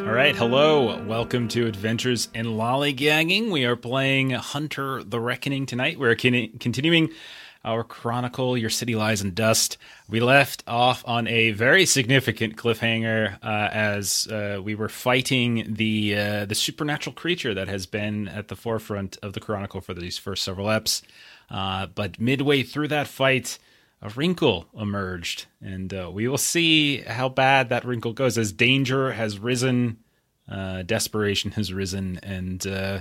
All right, hello. Welcome to Adventures in Lollygagging. We are playing Hunter the Reckoning tonight. We're con- continuing our chronicle, Your City Lies in Dust. We left off on a very significant cliffhanger uh, as uh, we were fighting the uh, the supernatural creature that has been at the forefront of the chronicle for these first several eps. Uh, but midway through that fight, a wrinkle emerged, and uh, we will see how bad that wrinkle goes as danger has risen, uh, desperation has risen, and uh,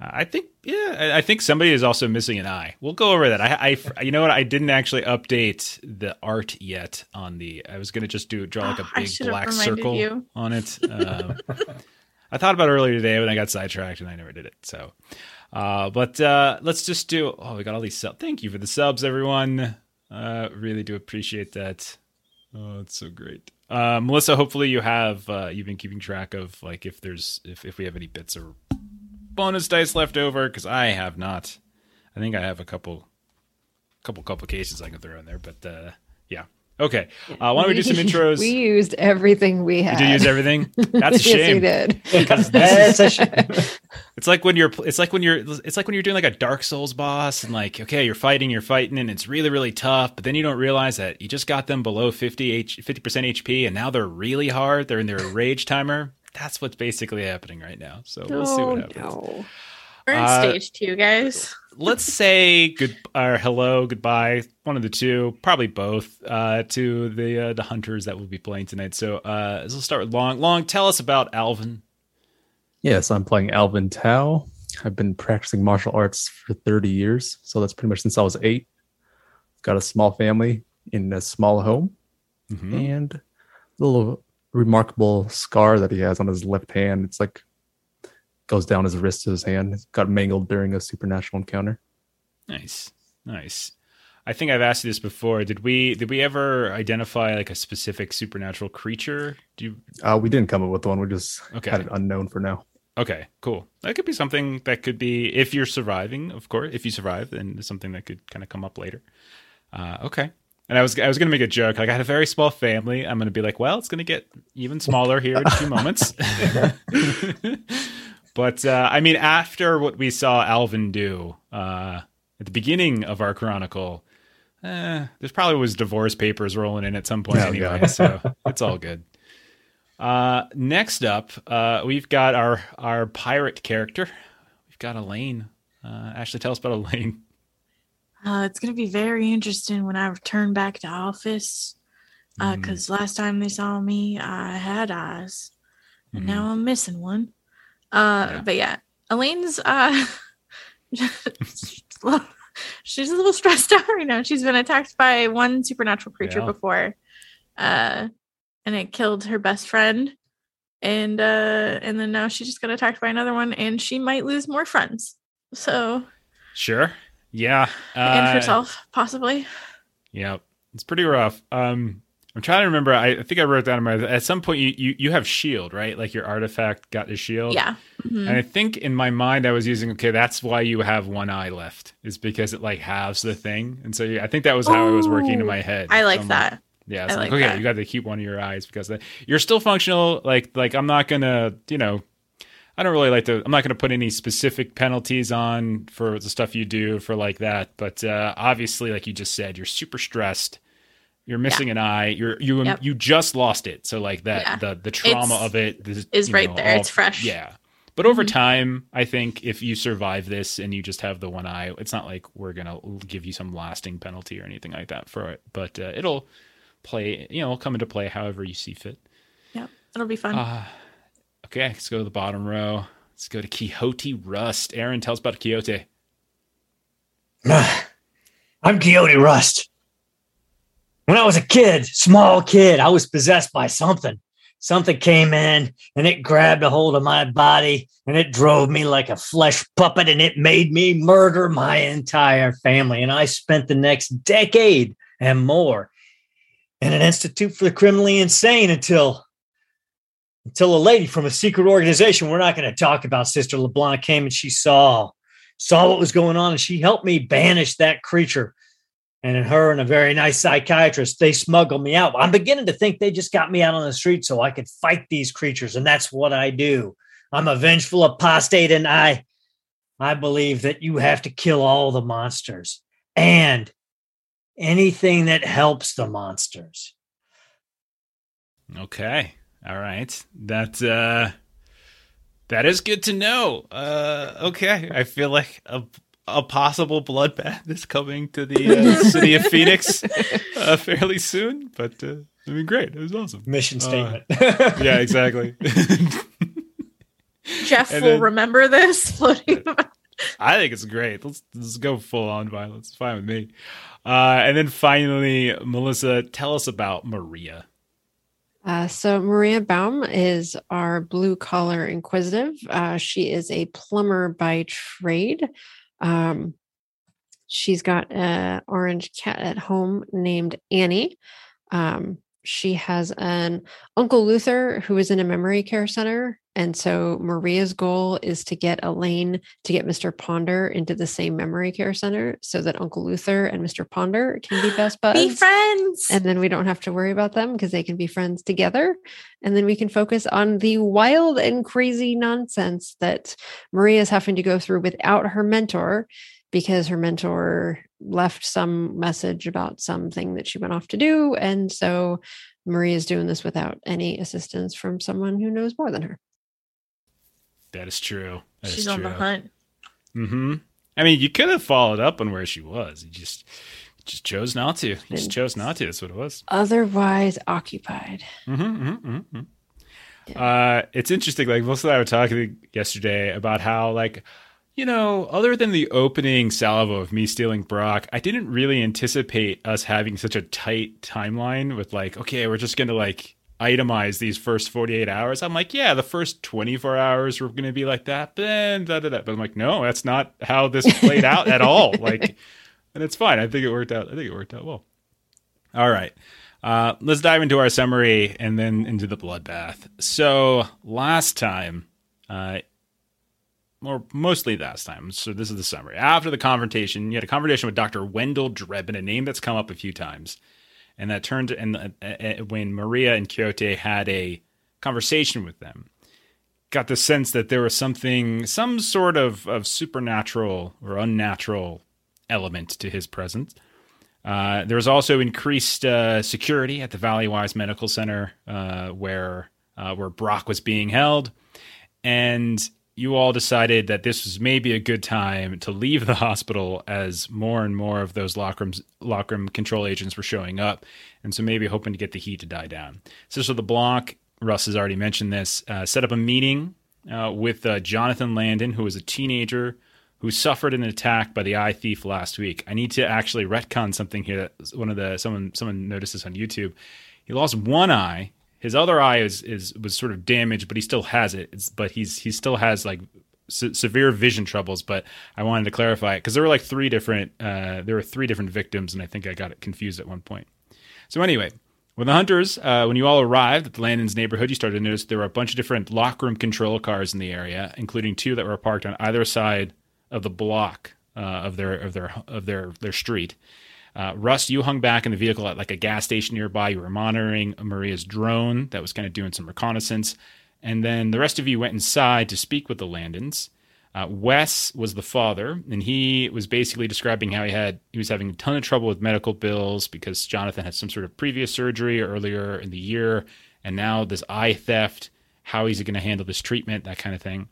I think yeah, I think somebody is also missing an eye. We'll go over that. I, I you know what? I didn't actually update the art yet on the. I was gonna just do draw like a big black circle you. on it. Um, I thought about it earlier today, but I got sidetracked and I never did it. So, uh, but uh, let's just do. Oh, we got all these subs. Thank you for the subs, everyone. Uh, really do appreciate that. Oh, it's so great. Uh, Melissa, hopefully you have uh, you've been keeping track of like if there's if if we have any bits or bonus dice left over because I have not. I think I have a couple, couple complications I can throw in there, but uh, yeah. Okay, uh, why don't we do some intros? we used everything we You had. did you use everything. That's a yes, we shame. did. Because That's a is, sh- it's like when you're it's like when you're it's like when you're doing like a Dark Souls boss and like okay you're fighting you're fighting and it's really really tough but then you don't realize that you just got them below 50 H, 50% HP and now they're really hard they're in their rage timer that's what's basically happening right now so we'll see what Oh, happens no. We're in Uh, stage two, guys. Let's say good or hello, goodbye, one of the two, probably both, uh, to the uh, the hunters that will be playing tonight. So uh, let's start with Long. Long, tell us about Alvin. Yes, I'm playing Alvin Tao. I've been practicing martial arts for 30 years. So that's pretty much since I was eight. Got a small family in a small home Mhm. and a little remarkable scar that he has on his left hand. It's like goes down his wrist to his hand. It got mangled during a supernatural encounter. Nice, nice. I think I've asked you this before. Did we did we ever identify like a specific supernatural creature? Do you? Uh, we didn't come up with one. We just Okay. had it unknown for now. Okay, cool. That could be something that could be if you're surviving, of course. If you survive, then it's something that could kind of come up later. Uh, okay. And I was I was gonna make a joke. Like I had a very small family. I'm gonna be like, well, it's gonna get even smaller here in a few moments. but uh, I mean, after what we saw Alvin do uh, at the beginning of our chronicle, eh, there's probably was divorce papers rolling in at some point Oh, anyway. yeah. So it's all good. Uh, next up, uh, we've got our our pirate character. We've got Elaine. Uh, Ashley, tell us about Elaine. Uh, it's going to be very interesting when I return back to office. Mm. Because last time they saw me, I had eyes. And Mhm. now I'm missing one. Uh, Yeah. But yeah, Elaine's. Uh, she's a little stressed out right now. She's been attacked by one supernatural creature Yeah. before. Uh, and it killed her best friend. And uh, and then now she just got attacked by another one, and she might lose more friends. So Sure. Yeah. Uh, and herself possibly. Yeah. It's pretty rough. Um, I'm trying to remember. I, I think I wrote down in my. At some point, you, you you have shield, right? Like your artifact got a shield. Yeah. Mhm. And I think in my mind, I was using okay. That's why you have one eye left, is because it like halves the thing. And so yeah, I think that was how it was working in my head. I like I'm that. Yeah, I like, like okay, that. you got to keep one of your eyes because that, you're still functional. Like, like I'm not gonna, you know, I don't really like to. I'm not gonna put any specific penalties on for the stuff you do for like that. But uh, obviously, like you just said, you're super stressed. You're missing an eye. You're you Yep. you just lost it. So like that Yeah. the the trauma It's- of it is, is right know, there. all- It's fresh. Yeah. But over Mhm. time, I think if you survive this and you just have the one eye, it's not like we're gonna give you some lasting penalty or anything like that for it. But uh, it'll play, you know, it'll come into play however you see fit. Yeah, it'll be fun. Uh, okay, let's go to the bottom row. Let's go to Quixote Rust. Aaron, tell us about Quixote. I'm Quixote Rust. When I was a kid, small kid, I was possessed by something. Something came in and it grabbed a hold of my body and it drove me like a flesh puppet and it made me murder my entire family. And I spent the next decade and more in an institute for the criminally insane until until a lady from a secret organization we're not going to talk about sister leblanc came and she saw saw what was going on and she helped me banish that creature and her and a very nice psychiatrist, they smuggled me out. I'm beginning to think they just got me out on the street so I could fight these creatures, and that's what I do. I'm a vengeful apostate, and I, I believe that you have to kill all the monsters and anything that helps the monsters. Okay. All right. That uh that is good to know. Uh okay. I feel like a a possible bloodbath is coming to the uh, city of Phoenix uh, fairly soon, but uh, I mean great. It was awesome. Mission Uh, statement. Yeah, exactly. Jeff And will then- remember this. floating. I think it's great. Let's let's go full on violence. It's fine with me. Uh, and then finally, Melissa, tell us about Maria. Uh, so Maria Baum is our blue collar inquisitive. Uh, she is a plumber by trade. Um, she's got an orange cat at home named Annie. Um, she has an Uncle Luther who is in a memory care center. And so Maria's goal is to get Elaine to get Mr. Ponder into the same memory care center so that Uncle Luther and Mr. Ponder can be best buds Be friends. and then we don't have to worry about them because they can be friends together and then we can focus on the wild and crazy nonsense that maria is having to go through without her mentor because her mentor left some message about something that she went off to do and so Marie is doing this without any assistance from someone who knows more than her That is true. That is She's on the hunt. Mm-hmm. I mean, you could have followed up on where she was. You just just chose not to. You just chose not to. That's what it was. otherwise occupied Mm-hmm, mm-hmm, mm-hmm. Yeah. Uh, it's interesting. Like Melissa and I were talking yesterday about how, like, you know, other than the opening salvo of me stealing Brock, I didn't really anticipate us having such a tight timeline with like, okay, we're just gonna like itemize these first 48 hours. I'm like, yeah, the first 24 hours were gonna be like that, then da, da, da. But I'm like, no, that's not how this played out at all. Like, and it's fine. I think it worked out. I think it worked out well. All right. Uh, let's dive into our summary and then into the bloodbath. So last time, uh, or mostly last time. So this is the summary. After the confrontation, you had a conversation with Dr. Wendell Drebin, a name that's come up a few times, and that turned and uh, uh, when Maria and Quixote had a conversation with them, got the sense that there was something, some sort of of supernatural or unnatural element to his presence. Uh, there was also increased uh, security at the Valleywise Medical Center, uh, where uh, where Brock was being held, and you all decided that this was maybe a good time to leave the hospital as more and more of those lockrooms, lockroom control agents were showing up, and so maybe hoping to get the heat to die down. The block, Rust has already mentioned this, uh, set up a meeting uh, with uh, Jonathan Landon, who was a teenager who suffered an attack by the eye thief last week. I need to actually retcon something here. That one of the someone someone noticed this on YouTube. He lost one eye. His other eye is is was sort of damaged, but he still has it. It's, but he's he still has like se- severe vision troubles. But I wanted to clarify it because there were like three different uh, there were three different victims, and I think I got it confused at one point. So anyway, when the hunters, uh, when you all arrived at the Landon's neighborhood, you started to notice there were a bunch of different lockroom control cars in the area, including two that were parked on either side of the block uh, of their of their of their their street. Uh, Rust, you hung back in the vehicle at like a gas station nearby. You were monitoring Maria's drone that was kind of doing some reconnaissance, and then the rest of you went inside to speak with the Landons. Uh, Wes was the father, and he was basically describing how he had he was having a ton of trouble with medical bills because Jonathan had some sort of previous surgery earlier in the year, and now this eye theft. How he's going to handle this treatment, that kind of thing.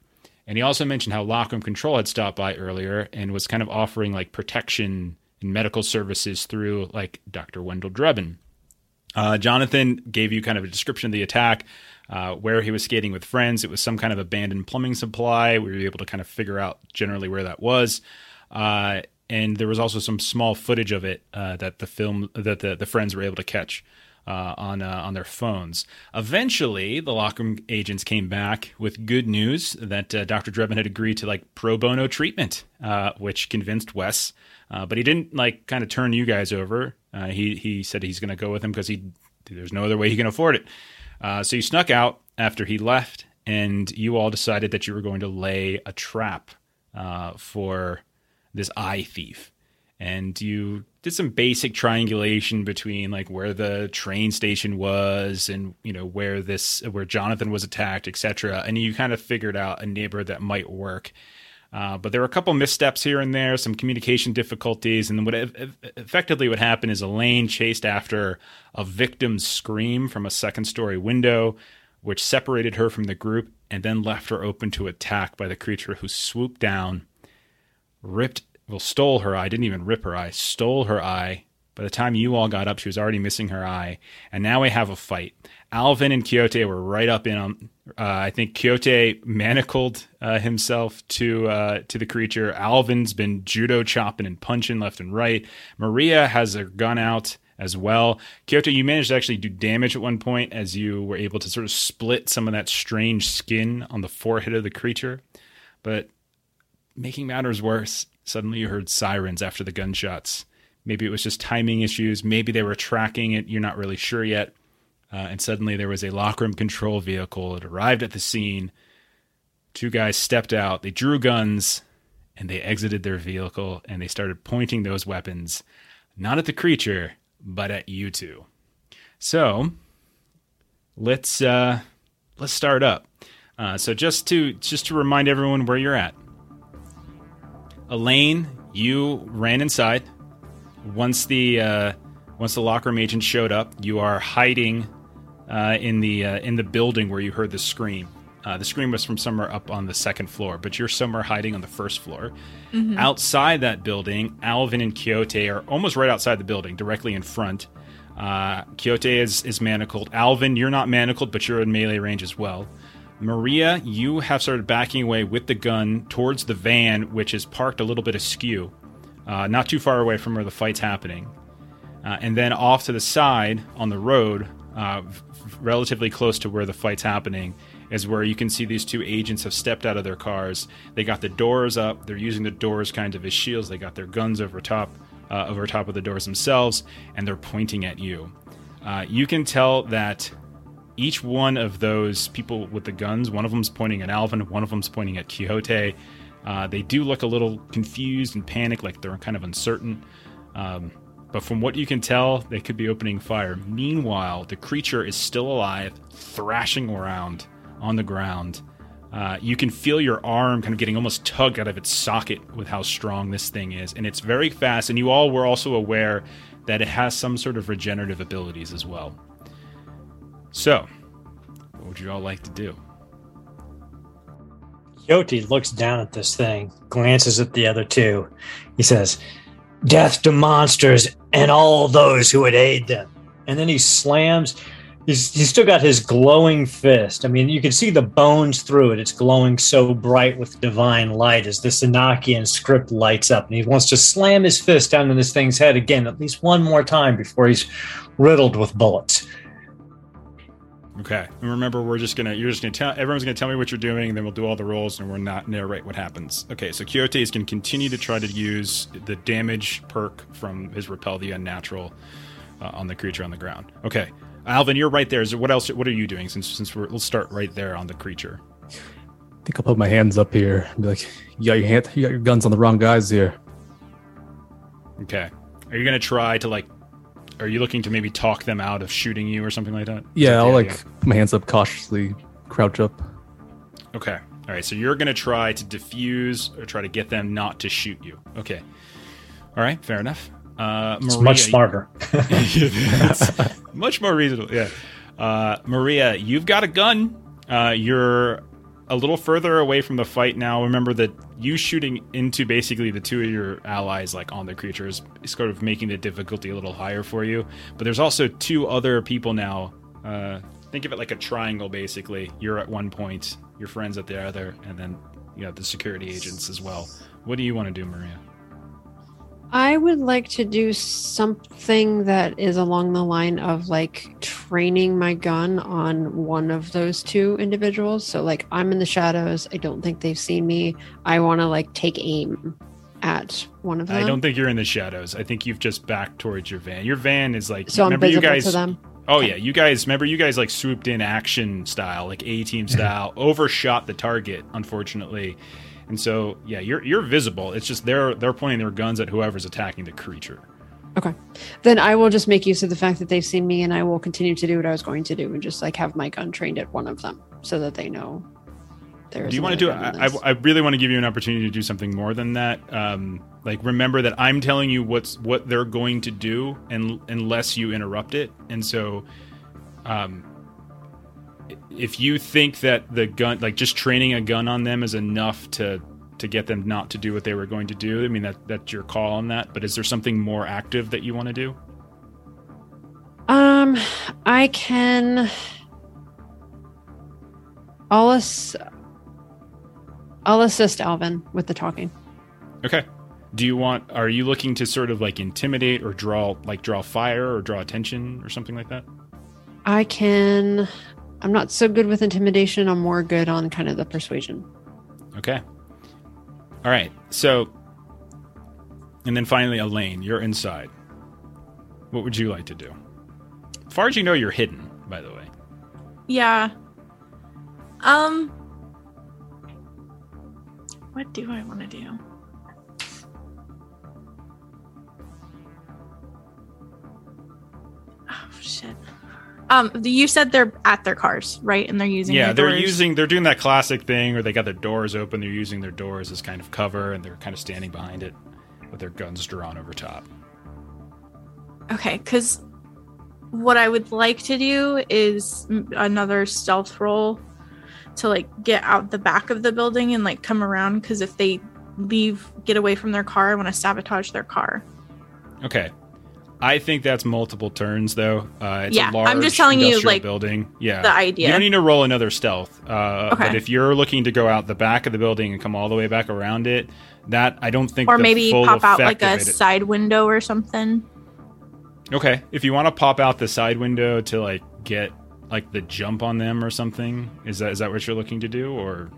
And he also mentioned how Lockroom Control had stopped by earlier and was kind of offering like protection medical services through like Dr. Wendell Drebin. Uh, Jonathan gave you kind of a description of the attack, uh, where he was skating with friends. It was some kind of abandoned plumbing supply. We were able to kind of figure out generally where that was. Uh, and there was also some small footage of it uh, that the film that the, the friends were able to catch uh, on uh, on their phones. Eventually, the Lockroom agents came back with good news that uh, Dr. Drebin had agreed to like pro bono treatment, uh, which convinced Wes. Uh, but he didn't like kind of turn you guys over. Uh, he he said he's going to go with him because he there's no other way he can afford it. Uh, so you snuck out after he left, and you all decided that you were going to lay a trap uh, for this eye thief. and you did some basic triangulation between like where the train station was and you know where this where Jonathan was attacked, etc. And you kind of figured out a neighbor that might work. Uh, but there were a couple missteps here and there, some communication difficulties, and what effectively what happened is Elaine chased after a victim's scream from a second story window, which separated her from the group and then left her open to attack by the creature who swooped down, ripped, well, stole her eye, didn't even rip her eye, stole her eye. By the time you all got up, she was already missing her eye. And now we have a fight. Alvin and Quixote were right up in on. Uh, I think Quixote manacled uh, himself to uh, to the creature. Alvin's been judo chopping and punching left and right. Maria has her gun out as well. Quixote, you managed to actually do damage at one point as you were able to sort of split some of that strange skin on the forehead of the creature. But making matters worse, suddenly you heard sirens after the gunshots. Maybe it was just timing issues. Maybe they were tracking it. You're not really sure yet. Uh, and suddenly there was a lockroom control vehicle. It arrived at the scene. Two guys stepped out. They drew guns and they exited their vehicle and they started pointing those weapons not at the creature, but at you two. So let's uh, let's start up. Uh, so just to just to remind everyone where you're at. Elaine, you ran inside. Once the uh, once the locker room agent showed up, you are hiding uh, in the uh, in the building where you heard the scream. Uh, the scream was from somewhere up on the second floor, but you're somewhere hiding on the first floor. Mm-hmm. Outside that building, Alvin and Quixote are almost right outside the building, directly in front. Uh, Quixote is, is manacled. Alvin, you're not manacled, but you're in melee range as well. Maria, you have started backing away with the gun towards the van, which is parked a little bit askew, uh, not too far away from where the fight's happening. Uh, and then off to the side on the road, uh, relatively close to where the fight's happening, is where you can see these two agents have stepped out of their cars. They got the doors up. They're using the doors kind of as shields. They got their guns over top, uh, over top of the doors themselves, and they're pointing at you. Uh, you can tell that each one of those people with the guns, one of them's pointing at Alvin, one of them's pointing at Quixote. Uh, they do look a little confused and panicked, like they're kind of uncertain. Um, but from what you can tell, they could be opening fire. Meanwhile, the creature is still alive, thrashing around on the ground. Uh, you can feel your arm kind of getting almost tugged out of its socket with how strong this thing is. And it's very fast. And you all were also aware that it has some sort of regenerative abilities as well. So, what would you all like to do? Yoti looks down at this thing, glances at the other two. He says, Death to monsters and all those who would aid them. And then he slams he's he's still got his glowing fist. I mean, you can see the bones through it. It's glowing so bright with divine light as the Enochian script lights up, and he wants to slam his fist down in this thing's head again, at least one more time before he's riddled with bullets. Okay, and remember, we're just gonna you're just gonna tell everyone's gonna tell me what you're doing, and then we'll do all the rolls, and we're not narrate what happens. Okay, so Quixote is gonna continue to try to use the damage perk from his repel the unnatural uh, on the creature on the ground. Okay, Alvin, you're right there. Is there, what else? What are you doing? Since since we're let's start right there on the creature. I think I'll put my hands up here and be like, "You got your hand, you got your guns on the wrong guys here." Okay. Are you gonna try to like? Are you looking to maybe talk them out of shooting you or something like that? Yeah, that I'll like my hands up cautiously, crouch up. Okay. All right. So you're gonna try to defuse or try to get them not to shoot you. Okay. All right. Fair enough. Uh, Maria, it's much smarter. much more reasonable. Yeah. Uh, Maria, you've got a gun. Uh, you're a little further away from the fight now. Remember that you shooting into basically the two of your allies, like on the creatures, is sort of making the difficulty a little higher for you. But there's also two other people now. Uh, think of it like a triangle, basically. You're at one point, your friends at the other, and then you got the security agents as well. What do you want to do, Maria? I would like to do something that is along the line of like training my gun on one of those two individuals. So, like, I'm in the shadows. I don't think they've seen me. I want to like take aim at one of them. I don't think you're in the shadows. I think you've just backed towards your van. Your van is like, so remember you guys. To them? Oh yeah, you guys remember you guys like swooped in action style, like A team mm-hmm. style, overshot the target, unfortunately and so yeah, you're you're visible. It's just they're they're pointing their guns at whoever's attacking the creature. Okay. Then I will just make use of the fact that they've seen me and I will continue to do what I was going to do and just like have my gun trained at one of them so that they know there's do you want to do? I, I, I really want to give you an opportunity to do something more than that. Um, like remember that I'm telling you what's what they're going to do, and unless you interrupt it, and so, um, if you think that the gun, like just training a gun on them, is enough to to get them not to do what they were going to do, I mean that that's your call on that. But is there something more active that you want to do? Um, I can. I'll ass- I'll assist Alvin with the talking. Okay. Do you want? Are you looking to sort of like intimidate or draw, like draw fire or draw attention or something like that? I can. I'm not so good with intimidation. I'm more good on kind of the persuasion. Okay. All right. So, and then finally, Elaine, you're inside. What would you like to do? As far as you know, you're hidden. By the way. Yeah. Um. What do I want to do? Oh shit. Um, you said they're at their cars, right? And they're using yeah, they're doors. using they're doing that classic thing where they got their doors open. They're using their doors as kind of cover, and they're kind of standing behind it with their guns drawn over top. Okay, because what I would like to do is another stealth roll to like get out the back of the building and like come around. Because if they leave, get away from their car, I want to sabotage their car. Okay. I think that's multiple turns though. Uh, it's Yeah, a large I'm just telling you, like, building. Yeah, the idea. You don't need to roll another stealth. Uh, Okay. But if you're looking to go out the back of the building and come all the way back around it, that I don't think. Or maybe pop out like a side window or something. Okay, if you want to pop out the side window to like get like the jump on them or something, is that is that what you're looking to do? Or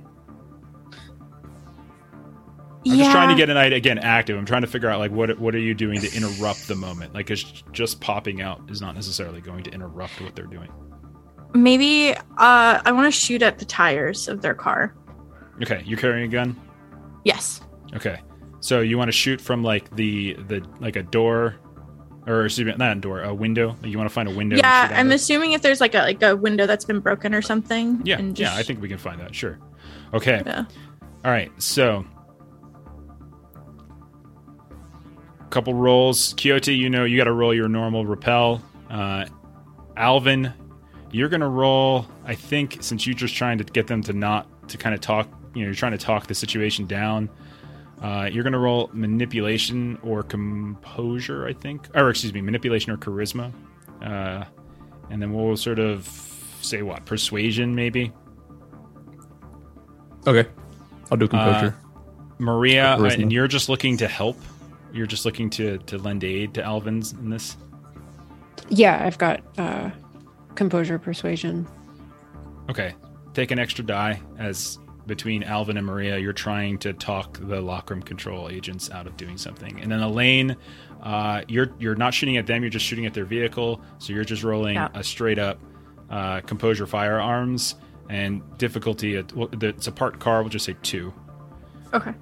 I'm just trying to get an idea again active. I'm trying to figure out like what what are you doing to interrupt the moment? Like, it's just popping out is not necessarily going to interrupt what they're doing. Maybe uh, I want to shoot at the tires of their car. Okay, you're carrying a gun. Yes. Okay, so you want to shoot from like the the like a door, or excuse me, not a door, a window. Like, you want to find a window. yeah, I'm assuming if there's like a like a window that's been broken or something. Yeah, and yeah, I think we can find that. Sure. Okay. Yeah. All right. So, couple rolls. Kyoto, you know, you got to roll your normal repel. Uh, Alvin, you're gonna roll. I think since you're just trying to get them to not to kind of talk. You know, you're trying to talk the situation down. Uh, you're gonna roll manipulation or composure. I think, or excuse me, manipulation or charisma. Uh, and then we'll sort of say what persuasion maybe. Okay. I'll do composure. Maria, uh, Charisma. and you're just looking to help. You're just looking to to lend aid to Alvin's in this. Yeah, I've got uh, composure, persuasion. Okay, take an extra die as between Alvin and Maria, you're trying to talk the lockroom control agents out of doing something, and then Elaine, uh, you're you're not shooting at them. You're just shooting at their vehicle. So you're just rolling Yeah. a straight up uh, composure firearms and difficulty. At, well, it's a part car. We'll just say two. Okay.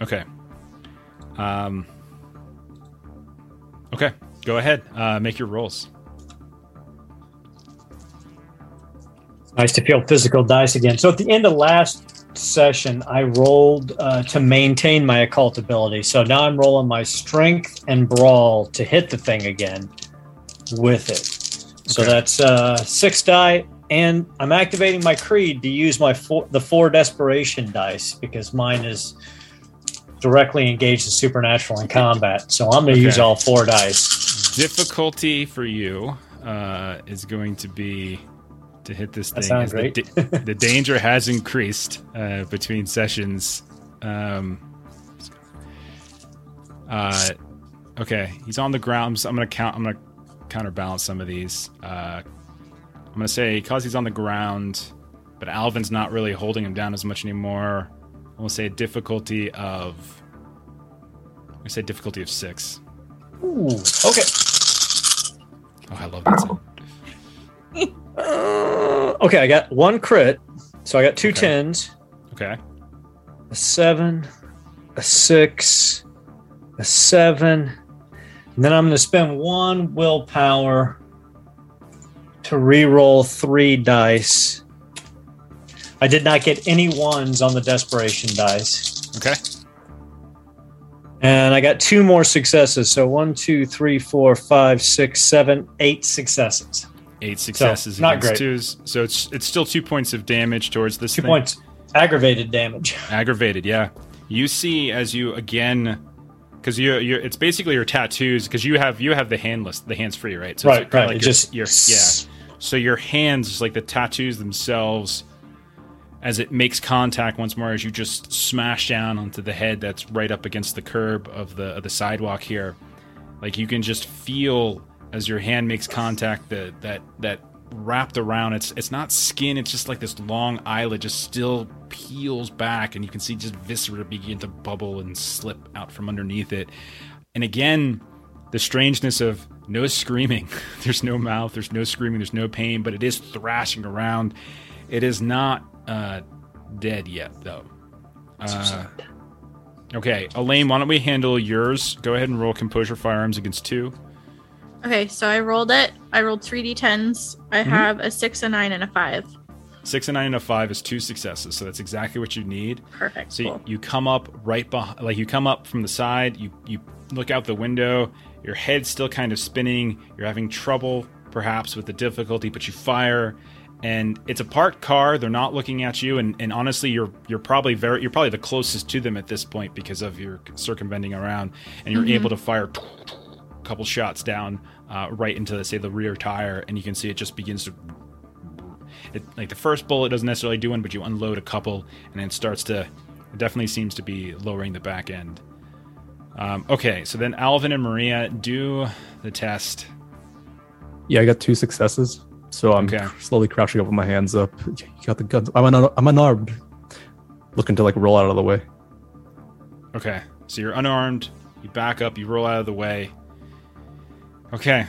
Okay. Um. Okay, go ahead. Uh, make your rolls. Nice to feel physical dice again. So at the end of last session, I rolled uh, to maintain my occult ability. So now I'm rolling my strength and brawl to hit the thing again with it. So Okay. that's uh, six die, and I'm activating my creed to use my four, the four desperation dice because mine is directly engage the supernatural in combat. So I'm going to Okay. use all four dice. Difficulty for you uh, is going to be to hit this That thing. sounds as the, da- the danger has increased uh, between sessions. Um, uh, okay, he's on the ground. I'm, I'm gonna count. I'm gonna counterbalance some of these. Uh, I'm gonna say because he's on the ground, but Alvin's not really holding him down as much anymore. I'm gonna say a difficulty of. I'm gonna say difficulty of six. Ooh, okay. Oh, I love that sound. Uh, okay, I got one crit. So I got two Okay. tens. Okay. a seven, a six, a seven. And then I'm going to spend one willpower to re-roll three dice. I did not get any ones on the desperation dice. Okay. And I got two more successes. So one, two, three, four, five, six, seven, eight successes. Eight successes not great. twos. So it's it's still two points of damage towards this Two thing. points. Aggravated damage. Aggravated, yeah. You see as you again because you you it's basically your tattoos because you have you have the handless the hands free right so right, it's right. like your- just your, yeah so your hands like the tattoos themselves as it makes contact once more as you just smash down onto the head that's right up against the curb of the of the sidewalk here. Like you can just feel as your hand makes contact that that that wrapped around. It's it's not skin it's just like this long eyelid just still peels back and you can see just viscera begin to bubble and slip out from underneath it. And again the strangeness of no screaming. There's no mouth there's no screaming there's no pain but it is thrashing around. It is not uh dead yet though uh, okay elaine why don't we handle yours go ahead and roll composure firearms against two Okay, so I rolled it. I rolled three d10s. I Mm-hmm. have a six, a nine, and a five. Six and nine and a five is two successes, so that's exactly what you need. Perfect. So you, you come up right behind, like you come up from the side. You you look out the window. Your head's still kind of spinning. You're having trouble, perhaps, with the difficulty, but you fire, and it's a parked car. They're not looking at you, and, and honestly, you're you're probably very you're probably the closest to them at this point because of your circumventing around, and you're able to fire a couple shots down uh, right into the, say the rear tire, and you can see it just begins to it, like the first bullet doesn't necessarily do one, but you unload a couple, and it starts to. It definitely seems to be lowering the back end. Um, okay, so then Alvin and Maria do the test. Yeah, I got two successes. So I'm Okay. slowly crouching up with my hands up. You got the guns. I'm, un- I'm unarmed. Looking to like roll out of the way. Okay, so you're unarmed. You back up. You roll out of the way. Okay.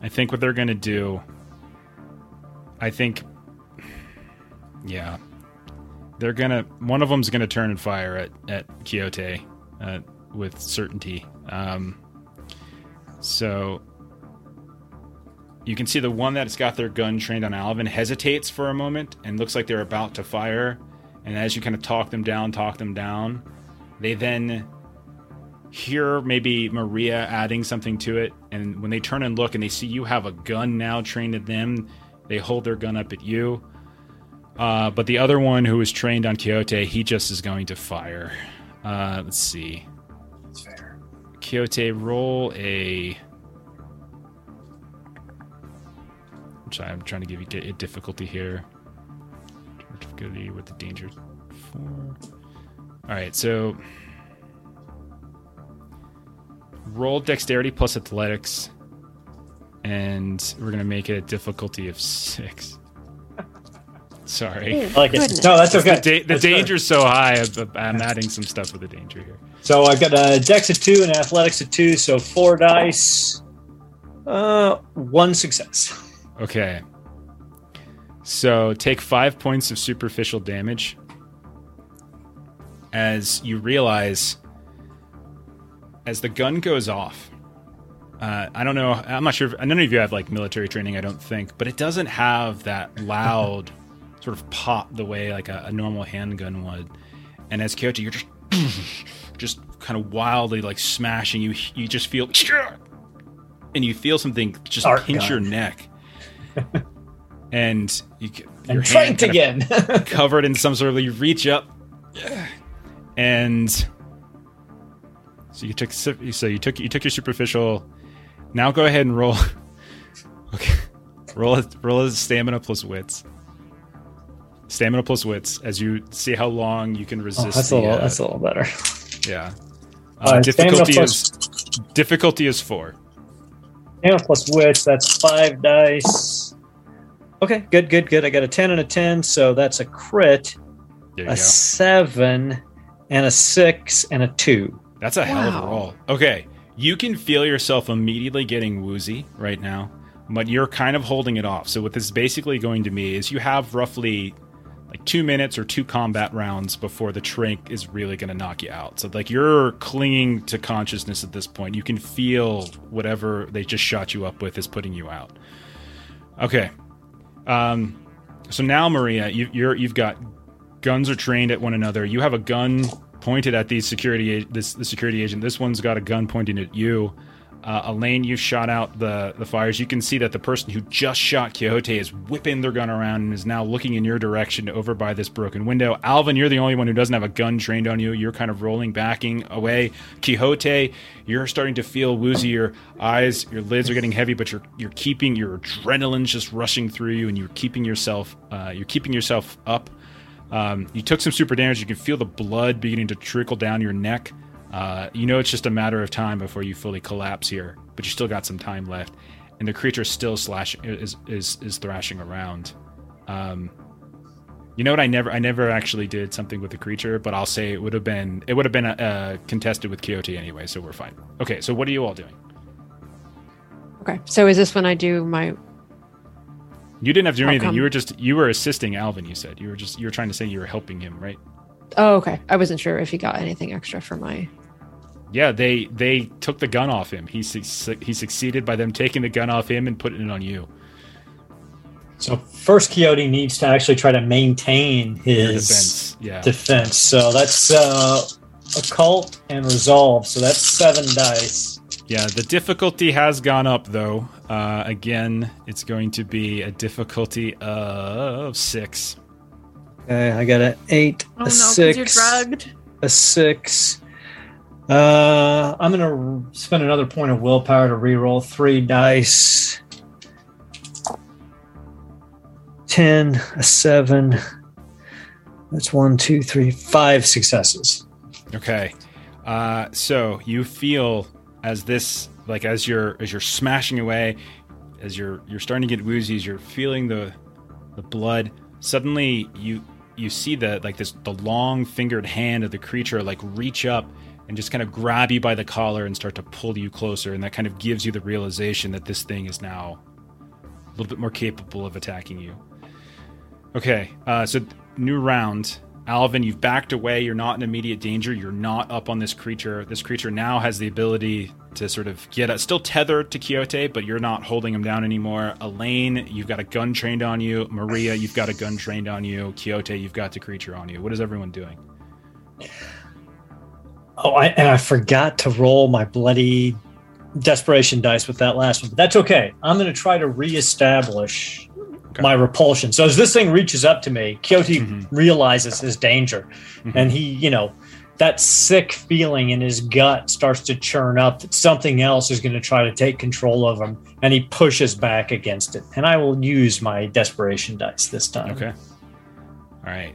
I think what they're gonna do. I think. Yeah. They're gonna. One of them's gonna turn and fire at at Quixote, uh, with certainty. Um. So. You can see the one that's got their gun trained on Alvin hesitates for a moment and looks like they're about to fire. And as you kind of talk them down, talk them down, they then hear maybe Maria adding something to it. And when they turn and look and they see you have a gun now trained at them, they hold their gun up at you. Uh, but the other one who is trained on Quixote, he just is going to fire. Uh, let's see. That's fair. Quixote, roll a. sorry, I'm trying to give you di- a difficulty here. Difficulty with the danger four. All right, so roll dexterity plus athletics, and we're gonna make it a difficulty of six. Sorry. I like it. No, that's The, okay. da- the That's good. danger's so high, I'm, I'm adding some stuff with the danger here. So I've got a dex of two and athletics of two, so four dice. Uh, one success. Okay. So take five points of superficial damage as you realize as the gun goes off. Uh, I don't know. I'm not sure. If, none of you have like military training, I don't think, but it doesn't have that loud sort of pop the way like a, a normal handgun would. And as Kyoto, you're just just kind of wildly like smashing. You you just feel and you feel something just Art pinch gun. your neck. And you, And tranked again. covered in some sort of you reach up. And so you took so you took you took your superficial. Now go ahead and roll. Okay. Roll a, roll a stamina plus wits. Stamina plus wits as you see how long you can Oh, resist that's, the, a little, uh, that's a little better. yeah. Uh, uh, difficulty plus- is difficulty is four. Stamina plus wits, that's five dice. Okay, good, good, good. I got a 10 and a 10, so that's a crit, a go 7, and a 6, and a 2. That's a hell of a roll. Okay, you can feel yourself immediately getting woozy right now, but you're kind of holding it off. So what this is basically going to be is you have roughly like like two minutes or two combat rounds before the trank is really going to knock you out. So like you're clinging to consciousness at this point. You can feel whatever they just shot you up with is putting you out. Okay. Um, so now Maria, you, you're you've got guns are trained at one another. You have a gun pointed at the security this the security agent. This one's got a gun pointing at you. Uh, Elaine, You've shot out the the fires. You can see that the person who just shot Quixote is whipping their gun around and is now looking in your direction over by this broken window. Alvin, you're the only one who doesn't have a gun trained on you. You're kind of rolling, backing away. Quixote, you're starting to feel woozy. Your eyes, your lids are getting heavy, but you're you're keeping your adrenaline's just rushing through you, and you're keeping yourself uh, you're keeping yourself up. Um, you took some super damage. You can feel the blood beginning to trickle down your neck. Uh, you know it's just a matter of time before you fully collapse here, but you still got some time left, and the creature still slash is is is thrashing around. Um, you know what? I never I never actually did something with the creature, but I'll say it would have been it would have been uh, contested with Quixote anyway, so we're fine. Okay, so what are you all doing? Okay. So is this when I do my You didn't have to do How anything. You were just you were assisting Alvin. You said you were just you were trying to say you were helping him, right? Oh, okay. I wasn't sure if he got anything extra for my Yeah, they they took the gun off him. He suc- he succeeded by them taking the gun off him and putting it on you. So first, Coyote needs to actually try to maintain his defense. Yeah. defense. So that's uh, occult and resolve. So that's seven dice. Yeah, the difficulty has gone up though. Uh, again, it's going to be a difficulty of six. Okay, I got an eight, Oh a no, six, you're drugged. a six. Uh, I'm gonna spend another point of willpower to reroll three dice. Ten, a seven. That's one, two, three, five successes. Okay. Uh, so you feel as this, like as you're as you're smashing away, as you're you're starting to get woozy, as you're feeling the the blood. Suddenly, you you see the like this the long fingered hand of the creature like reach up and just kind of grab you by the collar and start to pull you closer, and that kind of gives you the realization that this thing is now a little bit more capable of attacking you. Okay, uh, so new round. Alvin, you've backed away. You're not in immediate danger. You're not up on this creature. This creature now has the ability to sort of get a, still tethered to Quixote, but you're not holding him down anymore. Elaine, you've got a gun trained on you. Maria, you've got a gun trained on you. Quixote, you've got the creature on you. What is everyone doing? Oh, I, and I forgot to roll my bloody desperation dice with that last one. But that's okay. I'm going to try to reestablish Okay. my repulsion. So as this thing reaches up to me, Quixote Mhm. realizes his danger, Mhm. and he, you know, that sick feeling in his gut starts to churn up that something else is going to try to take control of him, and he pushes back against it. And I will use my desperation dice this time. Okay. All right.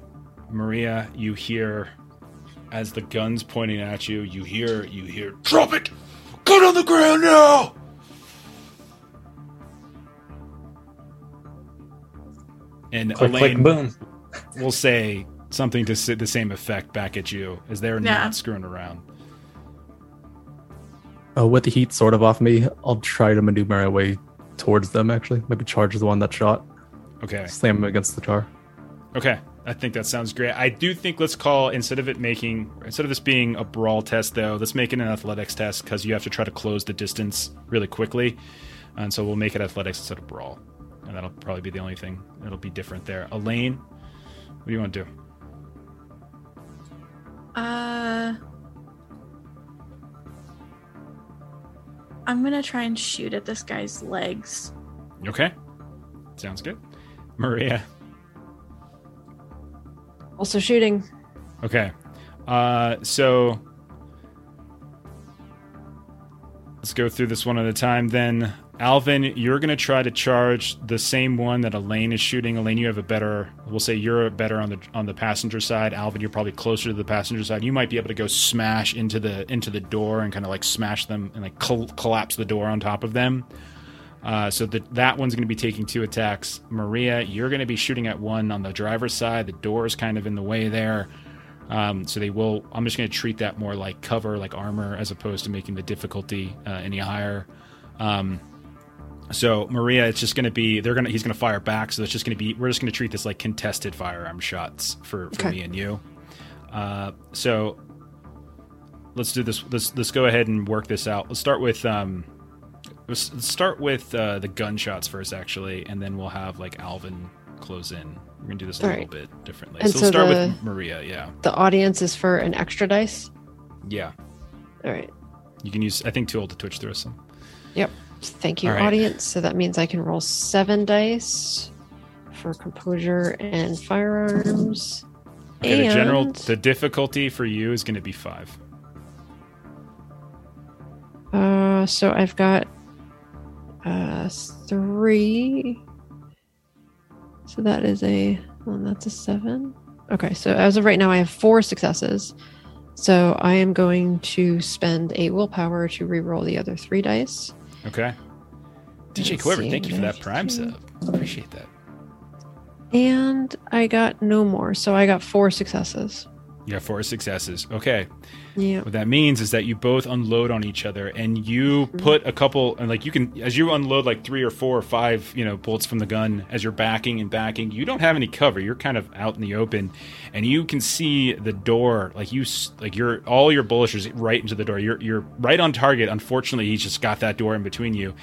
Maria, you hear as the gun's pointing at you, you hear you hear drop it! Gun on the ground now! And Click, click, Elaine boom. will say something to s- the same effect back at you as they're Yeah. not screwing around. Uh, with the heat sort of off me, I'll try to maneuver my way towards them. Actually, maybe charge the one that shot, Okay. slam him against the car. Okay, I think that sounds great. I do think let's call instead of it making instead of this being a brawl test though, let's make it an athletics test because you have to try to close the distance really quickly, and so we'll make it athletics instead of brawl, and that'll probably be the only thing that'll be different there. Elaine, what do you want to do? Uh, I'm gonna try and shoot at this guy's legs. Okay, sounds good. Maria, also shooting. Okay. Uh, so let's go through this one at a time. Then, Alvin, you're going to try to charge the same one that Elaine is shooting. Elaine, you have a better. We'll say you're better on the on the passenger side. Alvin, you're probably closer to the passenger side. You might be able to go smash into the into the door and kind of like smash them and like col- collapse the door on top of them. Uh, so that that one's going to be taking two attacks. Maria, you're going to be shooting at one on the driver's side. The door is kind of in the way there. Um, so they will. I'm just going to treat that more like cover, like armor, as opposed to making the difficulty uh, any higher. Um, So Maria, it's just going to be they're going to he's going to fire back. So it's just going to be we're just going to treat this like contested firearm shots for, for Okay. me and you. Uh, so let's do this. Let's let's go ahead and work this out. Let's start with um, let's, let's start with uh, the gunshots first, actually, and then we'll have like Alvin close in. We're gonna do this a All little right. bit differently. And so so start the- with Maria. Yeah, The audience is for an extra dice. yeah. All right. You can use I think tool to twitch through some. Yep. Thank you, right. audience. So that means I can roll seven dice for composure and firearms. Okay, the general And- the difficulty for you is going to be five. Uh, so I've got uh three. So that is a well, that's a seven. Okay, so as of right now, I have four successes. So I am going to spend a willpower to re-roll the other three dice. Okay. DJ Let's Quiver, thank you for that prime fifteen. sub. Appreciate that. And I got no more, so I got four successes. Yeah, four successes. Okay. Yeah. What that means is that you both unload on each other and you mm-hmm. put a couple and like you can as you unload like three or four or five, you know, bullets from the gun as you're backing and backing, you don't have any cover. You're kind of out in the open and you can see the door like you s- like you're all your bullets are right into the door. You're you're right on target. Unfortunately, he's just got that door in between you.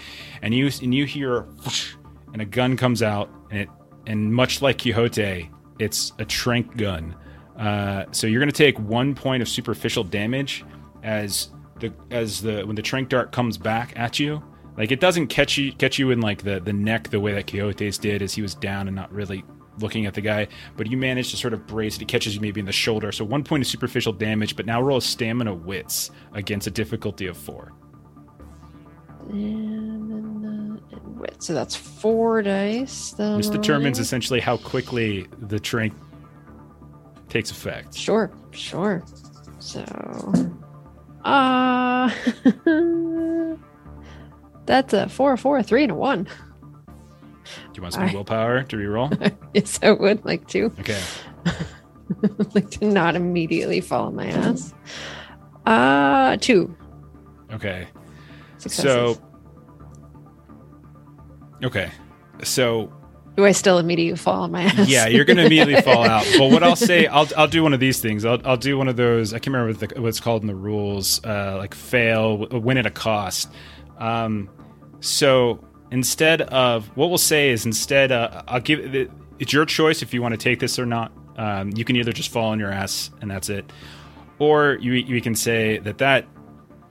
And you and you hear whoosh, and a gun comes out and it and much like Quixote, it's a trank gun. Uh, so you're going to take one point of superficial damage as the as the when the trank dart comes back at you. Like it doesn't catch you catch you in like the the neck the way that Quixote's did, as he was down and not really looking at the guy. But you manage to sort of brace it. It catches you maybe in the shoulder. So one point of superficial damage. But now roll a stamina wits against a difficulty of four. And then uh, and wit. So that's four dice. This determines essentially how quickly the trank takes effect. Sure, sure. So, uh, that's a four, a four, a three, and a one. Do you want some I- willpower to reroll? Yes, I would like to. Okay. like to not immediately fall on my ass. Uh, two Okay. successes. So, okay. So, do I still immediately fall on my ass? yeah, you're going to immediately fall out. But what I'll say, I'll, I'll do one of these things. I'll, I'll do one of those. I can't remember what, the, what it's called in the rules, uh, like fail, win at a cost. Um, so instead of what we'll say is instead, uh, I'll give it's your choice if you want to take this or not. Um, you can either just fall on your ass and that's it, or you you can say that that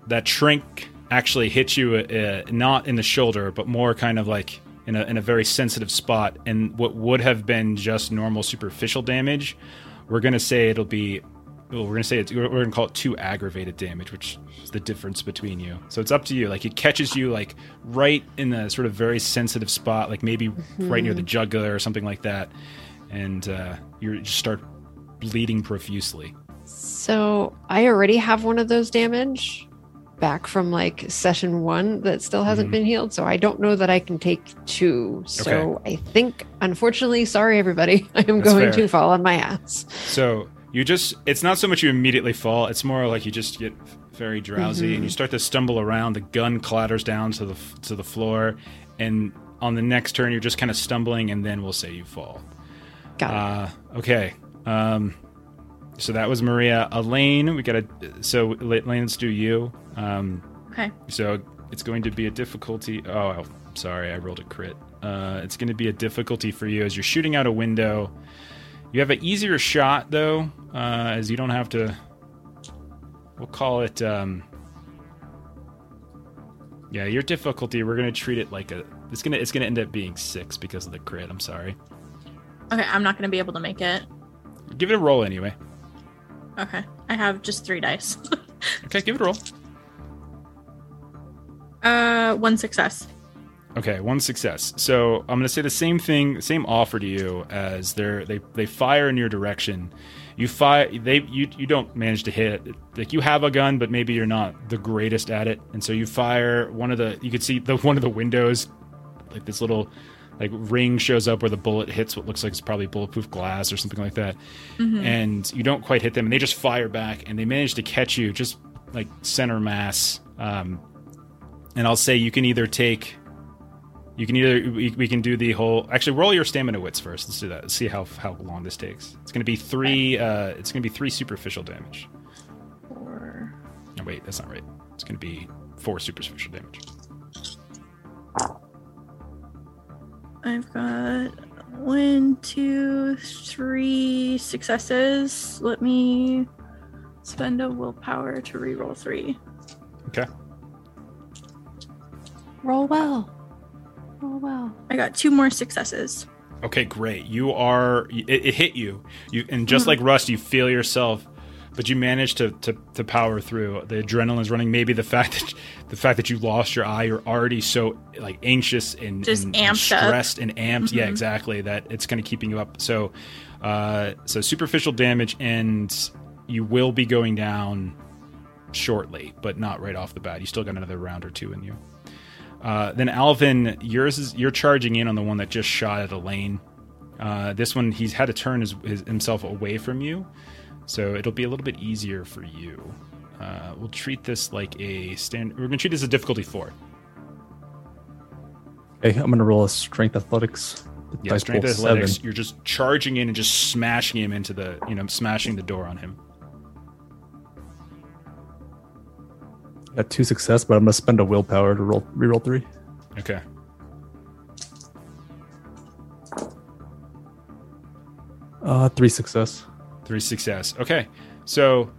that shrink actually hit you uh, not in the shoulder, but more kind of like in a, in a very sensitive spot. And what would have been just normal superficial damage, we're going to say it'll be, well, we're going to say it's, we're going to call it two aggravated damage, which is the difference between you. So it's up to you. Like it catches you like right in the sort of very sensitive spot, like maybe right near the jugular or something like that. And uh, you just start bleeding profusely. So I already have one of those damage back from like session one that still hasn't Mhm. been healed. So I don't know that I can take two. So I think, unfortunately, sorry everybody, I am That's going fair. to fall on my ass. So you just, it's not so much you immediately fall, it's more like you just get very drowsy and you start to stumble around. The gun clatters down to the, to the floor. And on the next turn, you're just kind of stumbling, and then we'll say you fall. Got it. Uh, okay. Um, so that was Maria. Elaine, we got to, so Elaine, let's do you. Um, Okay. so it's going to be a difficulty. Oh, sorry, I rolled a crit. Uh, it's going to be a difficulty for you as you're shooting out a window. You have an easier shot though, uh, as you don't have to. We'll call it. Um, yeah, your difficulty. We're going to treat it like a. It's gonna. It's gonna end up being six because of the crit. I'm sorry. Okay, I'm not gonna be able to make it. Give it a roll anyway. Okay. I have just three dice. Okay, give it a roll. uh one success. Okay, one success. So I'm gonna say the same thing, same offer to you as they're they they fire in your direction. You fire they you you don't manage to hit like you have a gun, but maybe you're not the greatest at it, and so you fire one of the you could see the one of the windows, like this little like ring shows up where the bullet hits what looks like it's probably bulletproof glass or something like that, and you don't quite hit them, and they just fire back, and they manage to catch you just like center mass. Um, and I'll say you can either take You can either we, we can do the whole. Actually, roll your stamina wits first. Let's do that. Let's see how how long this takes. It's going to be three. Uh, it's going to be three superficial damage. Four. Wait, that's not right. It's going to be four superficial damage. I've got one, two, three successes. Let me spend a willpower to reroll three. Okay. Roll well. Roll well. I got two more successes. Okay, great. You are. It, it hit you. You and just mm-hmm. like Rust, you feel yourself, but you managed to, to to power through. The adrenaline's running. Maybe the fact that the fact that you lost your eye, you're already so like anxious and Just and, amped up. stressed and amped. Yeah, Mhm. exactly. That it's kind of keeping you up. So, uh, so superficial damage, and you will be going down shortly, but not right off the bat. You still got another round or two in you. Uh, then Alvin, yours is you're charging in on the one that just shot at Elaine. Uh, this one he's had to turn his, his, himself away from you, so it'll be a little bit easier for you. Uh, we'll treat this like a stand. We're gonna treat this as a difficulty four. Okay, I'm gonna roll a strength athletics. Yeah, dice strength athletics. seven. You're just charging in and just smashing him into the, you know, smashing the door on him. Got two success, but I'm gonna spend a willpower to roll reroll three. Okay. Uh, three success. Three success. Okay. So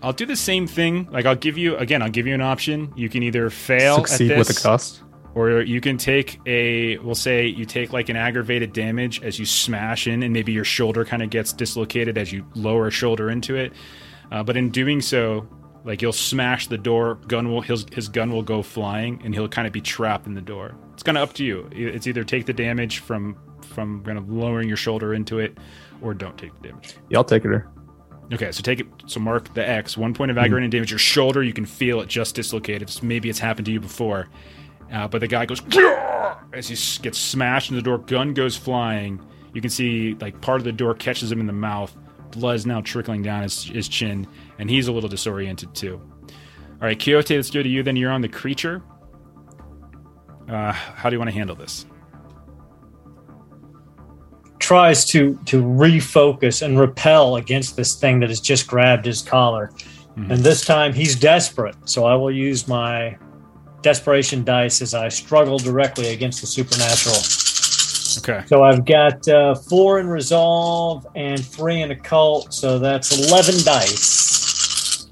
I'll do the same thing. Like I'll give you again, I'll give you an option. You can either fail Succeed at with this, a cost. or you can take a we'll say you take like an aggravated damage as you smash in and maybe your shoulder kind of gets dislocated as you lower a shoulder into it. Uh, but in doing so, like you'll smash the door, gun will his, his gun will go flying and he'll kind of be trapped in the door. It's kind of up to you. It's either take the damage from from kind of lowering your shoulder into it or don't take the damage. Yeah, I'll take it. There. Okay, so take it. So mark the X. One point of aggravating damage. Your shoulder, you can feel it just dislocated. It's- Maybe it's happened to you before. Uh, but the guy goes as he gets smashed in the door. Gun goes flying. You can see like part of the door catches him in the mouth. Blood is now trickling down his, his chin, and he's a little disoriented too. All right, Quixote, let's go to you. Then you're on the creature. Uh, how do you want to handle this? Tries to to refocus and repel against this thing that has just grabbed his collar. Mhm. And this time he's desperate. So I will use my desperation dice as I struggle directly against the supernatural. Okay. So I've got uh, four in resolve and three in occult. So that's 11 dice.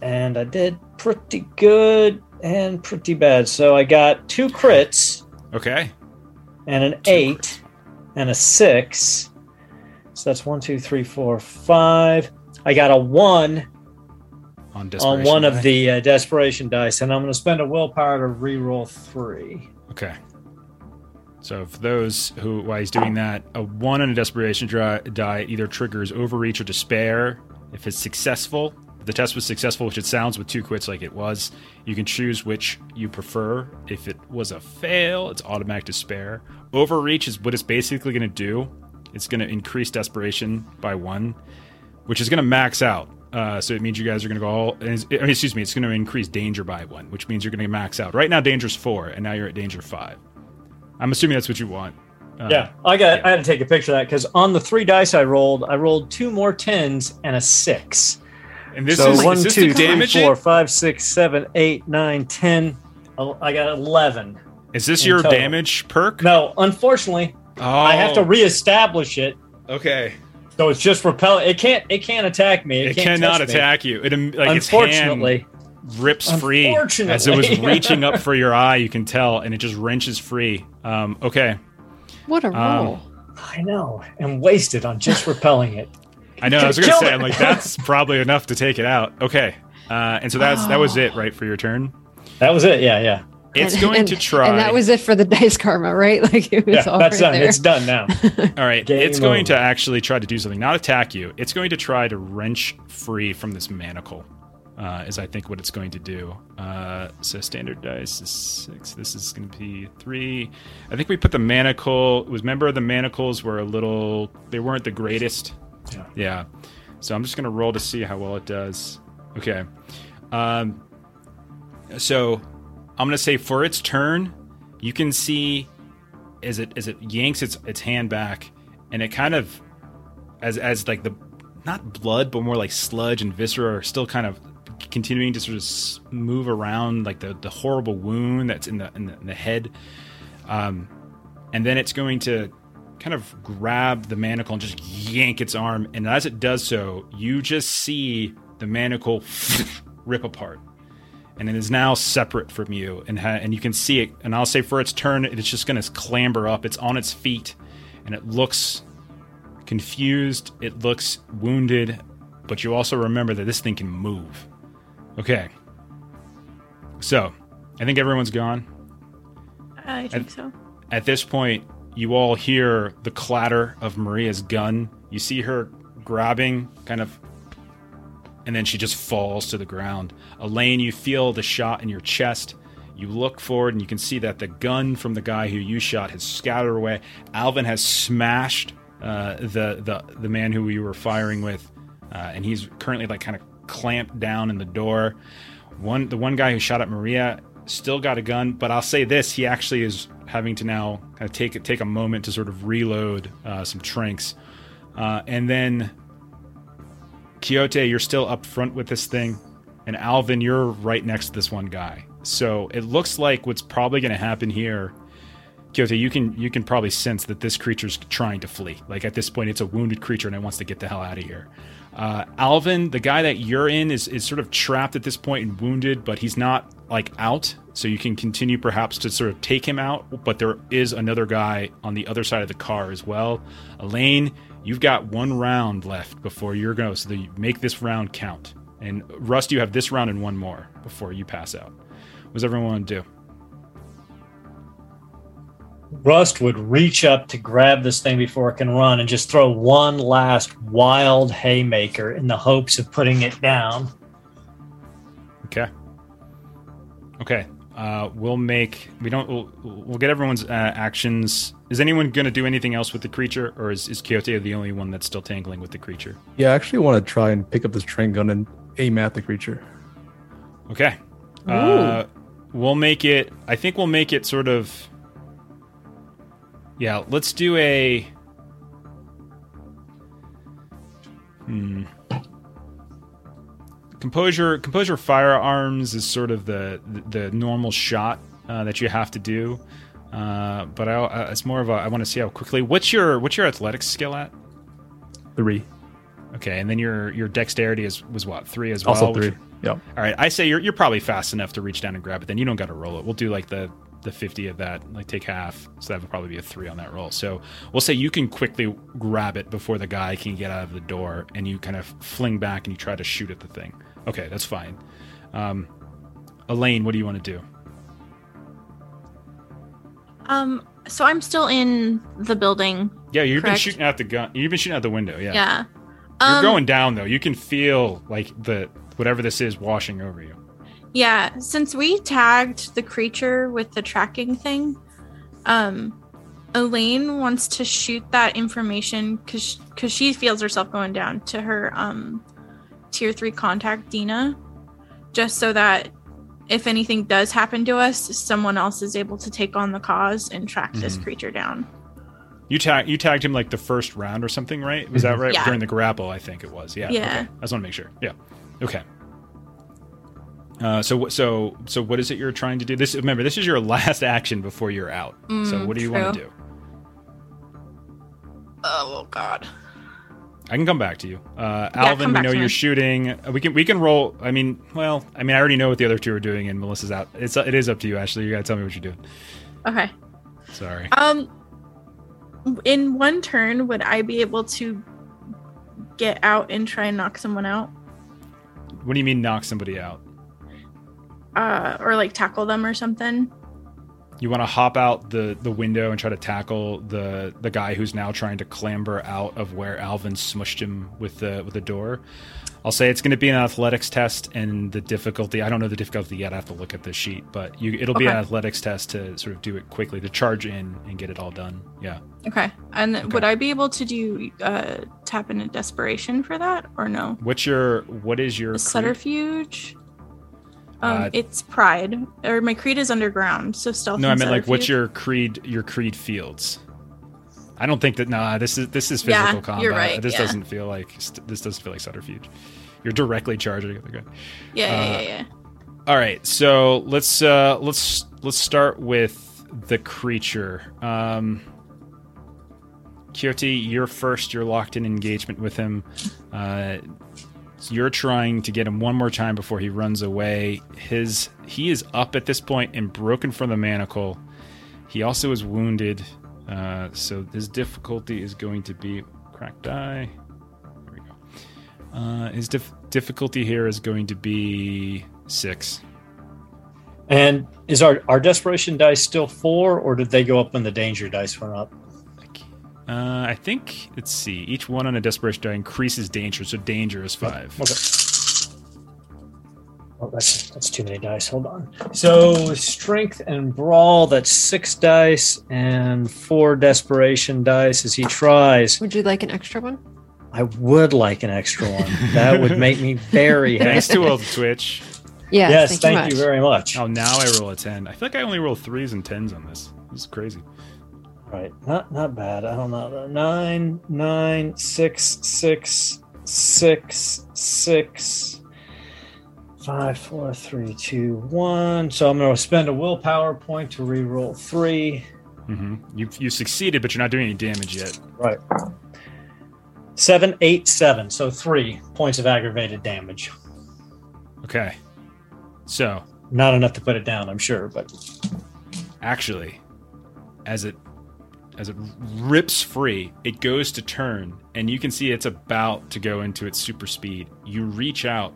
And I did pretty good and pretty bad. So I got two crits Okay. And an Two eight and a six. So that's one, two, three, four, five. I got a one On on one die. of the uh, desperation dice, and I'm going to spend a willpower to re-roll three. Okay. So for those who, while he's doing that, a one on a desperation dri- die either triggers overreach or despair. If it's successful, if the test was successful, which it sounds with two crits like it was, you can choose which you prefer. If it was a fail, it's automatic despair. Overreach is what it's basically going to do. It's going to increase desperation by one, which is going to max out. Uh, so it means you guys are going to go all. I mean, excuse me. It's going to increase danger by one, which means you're going to max out. Right now, danger's four, and now you're at danger five. I'm assuming that's what you want. Uh, yeah, I got. yeah. I had to take a picture of that because on the three dice I rolled, I rolled two more tens and a six. And this so is, one, is this two, to three, damage four, it? five, six, seven, eight, nine, ten. Oh, I got eleven. Is this your total. damage perk? No, unfortunately, Oh, I have to reestablish it. Okay. So it's just repel. It can't. It can't attack me. It, It, can't cannot touch me. attack you. It um, like its hand Unfortunately, rips free as it was reaching up for your eye. You can tell, and it just wrenches free. Um, okay, What a Um, roll. I know, and wasted on just repelling it. I know. I was gonna say. I'm like, that's probably enough to take it out. Okay, uh, and so that's that was it, right, for your turn. That was it. Yeah, yeah, It's And- going and- to try. And that was it for the dice karma, right? Like it was yeah. all That's right done. there. It's done now. All right, Game it's going to actually try to do something, not attack you. It's going to try to wrench free from this manacle. Uh, is I think what it's going to do. Uh, so standard dice is six. This is going to be three. I think we put the manacle. It was remember the manacles were a little. They weren't the greatest. Yeah. Yeah. So I'm just to roll to see how well it does. Okay. Um. So I'm gonna say for its turn, you can see as it as it yanks its its hand back, and it kind of as as like the not blood, but more like sludge and viscera are still kind of continuing to sort of move around, like the the horrible wound that's in the in the, in the head. Um, and then it's going to kind of grab the manacle and just yank its arm. And as it does so, you just see the manacle rip apart. And it is now separate from you, and ha- and you can see it. And I'll say for its turn, it's just going to clamber up. It's on its feet, and it looks confused. It looks wounded, but you also remember that this thing can move. Okay. So, I think everyone's gone. I think so. At this point, you all hear the clatter of Maria's gun. You see her grabbing, kind of, and then she just falls to the ground. Elaine, you feel the shot in your chest. You look forward and you can see that the gun from the guy who you shot has scattered away. Alvin has smashed uh, the the the man who you were firing with, uh, and he's currently like kind of clamped down in the door. One the one guy who shot at Maria still got a gun, but I'll say this: he actually is having to now kind of take take a moment to sort of reload uh, some tranks, uh, and then Quixote, you're still up front with this thing, and Alvin, you're right next to this one guy. So it looks like what's probably going to happen here. Quixote, you can you can probably sense that this creature's trying to flee. Like at this point, it's a wounded creature and it wants to get the hell out of here. Uh, Alvin, the guy that you're in, is is sort of trapped at this point and wounded, but he's not like out. So you can continue perhaps to sort of take him out. But there is another guy on the other side of the car as well. Elaine, you've got one round left before you're going, so make this round count. And Rust, you have this round and one more before you pass out. What does everyone want to do? Rust would reach up to grab this thing before it can run and just throw one last wild haymaker in the hopes of putting it down. Okay. Okay. Uh, we'll make. We don't. We'll, we'll get everyone's uh, actions. Is anyone going to do anything else with the creature, or is, is Quixote the only one that's still tangling with the creature? Yeah, I actually want to try and pick up this trank gun and aim at the creature. Okay. Uh, we'll make it. I think we'll make it sort of. Yeah, let's do a. Hmm. Composure, composure firearms is sort of the the normal shot uh, that you have to do, uh, but I, uh, it's more of a. I want to see how quickly. What's your what's your athletics skill at? Three. Okay, and then your your dexterity is was what three as well. Also three. Yep. all right, I say you're you're probably fast enough to reach down and grab it. Then you don't got to roll it. We'll do like the the fifty of that, like take half. So that would probably be a three on that roll. So we'll say you can quickly grab it before the guy can get out of the door, and you kind of fling back and you try to shoot at the thing. Okay, that's fine. Um, Elaine, what do you want to do? Um, so I'm still in the building. Yeah, you've Correct. been shooting out the gun. You've been shooting out the window. Yeah, Yeah. you're Um, going down though. You can feel like the whatever this is washing over you. Yeah, since we tagged the creature with the tracking thing, um, Elaine wants to shoot that information because because she feels herself going down to her um tier three contact Dina, just so that if anything does happen to us, someone else is able to take on the cause and track this Mhm. creature down. You tag you tagged him like the first round or something, right? Was that right? Yeah. During the grapple, I think it was. Yeah. Yeah. Okay. I just want to make sure. Yeah. Okay. Uh, so so so what is it you're trying to do? This remember this is your last action before you're out. so Mm, what do you want to do? Oh God. I can come back to you, uh, Yeah, Alvin. we know you're me. shooting. Uh, We can we can roll. I mean, well, I mean, I already know what the other two are doing, and Melissa's out. It's it is up to you, Ashley. You gotta tell me what you're doing. Okay. Sorry. Um, in one turn, would I be able to get out and try and knock someone out, What do you mean knock somebody out? Uh, or like tackle them or something? You want to hop out the, the window and try to tackle the the guy who's now trying to clamber out of where Alvin smushed him with the with the door. I'll say it's going to be an athletics test, and the difficulty. I don't know the difficulty yet. I have to look at the sheet, but you, it'll be an athletics test to sort of do it quickly, to charge in and get it all done. Yeah. Okay. And Okay. would I be able to do uh, tap into desperation for that, or no? What's your what is your cre- subterfuge. Um, Uh, it's pride, or my creed is underground, so stealth. no, I meant like what's your creed? Your creed fields. I don't think that. Nah, this is this is Yeah, physical combat. you're right, This yeah. doesn't feel like this doesn't feel like subterfuge. You're directly charging the guy. Yeah, yeah, uh, yeah, yeah. All right, so let's uh let's let's start with the creature. Um Quixote, you're first. You're locked in engagement with him. Uh, you're trying to get him one more time before he runs away. His he is up at this point and broken from the manacle. He also is wounded, uh, so his difficulty is going to be cracked die. There we go. Uh, his dif- difficulty here is going to be six. And is our, our desperation dice still four, or did they go up when the danger dice went up? Uh, I think let's see. Each one on a desperation die increases danger, so danger is five. Okay. Oh, that's that's too many dice. Hold on. So strength and brawl. That's six dice and four desperation dice as he tries. Would you like an extra one? I would like an extra one. That would make me very Thanks happy. to Old Twitch. Yes, yes, thank, thank, you, you, very much. Oh, now I roll a ten. I feel like I only roll threes and tens on this. This is crazy. Right, not not bad. I don't know. Nine, nine, six, six, six, six, five, four, three, two, one. So I'm going to spend a willpower point to re-roll three. hmm You you succeeded, but you're not doing any damage yet. Right. Seven, eight, seven. So three points of aggravated damage. Okay. So Not enough to put it down, I'm sure, but actually, as it as it rips free, it goes to turn, and you can see it's about to go into its super speed. You reach out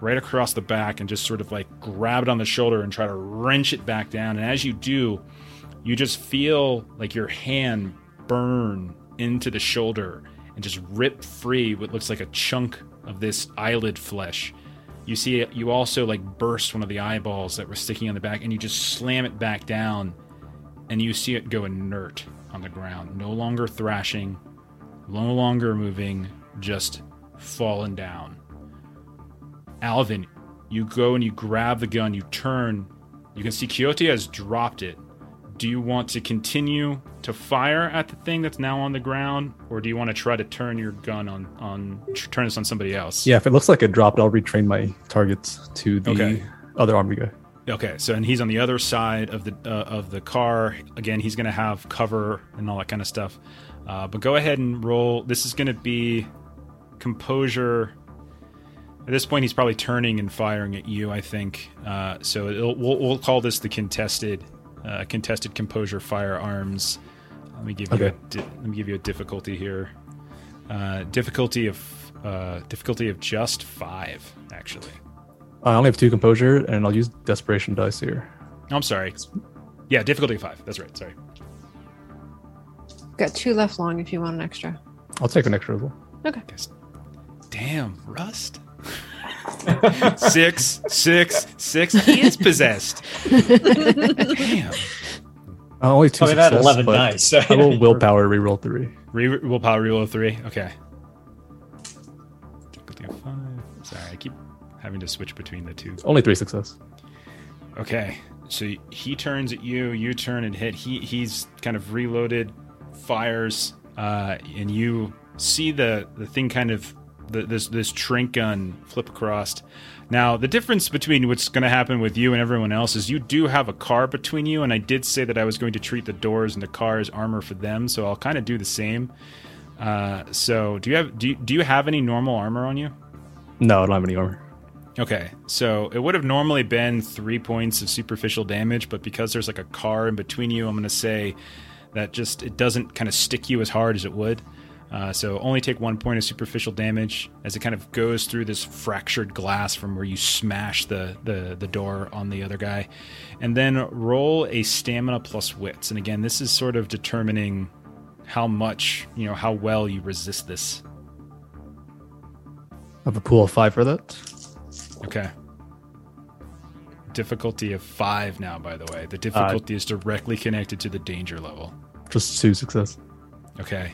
right across the back and just sort of like grab it on the shoulder and try to wrench it back down. And as you do, you just feel like your hand burn into the shoulder and just rip free what looks like a chunk of this eyelid flesh. You see you also like burst one of the eyeballs that were sticking on the back and you just slam it back down and you see it go inert on the ground, no longer thrashing, no longer moving, just fallen down. Alvin, you go and you grab the gun, you turn, you can see Quixote has dropped it. Do you want to continue to fire at the thing that's now on the ground, or do you want to try to turn your gun on on turn this on somebody else? Yeah, if it looks like it dropped, I'll retrain my targets to the Okay. other army guy. Okay, so and he's on the other side of the uh, of the car. Again, he's going to have cover and all that kind of stuff. Uh, but go ahead and roll. This is going to be composure. At this point, he's probably turning and firing at you. I think. Uh, so it'll, we'll, we'll call this the contested uh, contested composure firearms. Let me give you a, di- let me give you a difficulty here. Uh, difficulty of uh, difficulty of just five, actually. I only have two composure, and I'll use desperation dice here. Oh, I'm sorry. Yeah, difficulty five. That's right. Sorry. Got two left long if you want an extra. I'll take an extra as well. Damn, Rust. six, six, six. He is possessed. Damn. Uh, only two I mean, that 11 but dice. I will willpower reroll three. Re- willpower reroll three. Okay. Difficulty five. Sorry, I keep having to switch between the two. Only three success. Okay, so he turns at you. You turn and hit. He he's kind of reloaded, fires, uh, and you see the the thing kind of the, this this trank gun flip across. Now the difference between what's going to happen with you and everyone else is you do have a car between you, and I did say that I was going to treat the doors and the car as armor for them, so I'll kind of do the same. Uh, so do you have do you, do you have any normal armor on you? No, I don't have any armor. Okay, so it would have normally been three points of superficial damage, but because there's like a car in between you, I'm going to say that just it doesn't kind of stick you as hard as it would. Uh, so only take one point of superficial damage as it kind of goes through this fractured glass from where you smash the, the the door on the other guy, and then roll a stamina plus wits. And again, this is sort of determining how much you know how well you resist this. I have a pool of five for that. Okay. Difficulty of five now, by the way. The uh, difficulty is directly connected to the danger level. Just two success. Okay.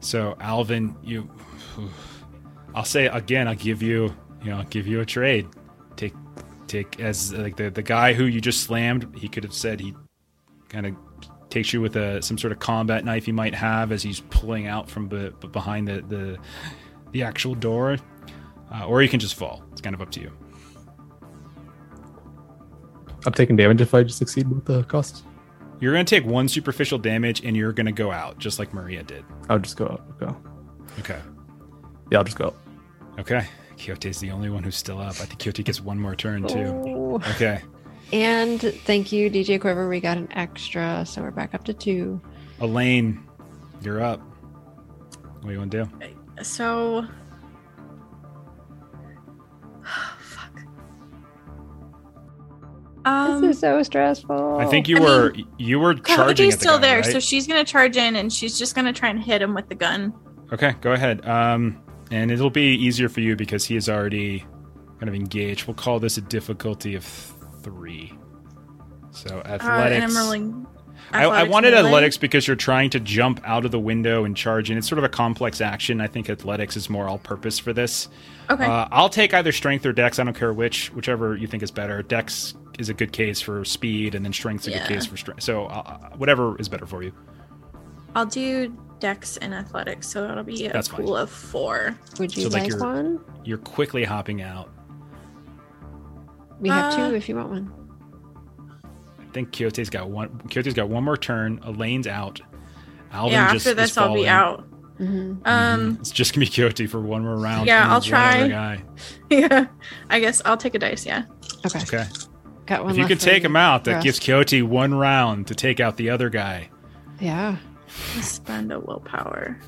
So, Alvin, you. I'll say again, I'll give you, you know, I'll give you a trade. Take take as like the the guy who you just slammed. He could have said he kind of takes you with a some sort of combat knife he might have as he's pulling out from be, behind the the the actual door, uh, or you can just fall. It's kind of up to you. I'm taking damage if I just succeed with the cost. You're going to take one superficial damage, and you're going to go out just like Maria did. I'll just go out. Go. Okay. Yeah, I'll just go up. Okay. Quixote's the only one who's still up. I think Quixote gets one more turn too. Oh. Okay. And thank you, DJ Quiver. We got an extra, so we're back up to two. Elaine, you're up. What do you want to do? So. Fuck. Um, this is so stressful. I think you I were you were charging Quixote's at the still guy, there, right? so she's gonna charge in and she's just gonna try and hit him with the gun. Okay, go ahead. Um, and it'll be easier for you because he is already kind of engaged. We'll call this a difficulty of three. So Uh, athletics. and I'm rolling. I, I wanted melee. athletics because you're trying to jump out of the window and charge in. It's sort of a complex action. I think athletics is more all-purpose for this. Okay. Uh, I'll take either strength or dex. I don't care which, whichever you think is better. Dex is a good case for speed, and then strength's a Yeah. good case for strength. So uh, whatever is better for you. I'll do dex and athletics, so that'll be a That's fine. pool of four. Would you So, like, like you're- one? You're quickly hopping out. We have Uh, two if you want one. I think Quixote's got one. Quixote's got one more turn. Elaine's out. Alvin yeah, after is this I'll be out. Hmm Um, It's just gonna be Quixote for one more round. Yeah, I'll try. Guy. yeah. I guess I'll take a dice. Yeah. Okay. Okay. Got one if you left can take him out, that Rust. gives Quixote one round to take out the other guy. Yeah. Spend a willpower.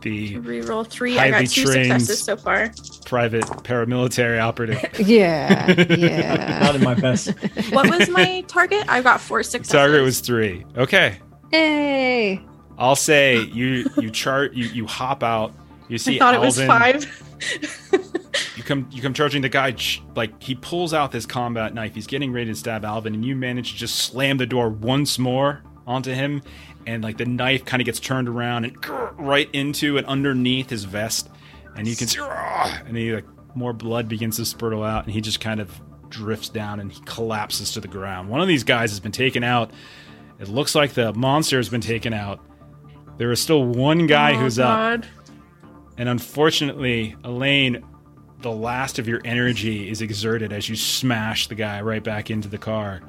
The Reroll three. I got two successes so far. private paramilitary operative. Yeah. Yeah. Not in my best. What was my target? I got four successes. Target was three. Okay. hey. I'll say you you chart you you hop out. You see I thought it was Alvin. five. You come you come charging the guy like he pulls out this combat knife. He's getting ready to stab Alvin, and you manage to just slam the door once more onto him, and like the knife kind of gets turned around and right into and underneath his vest, and you can see, and he like more blood begins to spurtle out, and he just kind of drifts down and he collapses to the ground. One of these guys has been taken out. It looks like the monster has been taken out. There is still one guy Oh, who's up. And unfortunately, Elaine, the last of your energy is exerted as you smash the guy right back into the car.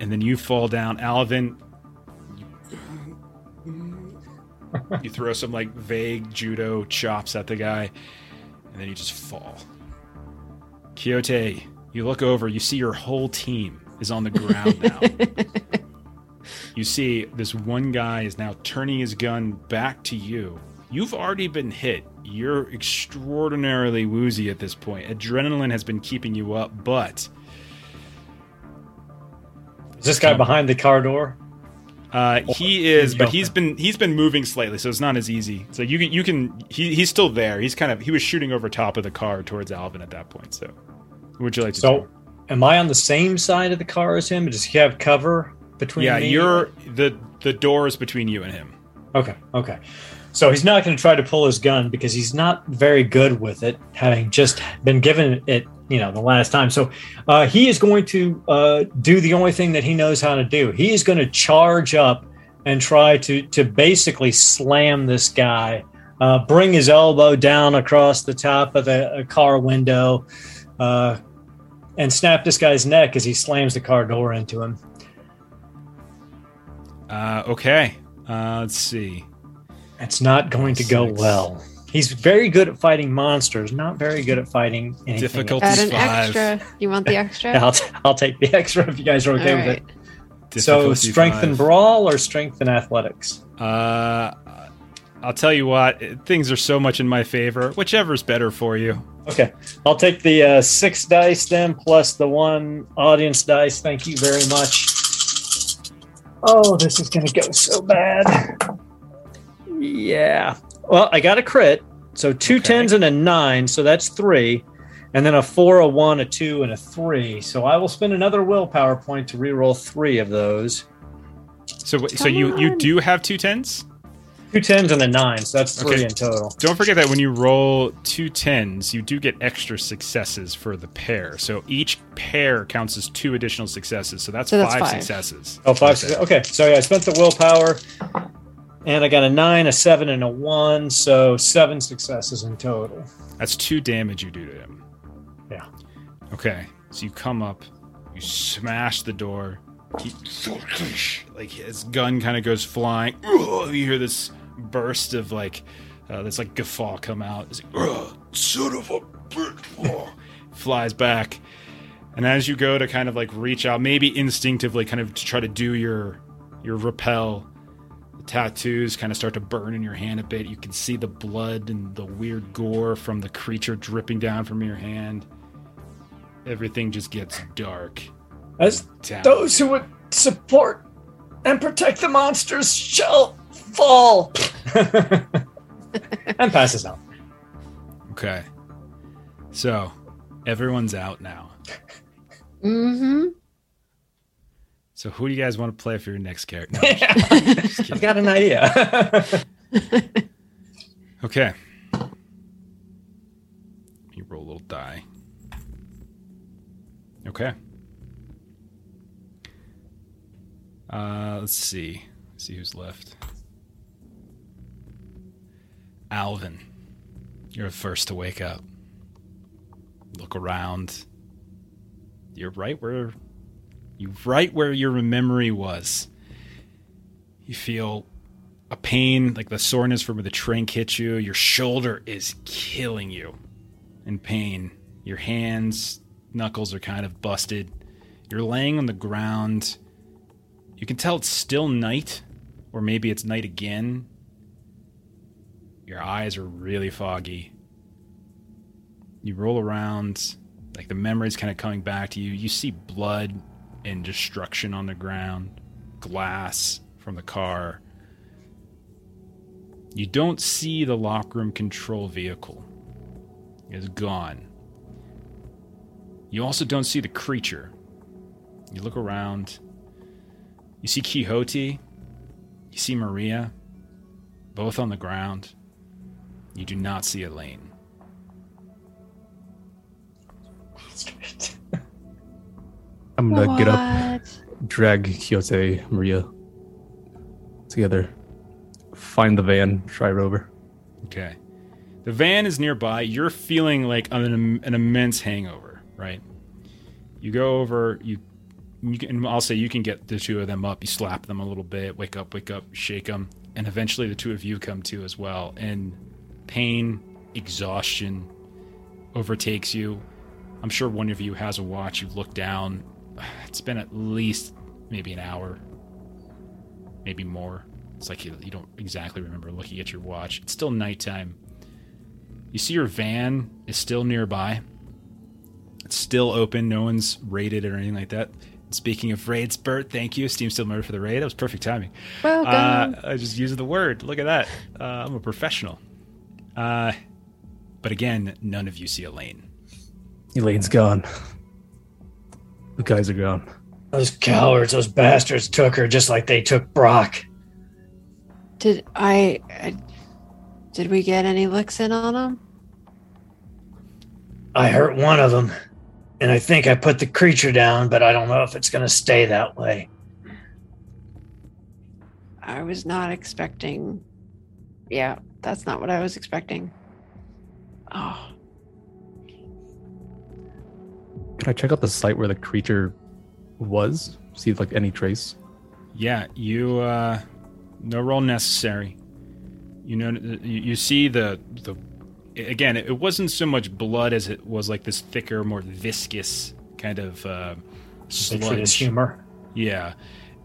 And then you fall down. Alvin, you, you throw some like vague judo chops at the guy, and then you just fall. Quixote, you look over, you see your whole team is on the ground now. you see this one guy is now turning his gun back to you. You've already been hit. You're extraordinarily woozy at this point. Adrenaline has been keeping you up, but Is this guy behind the car door? uh, he is. But he's been he's been moving slightly, so it's not as easy. So you can you can he, he's still there. He's kind of he was shooting over top of the car towards Alvin at that point. So, what would you like to So, do? am I on the same side of the car as him? Does he have cover between Yeah, me? you're the the door is between you and him. Okay, okay. So he's not going to try to pull his gun because he's not very good with it, having just been given it, you know, the last time. So uh, he is going to uh, do the only thing that he knows how to do. He is going to charge up and try to to basically slam this guy, uh, bring his elbow down across the top of the a car window, uh, and snap this guy's neck as he slams the car door into him. Uh, okay. Uh, let's see. It's not going to go Six. well. He's very good at fighting monsters, not very good at fighting anything. Difficulty. Add an five. extra. You want the extra? I'll, t- I'll take the extra if you guys are okay All with right. it. So Difficulty strength and brawl or strength and athletics? Uh, I'll tell you what. Things are so much in my favor. Whichever's better for you. Okay, I'll take the uh, six dice then plus the one audience dice. Thank you very much. Oh, this is going to go so bad. Yeah. Well, I got a crit. So two Okay. tens and a nine. So that's three. And then a four, a one, a two, and a three. So I will spend another willpower point to reroll three of those. So, wait, so you you do have two tens? Two tens and a nine, so that's three Okay. in total. Don't forget that when you roll two tens, you do get extra successes for the pair. So each pair counts as two additional successes. So that's, So that's five, five. successes. Oh, five. Right success- Okay, so yeah, I spent the willpower, and I got a nine, a seven, and a one, so seven successes in total. That's two damage you do to him. Yeah. Okay. So you come up, you smash the door. He, like his gun kind of goes flying. Ugh, You hear this burst of like uh, this like guffaw come out. It's like, "Ugh, son of a bitch. Flies back, and as you go to kind of like reach out, maybe instinctively, kind of to try to do your your repel, the tattoos kind of start to burn in your hand a bit. You can see the blood and the weird gore from the creature dripping down from your hand. Everything just gets dark. As those who would support and protect the monsters shall fall. and passes out. Okay. So, everyone's out now. Mm-hmm. So, who do you guys want to play for your next character? No, I'm just- I've got an idea. okay. You roll a little die. Okay. Uh, let's see. Let's see who's left. Alvin, you're the first to wake up. Look around. You're right where you right where your memory was. You feel a pain, like the soreness from where the trank hit you. Your shoulder is killing you in pain. Your hands, knuckles are kind of busted. You're laying on the ground. You can tell it's still night, or maybe it's night again. Your eyes are really foggy. You roll around, like the memories kind of coming back to you. You see blood and destruction on the ground, glass from the car. You don't see the lock room control vehicle. It is gone. You also don't see the creature. You look around. You see Quixote. You see Maria. Both on the ground. You do not see Elaine. I'm gonna get up, drag Quixote, Maria together, find the van, drive over. Okay. The van is nearby. You're feeling like an, an immense hangover, right? You go over, you, you can, I'll say you can get the two of them up. You slap them a little bit, wake up, wake up, shake them, and eventually the two of you come to as well. And pain, exhaustion overtakes you. I'm sure one of you has a watch. You look down. It's been at least maybe an hour, maybe more. It's like you, you don't exactly remember looking at your watch. It's still nighttime. You see your van is still nearby. It's still open. No one's raided or anything like that. Speaking of raids, Bert, thank you. Steam still member for the raid. That was perfect timing. Welcome. Uh, I just used the word. Look at that. Uh, I'm a professional. Uh, but again, none of you see Elaine. Elaine's gone. The guys are gone. those cowards, those bastards took her just like they took Brock. did I, I? Did we get any licks in on them? I hurt one of them, and I think I put the creature down, but I don't know if it's going to stay that way. I was not expecting. Yeah, that's not what I was expecting. Oh, Can I check out the site where the creature was? See if like any trace. Yeah, you. Uh, no roll necessary. You know, you, you see the the. Again, it wasn't so much blood as it was like this thicker, more viscous kind of uh, Like for this sludge. humor. Yeah.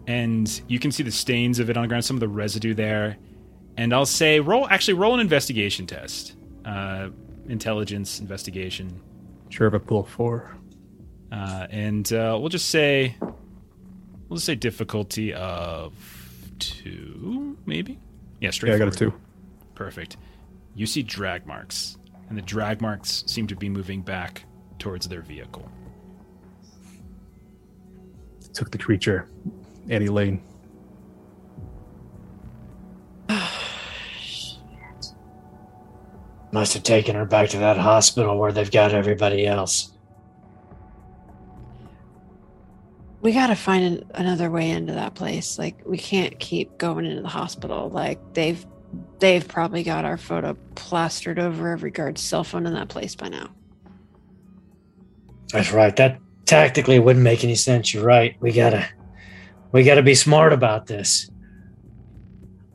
And you can see the stains of it on the ground, some of the residue there. And I'll say roll actually roll an investigation test. Uh, intelligence investigation. Sure, if I pull four. Uh, and uh, we'll just say we'll just say difficulty of two, maybe? Yeah, straight. Yeah, I got a two. Perfect. You see drag marks, and the drag marks seem to be moving back towards their vehicle. Took the creature. Annie Lane. Must have taken her back to that hospital where they've got everybody else. We got to find an, another way into that place. Like we can't keep going into the hospital. Like they've they've probably got our photo plastered over every guard's cell phone in that place by now. That's right. That tactically wouldn't make any sense. You're right. We gotta we gotta be smart about this.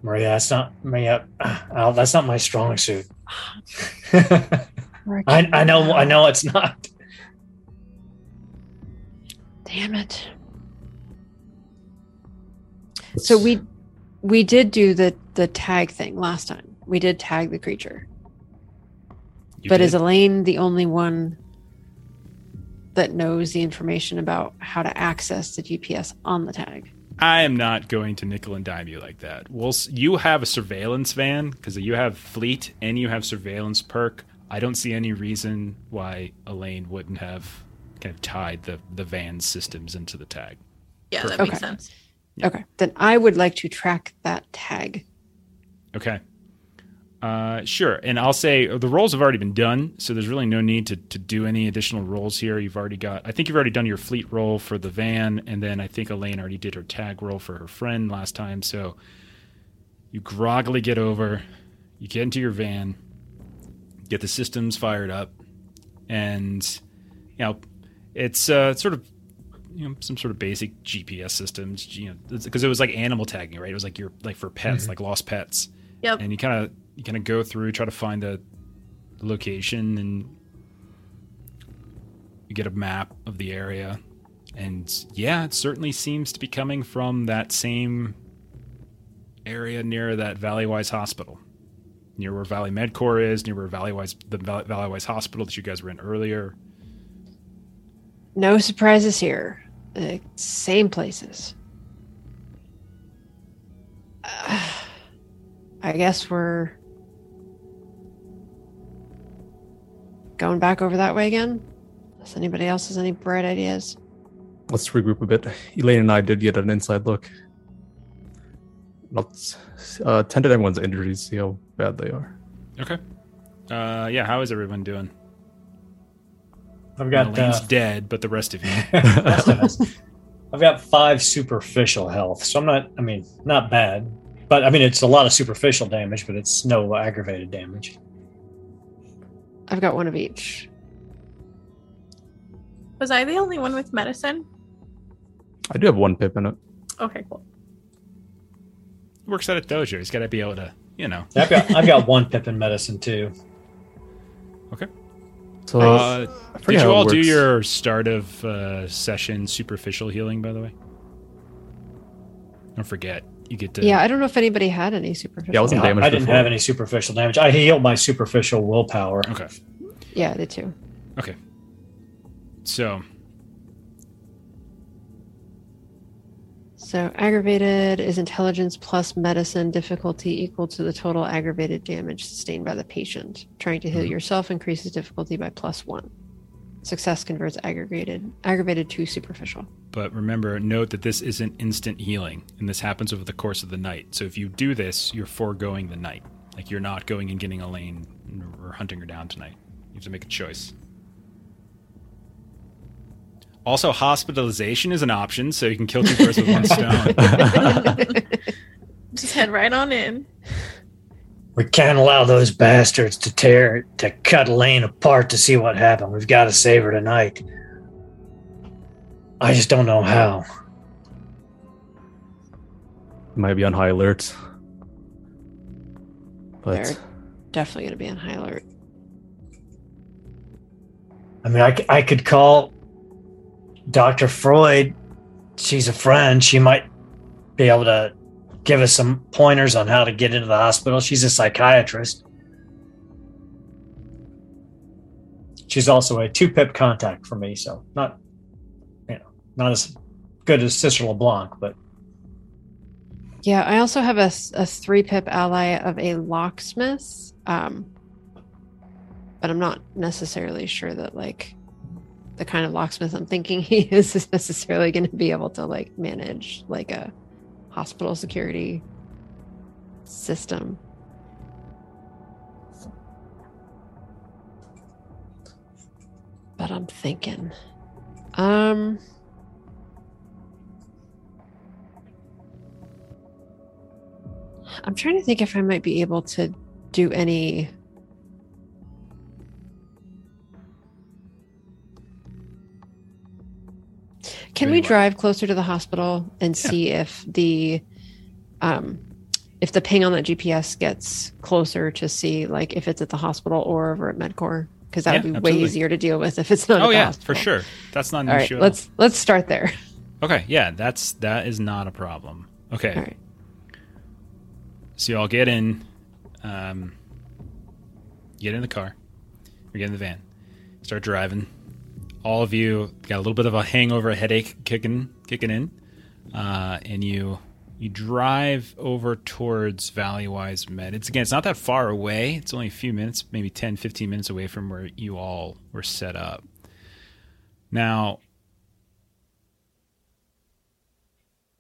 Maria, that's not Maria. Uh, that's not my strong suit. I, I know I know it's not. Damn it. So we we did do the the tag thing last time. We did tag the creature. You but did? is Elaine the only one that knows the information about how to access the GPS on the tag? I am not going to nickel and dime you like that. Well, you have a surveillance van because you have fleet and you have surveillance perk. I don't see any reason why Elaine wouldn't have kind of tied the the van systems into the tag. Yeah, that Okay. makes sense. Yeah. Okay. Then I would like to track that tag. Okay. Uh, sure. And I'll say uh, the rolls have already been done, so there's really no need to, to do any additional rolls here. You've already got, I think you've already done your fleet roll for the van, and then I think Elaine already did her tag roll for her friend last time. So you groggily get over, you get into your van, get the systems fired up, and, you know, it's uh, sort of you know some sort of basic GPS systems, you know, because it was like animal tagging, right? It was like your like for pets, like lost pets. Yep. And you kind of you kind of go through, try to find the location, and you get a map of the area. And yeah, it certainly seems to be coming from that same area near that Valleywise Hospital, near where Valley MedCore is, near where Valleywise the Valleywise Hospital that you guys were in earlier. No surprises here. Uh, same places. Uh, I guess we're going back over that way again. Unless anybody else has any bright ideas. Let's regroup a bit. Elaine and I did get an inside look. Let's uh, tend to everyone's injuries, see how bad they are. Okay. Uh, yeah, how is everyone doing? I've got Elaine's uh, dead, but the rest of you. rest of us. I've got five superficial health, so I'm not. I mean, not bad, but I mean it's a lot of superficial damage, but it's no aggravated damage. I've got one of each. Was I the only one with medicine? I do have one pip in it. Okay, cool. Works out at a dojo. He's got to be able to, you know. I've got I've got one pip in medicine too. Okay. So Uh, did you all do your start of uh, session superficial healing, by the way? Don't forget, you get to. Yeah, I don't know if anybody had any superficial. Yeah, I wasn't I, damaged I didn't before. have any superficial damage. I healed my superficial willpower. Okay. Yeah, I did too. So, So aggravated is intelligence plus medicine difficulty equal to the total aggravated damage sustained by the patient. Trying to heal Mhm. yourself increases difficulty by plus one. Success converts aggravated aggravated to superficial. but remember, note that this isn't instant healing, and this happens over the course of the night. So, if you do this, you're foregoing the night. Like, you're not going and getting Elaine or hunting her down tonight. You have to make a choice. Also, hospitalization is an option, so you can kill two birds with one stone. Just head right on in. We can't allow those bastards to tear to cut Lane apart to see what happened. We've got to save her tonight. I just don't know how. Might be on high alert. But They're definitely going to be on high alert. I mean, I, I could call Dr. Freud. She's a friend. She might be able to give us some pointers on how to get into the hospital. She's a psychiatrist. She's also a two pip contact for me, so not, you know, not as good as Sister LeBlanc, but Yeah, I also have a three pip ally of a locksmith. Um, but I'm not necessarily sure that like the kind of locksmith I'm thinking he is is necessarily going to be able to like manage like a hospital security system. But I'm thinking. Um I'm trying to think if I might be able to do any Can we drive closer to the hospital and Yeah. see if the um if the ping on that GPS gets closer to see like if it's at the hospital or over at Medcore? Because that Yeah, would be absolutely. way easier to deal with if it's not. Oh at the yeah, hospital. for sure. That's not an All right, issue. at let's let's start there. Okay, yeah, that's that is not a problem. Okay, All right. so you all get in, um, get in the car, or get in the van, start driving. All of you got a little bit of a hangover, a headache kicking kicking in, uh, and you you drive over towards Valleywise Med. It's again, it's not that far away. It's only a few minutes, maybe 10, 15 minutes away from where you all were set up. Now,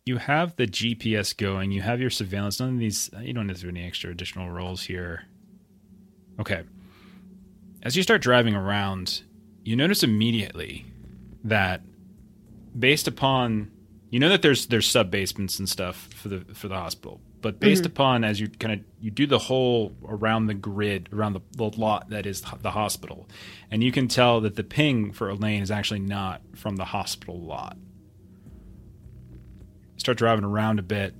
you have the GPS going, you have your surveillance. None of these, you don't have to do any extra additional rolls here. Okay. As you start driving around, you notice immediately that based upon you know that there's there's sub basements and stuff for the for the hospital but based Mhm. upon as you kind of you do the whole around the grid around the, the lot that is the hospital and you can tell that the ping for elaine is actually not from the hospital lot. Start driving around a bit.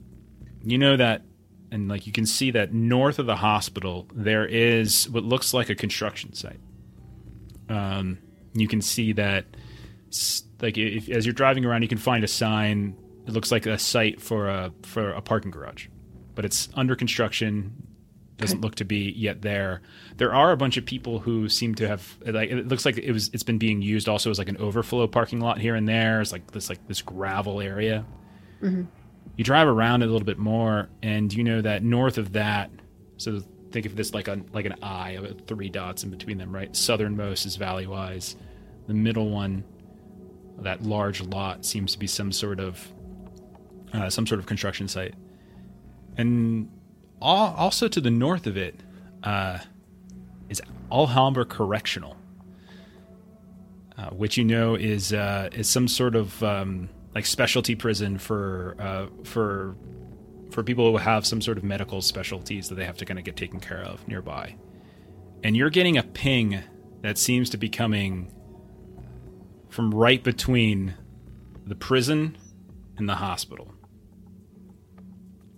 You know that and like you can see that north of the hospital there is what looks like a construction site. Um, you can see that like if, as you're driving around you can find a sign. It looks like a site for a for a parking garage but it's under construction doesn't look to be yet there. There are a bunch of people who seem to have like it looks like it was it's been being used also as like an overflow parking lot here and there. It's like this like this gravel area. Mhm. you drive around it a little bit more and you know that north of that so think of this like a like an eye of three dots in between them right? Southernmost is valleywise the middle one that large lot seems to be some sort of uh, some sort of construction site and all, also to the north of it uh, is Alhambra Correctional, uh, which you know is uh, is some sort of um, like specialty prison for uh, for for people who have some sort of medical specialties that they have to kind of get taken care of nearby. And you're getting a ping that seems to be coming from right between the prison and the hospital.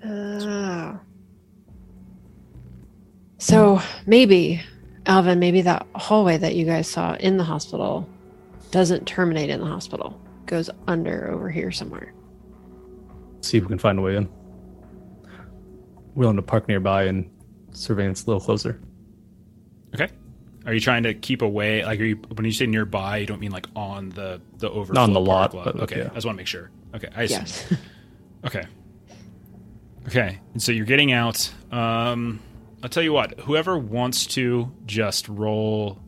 Oh. So maybe, Alvin, maybe that hallway that you guys saw in the hospital doesn't terminate in the hospital, goes under over here somewhere. See if we can find a way in. We're willing to park nearby and surveillance a little closer. Okay. Are you trying to keep away? Like, are you when you say nearby, you don't mean like on the the overflow On the park lot, but, okay, yeah. I just want to make sure. Okay, I see. Yes. Okay. Okay. And so you're getting out. Um, I'll tell you what. Whoever wants to just roll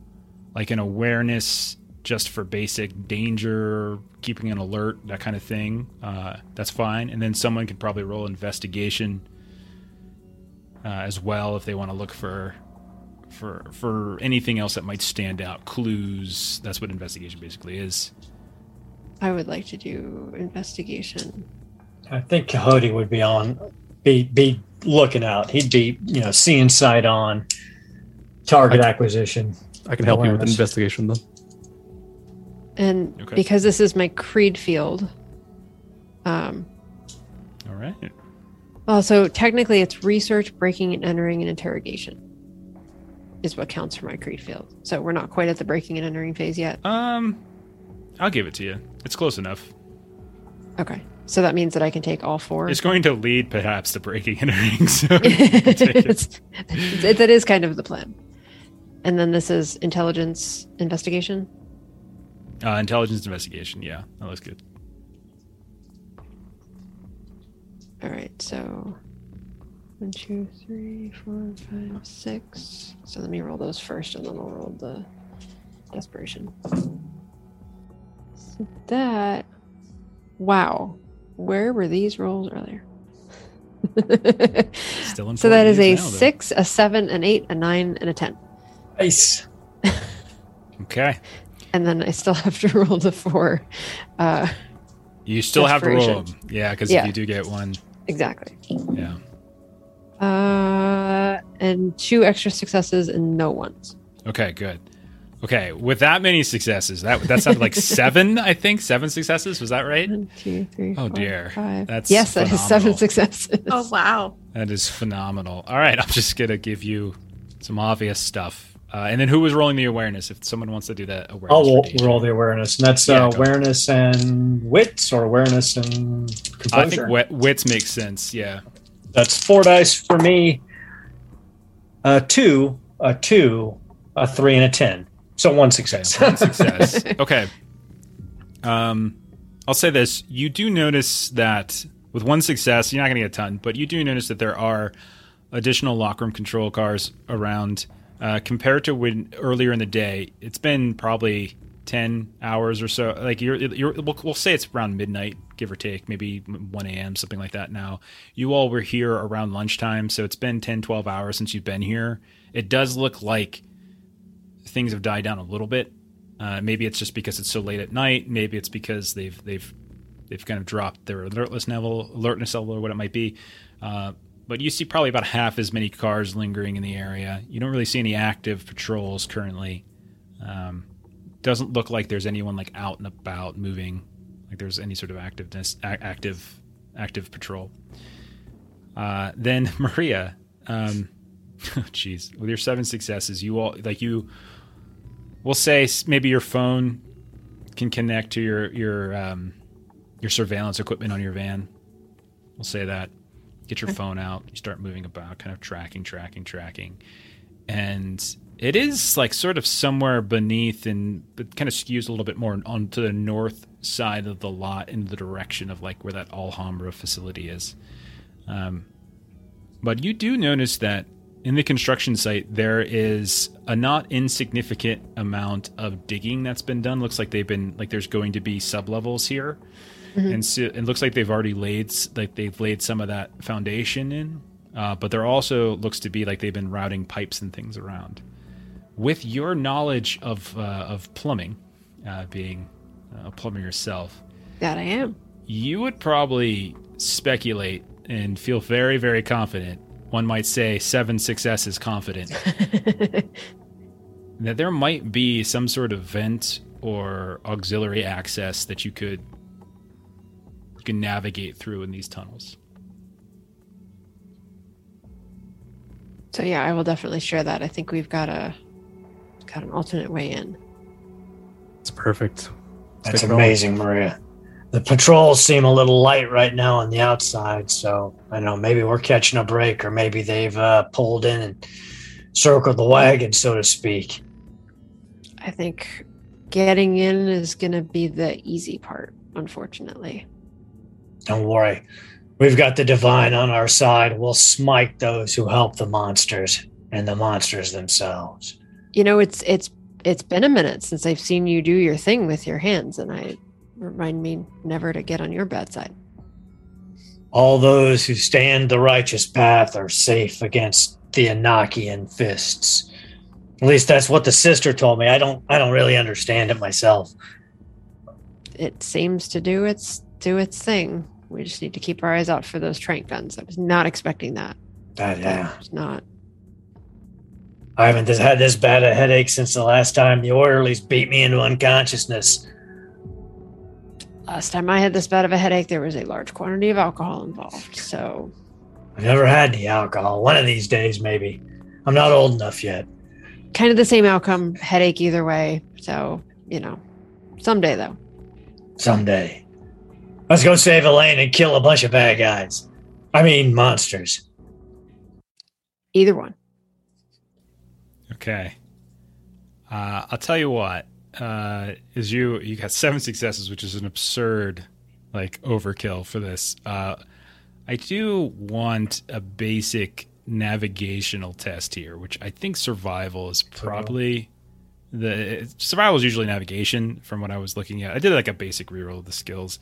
like an awareness just for basic danger, keeping an alert, that kind of thing. Uh, that's fine. And then someone could probably roll investigation uh, as well if they want to look for for for anything else that might stand out, clues. That's what investigation basically is. I would like to do investigation. I think Quixote would be on, be be looking out. He'd be, you know, seeing sight on, target I- acquisition. I can help you with investigation then. And Okay. because this is my creed field, um, All right. well, so technically it's research, breaking and entering, and interrogation is what counts for my creed field. So we're not quite at the breaking and entering phase yet. Um, I'll give it to you. It's close enough. Okay. So that means that I can take all four. It's going to lead perhaps to breaking and entering. So take it. It- that is kind of the plan. And then this is intelligence investigation. uh, intelligence investigation. Yeah, that looks good. All right. So one, two, three, four, five, six. So let me roll those first, and then I'll roll the desperation. So that. Wow. Where were these rolls earlier? Still in. so that is a now, six, a seven, an eight, a nine, and a ten. Nice. Okay. and then I still have to roll the four. Uh, You still have to roll them. Yeah, because Yeah. if you do get one, exactly. yeah. Uh, and two extra successes and no ones. Okay, good. Okay, with that many successes, that that sounded like seven, I think. Seven successes, was that right? One, two, three, Oh, four, dear. five. That's yes, that is seven successes. Oh wow. That is phenomenal. All right, I'm just gonna give you some obvious stuff, uh, and then who was rolling the awareness? If someone wants to do that awareness, I'll roll, roll the awareness, and that's Yeah, uh, go. awareness and wits, or awareness and I think wit, wits makes sense. Yeah. That's four dice for me. A two, a two, a three, and a ten. So one Okay, success. one success. okay. Um, I'll say this: you do notice that with one success, you're not going to get a ton, but you do notice that there are additional lockroom control cars around. Uh, compared to when earlier in the day, it's been probably ten hours or so. Like you're, you're we'll, we'll say it's around midnight, give or take, maybe one a.m. something like that. Now, you all were here around lunchtime, so it's been 10, 12 hours since you've been here. It does look like things have died down a little bit. Uh, maybe it's just because it's so late at night. Maybe it's because they've they've they've kind of dropped their alertness level, alertness level, or what it might be. Uh, but you see probably about half as many cars lingering in the area. You don't really see any active patrols currently. Um, doesn't look like there's anyone like out and about moving, like there's any sort of activeness, a- active, active patrol. Uh, then Maria, um, jeez, with your seven successes, you all like you. We'll say maybe your phone can connect to your your um, your surveillance equipment on your van. We'll say that. Get your phone out. You start moving about, kind of tracking, tracking, tracking, and it is like sort of somewhere beneath, and it kind of skews a little bit more onto the north side of the lot, in the direction of like where that Alhambra facility is. Um, but you do notice that in the construction site there is a not insignificant amount of digging that's been done. Looks like they've been like there's going to be sublevels here, and so it looks like they've already laid like they've laid some of that foundation in. Uh, but there also looks to be like they've been routing pipes and things around. With your knowledge of uh, of plumbing, uh, being Uh, a plumber yourself, That I am. you would probably speculate and feel very, very confident. One might say seven successes confident that there might be some sort of vent or auxiliary access that you could you can navigate through in these tunnels. So yeah, I will definitely share that. I think we've got a got an alternate way in. It's perfect. That's Stick it on. amazing, Maria. The patrols seem a little light right now on the outside, so I know maybe we're catching a break, or maybe they've uh, pulled in and circled the wagon, so to speak. I think getting in is going to be the easy part, unfortunately. Don't worry, we've got the divine on our side. We'll smite those who help the monsters and the monsters themselves. You know, it's it's it's been a minute since I've seen you do your thing with your hands, and I remind me never to get on your bad side. All those who stand the righteous path are safe against the Anakian fists. At least that's what the sister told me. I don't I don't really understand it myself. It seems to do its do its thing. We just need to keep our eyes out for those trank guns. I was not expecting that. That, yeah. It's not. I haven't had this bad a headache since the last time the orderlies beat me into unconsciousness. Last time I had this bad of a headache, there was a large quantity of alcohol involved. So I've never had any alcohol. One of these days, maybe. I'm not old enough yet. kind of the same outcome, headache either way. So, you know, someday though. Someday. Let's go save Elaine and kill a bunch of bad guys. I mean, monsters. Either one. Okay. Uh, I'll tell you what. Uh, is you you got seven successes, which is an absurd like overkill for this. Uh, I do want a basic navigational test here, which I think survival is probably the survival is usually navigation from what I was looking at. I did like a basic reroll of the skills,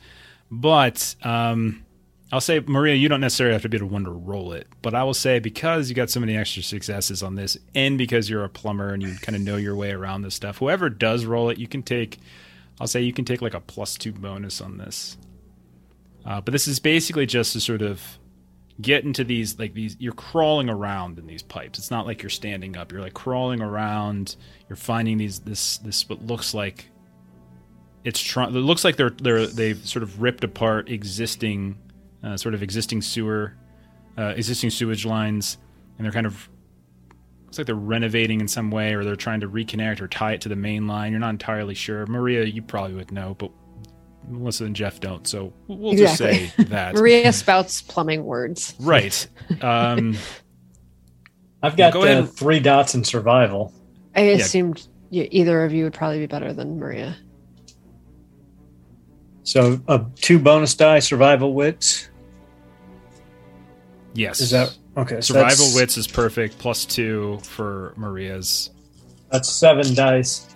but um, I'll say, Maria, you don't necessarily have to be the one to roll it, but I will say because you got so many extra successes on this, and because you're a plumber and you kind of know your way around this stuff, whoever does roll it, you can take. I'll say you can take like a plus two bonus on this. Uh, but this is basically just to sort of get into these like these. You're crawling around in these pipes. It's not like you're standing up. You're like crawling around. You're finding these this this what looks like it's trying. It looks like they're they're they've sort of ripped apart existing uh, sort of existing sewer, uh, existing sewage lines, and they're kind of looks like they're renovating in some way, or they're trying to reconnect or tie it to the main line. You're not entirely sure. Maria, you probably would know, but Melissa and Jeff don't. So we'll Exactly. just say that. Maria spouts plumbing words. Right. Um, I've got Go uh, three dots in survival. I assumed y either of you would probably be better than Maria. So uh, two bonus die, survival wits. yes. Is that okay? survival that's- wits is perfect. Plus two for Maria's. That's seven dice.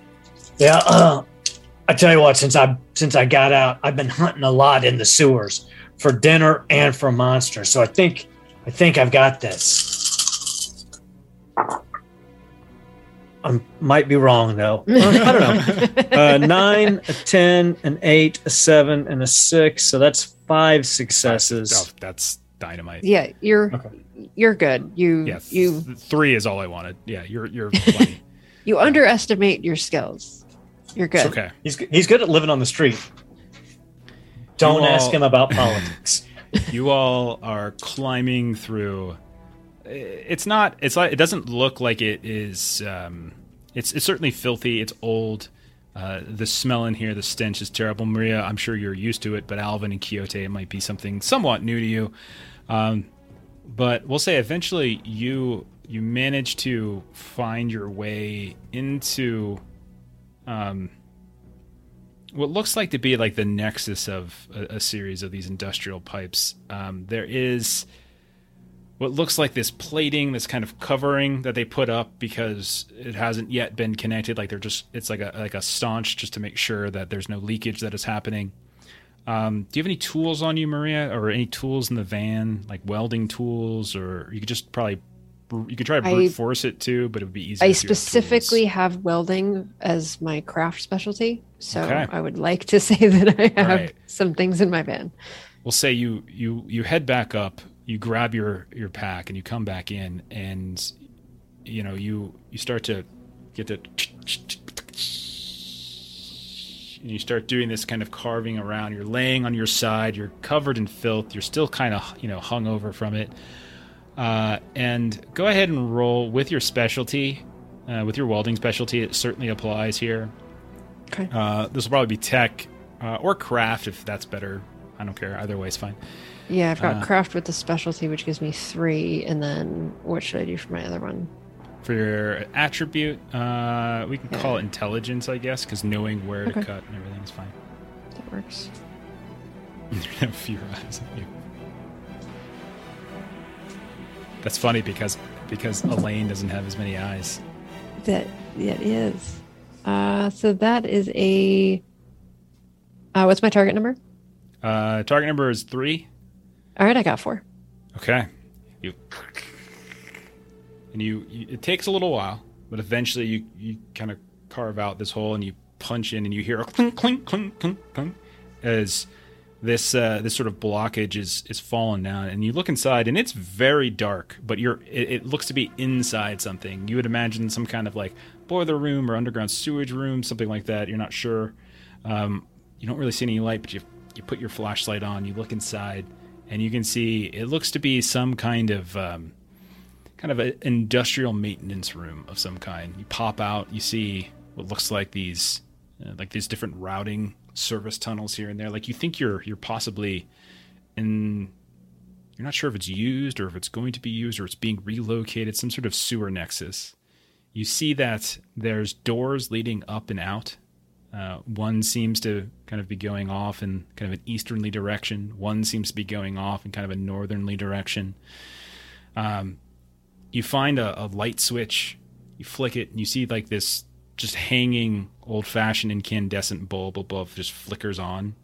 Yeah. Uh, I tell you what, since I since I got out, I've been hunting a lot in the sewers for dinner and for monsters. So I think I think I've got this. I might be wrong though. I don't know. Uh, nine, a ten, an eight, a seven, and a six. So that's five successes. Oh, that's dynamite. Yeah, you're Okay. you're good. You Yeah, you three is all I wanted. Yeah, you're you're you underestimate your skills. You're good. okay. He's he's good at living on the street. Don't You ask him about politics. you all are climbing through it's not it's like it doesn't look like it is um it's it's certainly filthy. It's old. Uh the smell in here the stench is terrible. Maria i'm sure you're used to it but alvin and quixote it might be something somewhat new to you. Um but we'll say eventually you you manage to find your way into um what looks like to be like the nexus of a, a series of these industrial pipes. Um, there is what looks like this plating, this kind of covering that they put up because it hasn't yet been connected. Like they're just, it's like a like a staunch just to make sure that there's no leakage that is happening. Um, do you have any tools on you, Maria, or any tools in the van, like welding tools, or you could just probably you could try to brute I- force it too, but it would be easier. I if you had specifically tools. have welding as my craft specialty, so Okay. I would like to say that I have Right. some things in my van. we'll say you you you head back up you grab your your pack and you come back in and you know you you start to get the and you start doing this kind of carving around. You're laying on your side. You're covered in filth. You're still kind of you know hung over from it. Uh, and go ahead and roll with your specialty uh, with your welding specialty. It certainly applies here. Okay. uh, this will probably be tech uh, or craft if that's better. I don't care. Either way is fine Yeah, I've got Uh, craft with the specialty, which gives me three, and then what should I do for my other one? For your attribute, uh, we can Yeah. call it intelligence, I guess, because knowing where to cut and everything is fine. That works. you have fewer eyes than you. That's funny because because Elaine doesn't have as many eyes. That that is. Uh, so that is a. Uh, what's my target number? Uh, target number is three. All right, I got four. Okay. You and you, you it takes a little while, but eventually you you kind of carve out this hole and you punch in and you hear a clink clink clink clink clink as this uh, this sort of blockage is is falling down and you look inside and it's very dark, but you're it, it looks to be inside something. You would imagine some kind of like boiler room or underground sewage room, something like that. You're not sure. Um, you don't really see any light, but you you put your flashlight on, you look inside, and you can see it looks to be some kind of um, kind of an industrial maintenance room of some kind. You pop out, you see what looks like these uh, like these different routing service tunnels here and there. Like you think you're you're possibly in you're not sure if it's used or if it's going to be used or it's being relocated, some sort of sewer nexus. You see that there's doors leading up and out. Uh, one seems to kind of be going off in kind of an easternly direction. One seems to be going off in kind of a northernly direction. Um, you find a, a light switch, you flick it, and you see like this just hanging old fashioned incandescent bulb above just flickers on.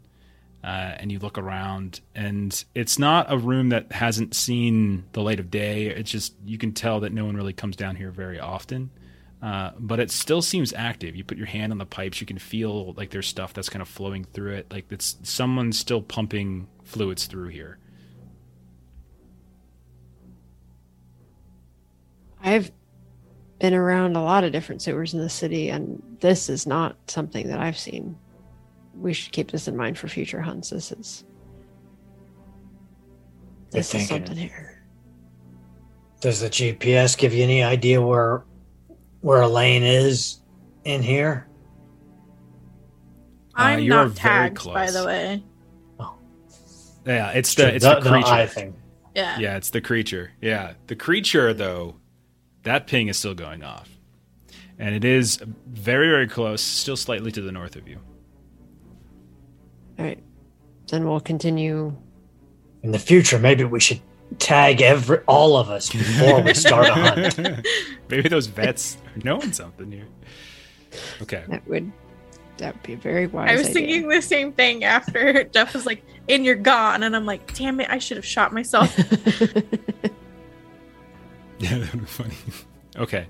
uh, and you look around, and it's not a room that hasn't seen the light of day. It's just you can tell that no one really comes down here very often. Uh, but it still seems active. You put your hand on the pipes, you can feel like there's stuff that's kind of flowing through it. Like it's someone's still pumping fluids through here. I've been around a lot of different sewers in the city, and this is not something that I've seen. We should keep this in mind for future hunts. This is this is something here. Does the GPS give you any idea where where Elaine is in here? Uh, I'm you are not tagged, by the way. Oh. Yeah, it's the it's the, the, the creature. eye thing. Yeah. Yeah, it's the creature. Yeah, the creature though, that ping is still going off, and it is very very close, still slightly to the north of you. All right. Then we'll continue. In the future, maybe we should tag every all of us before we start a hunt. Maybe those vets are knowing something here. Okay. That would that would be a very wise. I was idea. thinking the same thing after Jeff was like, and you're gone. And I'm like, damn it, I should have shot myself. Yeah, that would be funny. okay.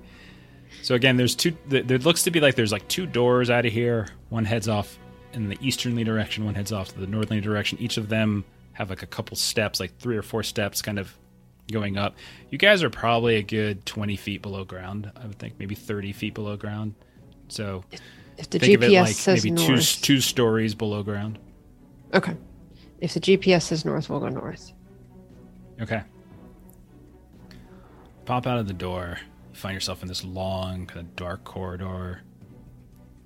So again, there's two. th- There looks to be like there's like two doors out of here. One heads off in the easternly direction. One heads off to the northerly direction. Each of them have like a couple steps, like three or four steps, kind of going up. You guys are probably a good 20 feet below ground. I would think maybe 30 feet below ground. So if the think of it GPS like says maybe north. two two stories below ground. Okay. If the GPS says north, we'll go north. Okay. Pop out of the door. You find yourself in this long, kind of dark corridor.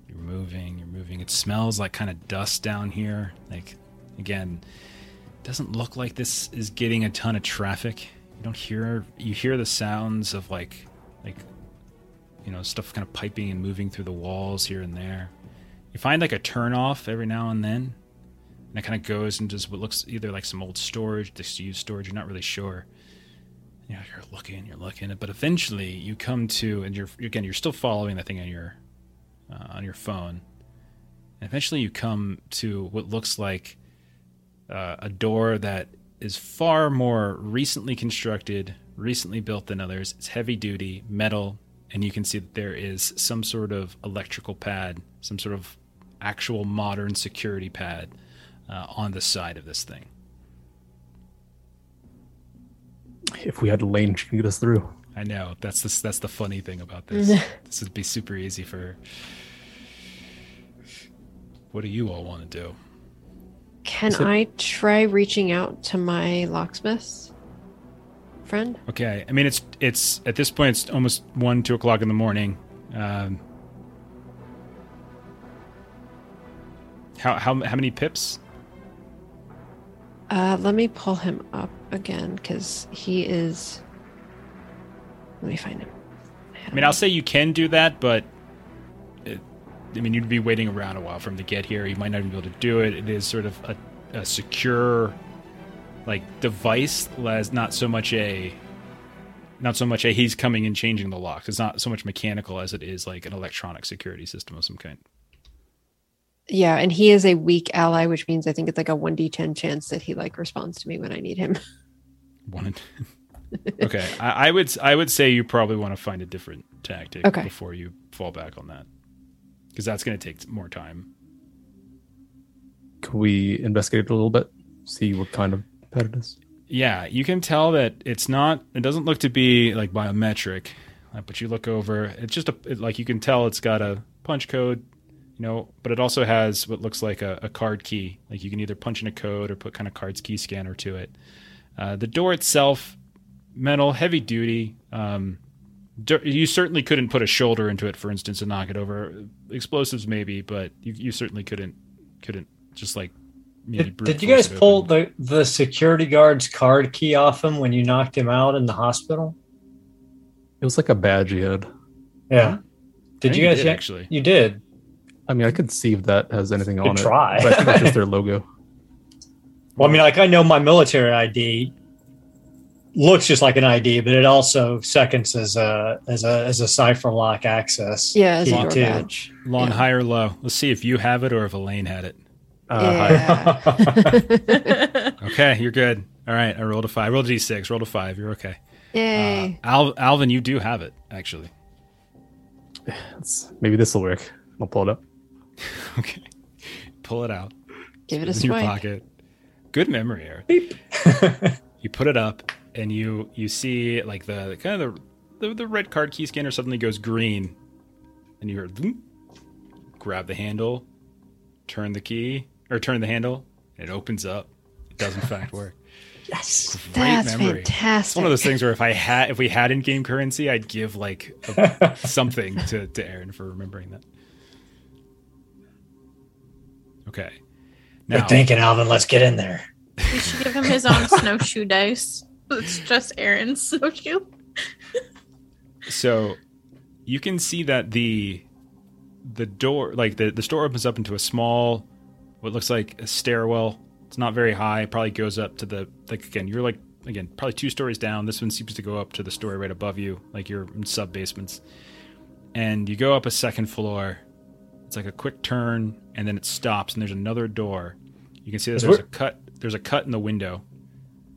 You're moving, you're moving. It smells like kind of dust down here. Like, again, doesn't look like this is getting a ton of traffic. You don't hear, you hear the sounds of like, like, you know, stuff kind of piping and moving through the walls here and there. You find like a turnoff every now and then. And it kind of goes into what looks either like some old storage, disused storage. You're not really sure. You know, you're looking, you're looking, but eventually you come to, and you're again, you're still following the thing on your uh, on your phone. And eventually, you come to what looks like uh, a door that is far more recently constructed, recently built than others. It's heavy duty, metal, and you can see that there is some sort of electrical pad, some sort of actual modern security pad uh, on the side of this thing. If we had Elaine, she can get us through. I know that's the that's the funny thing about this. this would be super easy for. What do you all want to do? Can it- I try reaching out to my locksmith friend? Okay, I mean it's it's at this point it's almost one two o'clock in the morning. Um, how how how many pips? Uh, let me pull him up again because he is. Let me find him. I mean, I'll say you can do that, but I mean, you'd be waiting around a while for him to get here. You might not even be able to do it. It is sort of a, a secure, like device, as not so much a, not so much a he's coming and changing the locks. It's not so much mechanical as it is like an electronic security system of some kind. Yeah, and he is a weak ally, which means I think it's like a one d ten chance that he like responds to me when I need him. One. okay, I, I would I would say you probably want to find a different tactic Okay. before you fall back on that, because that's going to take more time. Can we investigate it a little bit? See what kind of pet it is? Yeah, you can tell that it's not. It doesn't look to be like biometric, but you look over. It's just a it, like you can tell it's got a punch code, you know, but it also has what looks like a, a card key. Like you can either punch in a code or put kind of cards key scanner to it. Uh, the door itself, metal, heavy duty. Um, you certainly couldn't put a shoulder into it, for instance, and knock it over. Explosives maybe, but you, you certainly couldn't couldn't just like. Did, did you guys pull the, the security guard's card key off him when you knocked him out in the hospital? It was like a badge he had. Yeah. Did you guys did, actually? You did. I mean, I could see if that has anything Good on try. it. But I think it's just their logo. Well, I mean, like I know my military ID looks just like an ID, but it also seconds as a as a as a cipher lock access. Yeah, as a key, door too. badge. Long, Yeah. high, or low? Let's see if you have it or if Elaine had it. Uh, hi. Yeah. Okay, you're good. All right, I rolled a five. I rolled a d6. Rolled a five. You're okay. Uh, Yay. Al- Alvin, you do have it actually. Let's- maybe this will work. I'll pull it up. Okay, pull it out. Give it a in your pocket. Good memory, Aaron. you put it up, and you you see like the kind of the the, the red card key scanner suddenly goes green, and you hear "Zoom." grab the handle, turn the key or turn the handle, and it opens up. It does in fact work. yes. Great That's memory. fantastic. It's one of those things where if I had if we had in game currency, I'd give like a, something to to Aaron for remembering that. Okay. Good Now, thinking, Alvin. Let's get in there. We should give him his own snowshoe dice. It's just Aaron's snowshoe. so you can see that the the door like the the store opens up into a small what looks like a stairwell. It's not very high. Probably goes up to the like again you're like again probably two stories down. This one seems to go up to the story right above you like you're in sub basements. And you go up a second floor. It's like a quick turn and then it stops and there's another door. You can see that there's a cut there's a cut in the window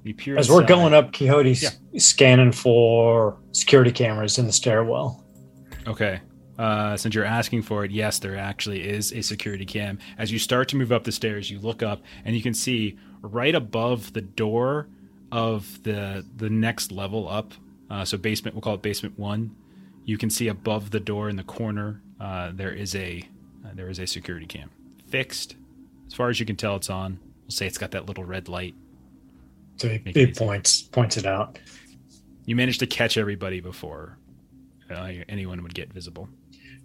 you peer As we're inside. going up, Quixote's Yeah. scanning for security cameras in the stairwell. Okay. Uh, since you're asking for it, yes, there actually is a security cam. As you start to move up the stairs, you look up and you can see right above the door of the the next level up. Uh, so basement, we'll call it basement one. You can see above the door in the corner uh, there is a uh, there is a security cam fixed. As far as you can tell, it's on. We'll say it's got that little red light. So he, he points points it out. You managed to catch everybody before uh, anyone would get visible.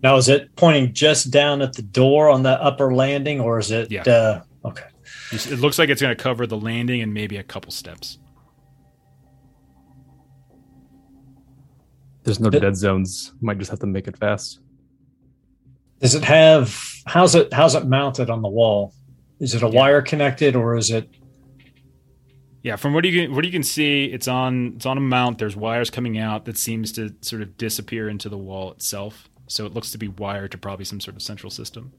Now, is it pointing just down at the door on the upper landing, or is it? Yeah. Uh, okay. It looks like it's going to cover the landing and maybe a couple steps. There's no dead zones. Might just have to make it fast. Does it have? How's it? How's it mounted on the wall? Is it a Yeah. wire connected, or is it? Yeah, from what you can what you can see, it's on it's on a mount. There's wires coming out that seems to sort of disappear into the wall itself. So it looks to be wired to probably some sort of central system.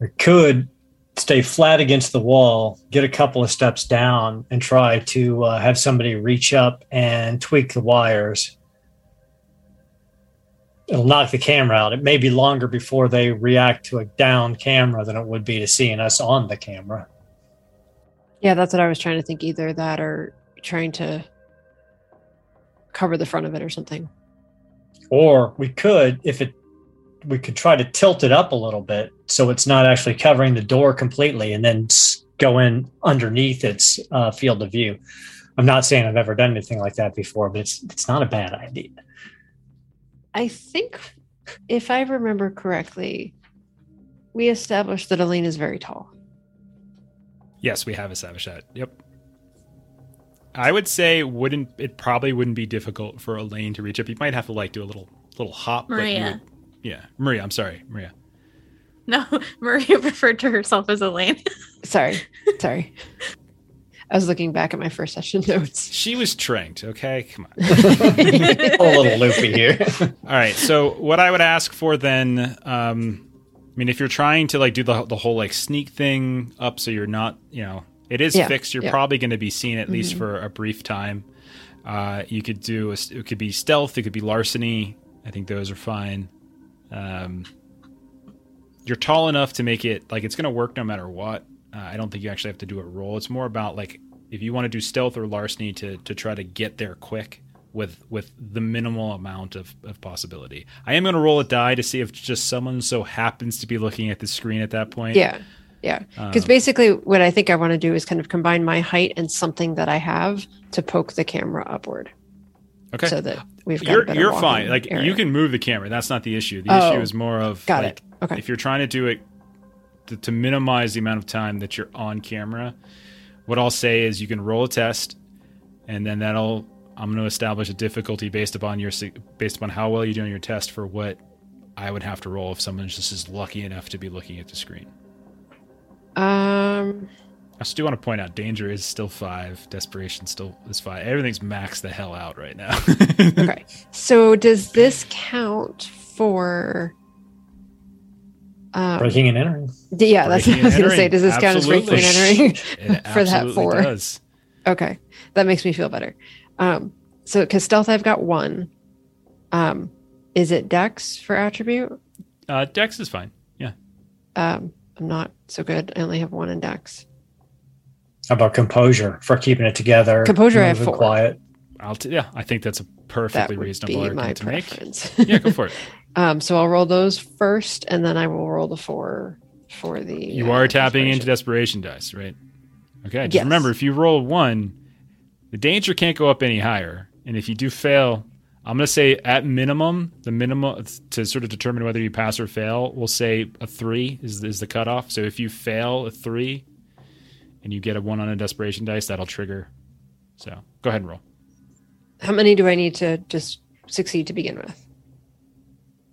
It could stay flat against the wall, get a couple of steps down, and try to uh, have somebody reach up and tweak the wires. It'll knock the camera out. It may be longer before they react to a down camera than it would be to seeing us on the camera. Yeah, that's what I was trying to think. Either that or trying to cover the front of it or something. Or we could, if it, we could try to tilt it up a little bit so it's not actually covering the door completely, and then go in underneath its uh, field of view. I'm not saying I've ever done anything like that before, but it's it's not a bad idea. I think, if I remember correctly, we established that Elaine is very tall. Yes, we have established that. Yep. I would say wouldn't it probably wouldn't be difficult for Elaine to reach up. You might have to like do a little little hop. but Maria. would- yeah, Maria. I'm sorry, Maria. No, Maria referred to herself as Elaine. Sorry, sorry. I was looking back at my first session notes. She was tranked. Okay, come on. a little loopy here. All right. So what I would ask for then, um, I mean, if you're trying to like do the the whole like sneak thing up, so you're not, you know, it is Yeah, fixed. You're yeah. probably going to be seen at least Mhm. for a brief time. Uh, you could do a, it could be stealth. It could be larceny. I think those are fine. Um, you're tall enough to make it like it's going to work no matter what. Uh, I don't think you actually have to do a roll. It's more about like if you want to do stealth or larceny to to try to get there quick with with the minimal amount of, of possibility. I am going to roll a die to see if just someone so happens to be looking at the screen at that point. Yeah, yeah. Because Um, basically, what I think I want to do is kind of combine my height and something that I have to poke the camera upward, okay. so that we've got. you're you're fine. Like area. you can move the camera. That's not the issue. The Oh, issue is more of Got like, it. Okay. if you're trying to do it to, to minimize the amount of time that you're on camera, what I'll say is you can roll a test, and then that'll I'm going to establish a difficulty based upon your based upon how well you do on your test for what I would have to roll if someone just is lucky enough to be looking at the screen. Um. I still want to point out danger is still five, desperation still is five. Everything's maxed the hell out right now. Okay. So does this count for Um, Breaking and entering. d- yeah, that's what I was going to say. Does this count as breaking and entering? For that absolutely four. does. Okay, that makes me feel better. Um, so because stealth, I've got one. Um, is it Dex for attribute? Uh, Dex is fine. Yeah. Um, I'm not so good. I only have one in Dex. How about composure for keeping it together? Composure, I have four. Quiet. I'll t- yeah, I think that's a perfectly would reasonable be my argument to make. Yeah, go for it. um, so I'll roll those first, and then I will roll the four for the. You uh, are tapping into desperation. desperation dice, right? Okay. Just Yes. remember, if you roll one, the danger can't go up any higher. And if you do fail, I'm going to say at minimum, the minimum to sort of determine whether you pass or fail, we'll say a three is, is the cutoff. So if you fail a three and you get a one on a desperation dice, that'll trigger. So go ahead and roll. How many do I need to just succeed to begin with?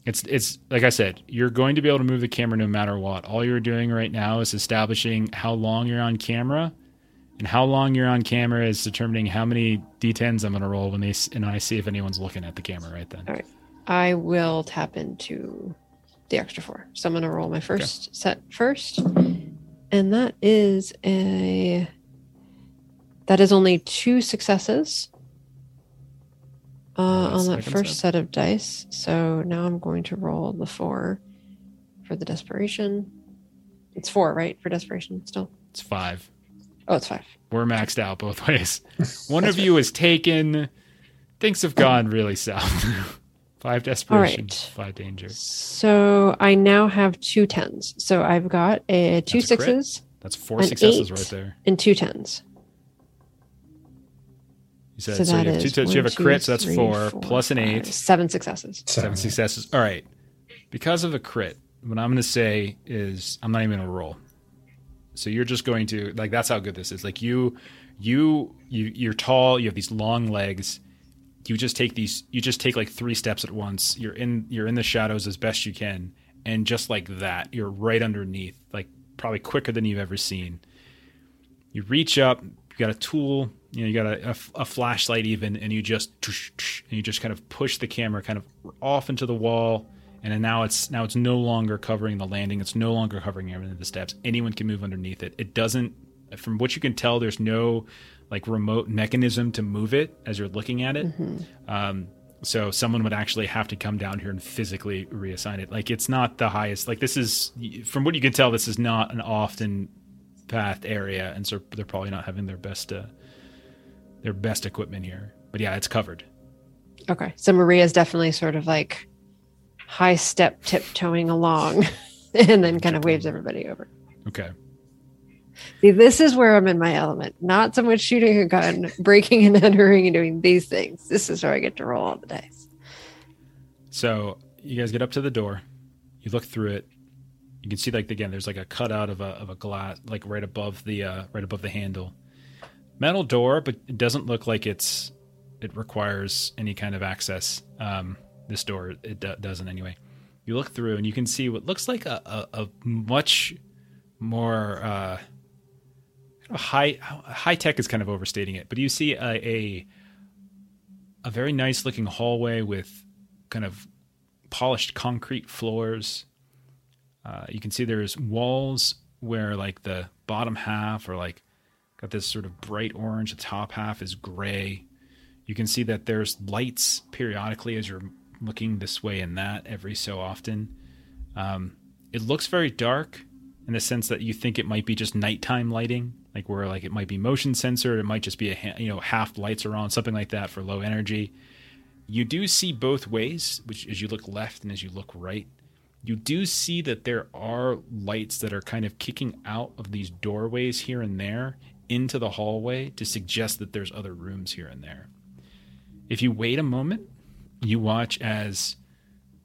It's it's like I said, you're going to be able to move the camera no matter what. All you're doing right now is establishing how long you're on camera, and how long you're on camera is determining how many d10s I'm going to roll when they and I see if anyone's looking at the camera right then. All right. I will tap into the extra four. So I'm going to roll my first set first. And that is a. That is only two successes uh, Uh, on that first set. set of dice. So now I'm going to roll the four for the desperation. It's four, right? For desperation still? It's five. Oh, it's five. We're maxed out both ways. One of you is taken. Things have gone really south. five desperation, right. five danger. So I now have two tens. So I've got a two That's a That's four successes eight. right there. and two tens. You said So so, you have two is touch. You have a one, two, crit, so that's three, four, four, plus an five, eight. Seven successes. Seven successes. All right. Because of a crit, what I'm going to say is I'm not even going to roll. So you're just going to like that's how good this is. Like you, you, you, you're tall. You have these long legs. You just take these. You just take like three steps at once. You're in. You're in the shadows as best you can, and just like that, you're right underneath. Like probably quicker than you've ever seen. You reach up. You got a tool. You know, you got a, a, a flashlight even, and you just and you just kind of push the camera kind of off into the wall, and now it's now it's no longer covering the landing. It's no longer covering any of the steps. Anyone can move underneath it. It doesn't. From what you can tell, there's no like remote mechanism to move it as you're looking at it. Um, so someone would actually have to come down here and physically reassign it. Like it's not the highest. Like this is from what you can tell, this is not an often path area, and so they're probably not having their best uh, their best equipment here. But yeah, it's covered. Okay. So Maria's definitely sort of like high step tiptoeing along and then kind of waves everybody over. Okay. See, this is where I'm in my element. Not so much shooting a gun, breaking and entering and doing these things. This is where I get to roll all the dice. So you guys get up to the door. You look through it. You can see like again, there's like a cutout of a of a glass, like right above the uh, right above the handle. Metal door, but it doesn't look like it's it requires any kind of access. Um, this door it do- doesn't anyway. You look through and you can see what looks like a a, a much more uh, high high tech is kind of overstating it, but you see a, a a very nice looking hallway with kind of polished concrete floors. Uh, you can see there's walls where like the bottom half are like got this sort of bright orange. The top half is gray. You can see that there's lights periodically as you're looking this way and that every so often. Um, it looks very dark in the sense that you think it might be just nighttime lighting, like where like it might be motion censored. It might just be a you know half lights are on, something like that for low energy. You do see both ways, which as you look left and as you look right, you do see that there are lights that are kind of kicking out of these doorways here and there into the hallway to suggest that there's other rooms here and there. If you wait a moment, you watch as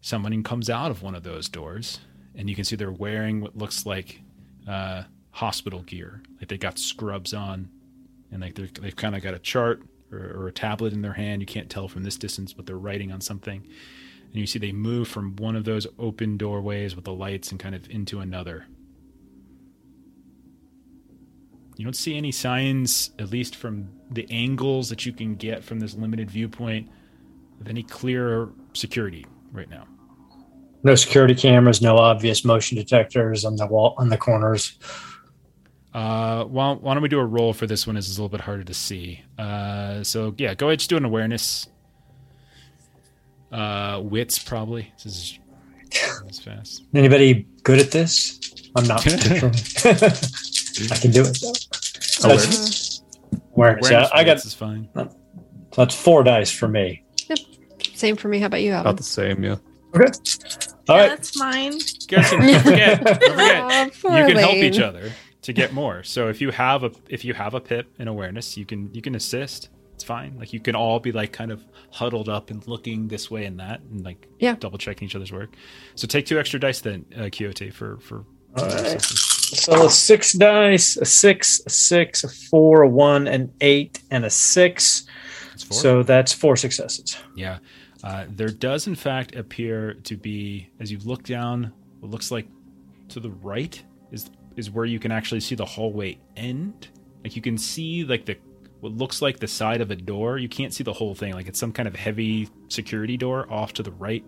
someone comes out of one of those doors, and you can see they're wearing what looks like uh, hospital gear. Like they got scrubs on, and like they've kind of got a chart or, or a tablet in their hand. You can't tell from this distance, but they're writing on something. And you see they move from one of those open doorways with the lights and kind of into another. You don't see any signs, at least from the angles that you can get from this limited viewpoint, of any clear security right now. No security cameras, no obvious motion detectors on the wall on the corners. Uh, why, why don't we do a roll for this one? Is a little bit harder to see. Uh, so yeah, go ahead, just do an awareness. Uh, wits probably. This is this fast. Anybody good at this? I'm not. I can do it though. That's awareness. Yeah, I got wits is fine. that's four dice for me. Same for me. How about you, About the same, yeah. Okay. All Yeah, right. that's mine. Guys, don't forget, don't forget, Aw, poor you can help each other to get more. So if you have a if you have a pip in awareness, you can you can assist. It's fine. Like you can all be like kind of huddled up and looking this way and that, and like Yeah. double checking each other's work. So take two extra dice then, uh, Quixote, for for. All right. So a six dice, a six, a six, a four, a one, an eight, and a six. It's four. So that's four successes. Yeah. Uh, there does, in fact, appear to be, as you look down, what looks like to the right is is where you can actually see the hallway end. Like you can see like the what looks like the side of a door. You can't see the whole thing. Like it's some kind of heavy security door off to the right,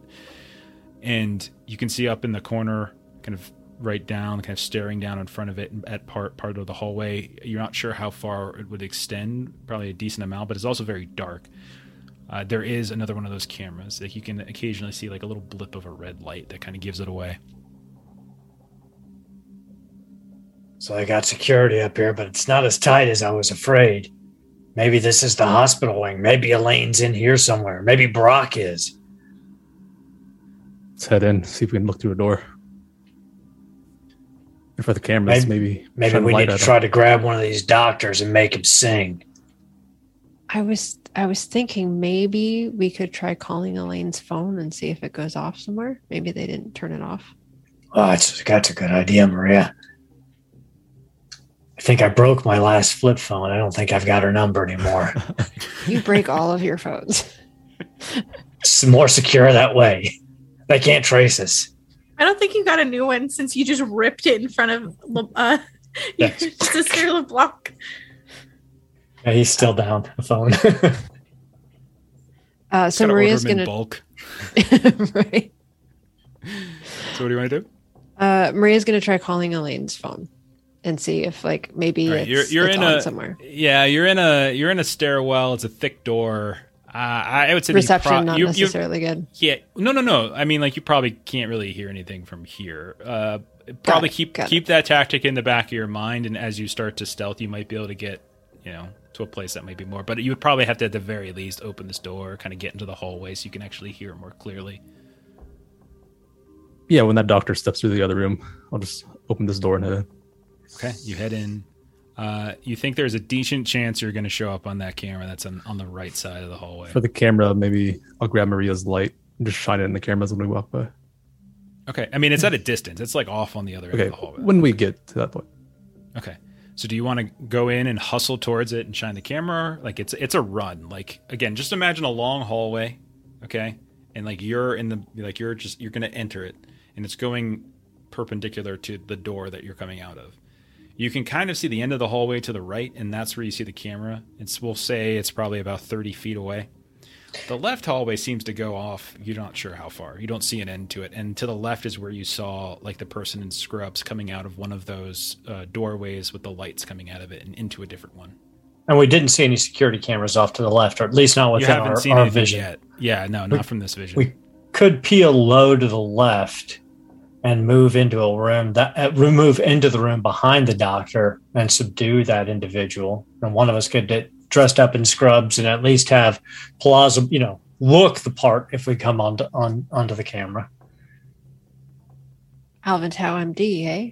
and you can see up in the corner, kind of right down, kind of staring down in front of it at part part of the hallway. You're not sure how far it would extend. Probably a decent amount, but it's also very dark. Uh, there is another one of those cameras that you can occasionally see like a little blip of a red light that kind of gives it away. So I got security up here, but it's not as tight as I was afraid. Maybe this is the hospital wing. Maybe Elaine's in here somewhere. Maybe Brock is. Let's head in, see if we can look through a door. And for the cameras, maybe Maybe shine a we need to at 'em. try to grab one of these doctors and make him sing. I was I was thinking maybe we could try calling Elaine's phone and see if it goes off somewhere. Maybe they didn't turn it off. Oh, that's, that's a good idea, Maria. I think I broke my last flip phone. I don't think I've got her number anymore. You break all of your phones. it's more secure that way. They can't trace us. I don't think you got a new one since you just ripped it in front of uh, your sister LeBlanc. Yeah, he's still down the phone. Uh, so Gotta Maria's gonna bulk. right. So what do you want to do? Uh, Maria's gonna try calling Elaine's phone and see if like maybe All right, it's, you're you're it's in on a somewhere. yeah you're in a you're in a stairwell. It's a thick door. Uh, I would say Reception pro- not you- you- necessarily good. Yeah, no, no, no. I mean, like you probably can't really hear anything from here. Uh, probably it, keep got it. keep that tactic in the back of your mind, and as you start to stealth, you might be able to get, you know, to a place that might be more. But you would probably have to, at the very least, open this door, kind of get into the hallway, so you can actually hear more clearly. Yeah, when that doctor steps through the other room, I'll just open this door and head in. Okay, you head in. Uh, you think there's a decent chance you're going to show up on that camera that's on, on the right side of the hallway. For the camera, maybe I'll grab Maria's light and just shine it in the cameras when we walk by. Okay, I mean it's at a distance. It's like off on the other end of the hallway. when we get to that point. Okay. So do you want to go in and hustle towards it and shine the camera? Like it's it's a run. Like again, just imagine a long hallway, okay? And like you're in the like you're just you're going to enter it and it's going perpendicular to the door that you're coming out of. You can kind of see the end of the hallway to the right and that's where you see the camera. It's we'll say it's probably about 30 feet away. The left hallway seems to go off. You're not sure how far. You don't see an end to it. And to the left is where you saw like the person in scrubs coming out of one of those uh, doorways with the lights coming out of it and into a different one. and we didn't see any security cameras off to the left, or at least not you within haven't our, our vision. yet. Yeah, no, not from this vision. we- Could peel low to the left and move into a room that uh, move into the room behind the doctor and subdue that individual. And one of us could get dressed up in scrubs and at least have plausible, you know, look the part if we come onto on onto the camera. Alvin Tao MD, eh?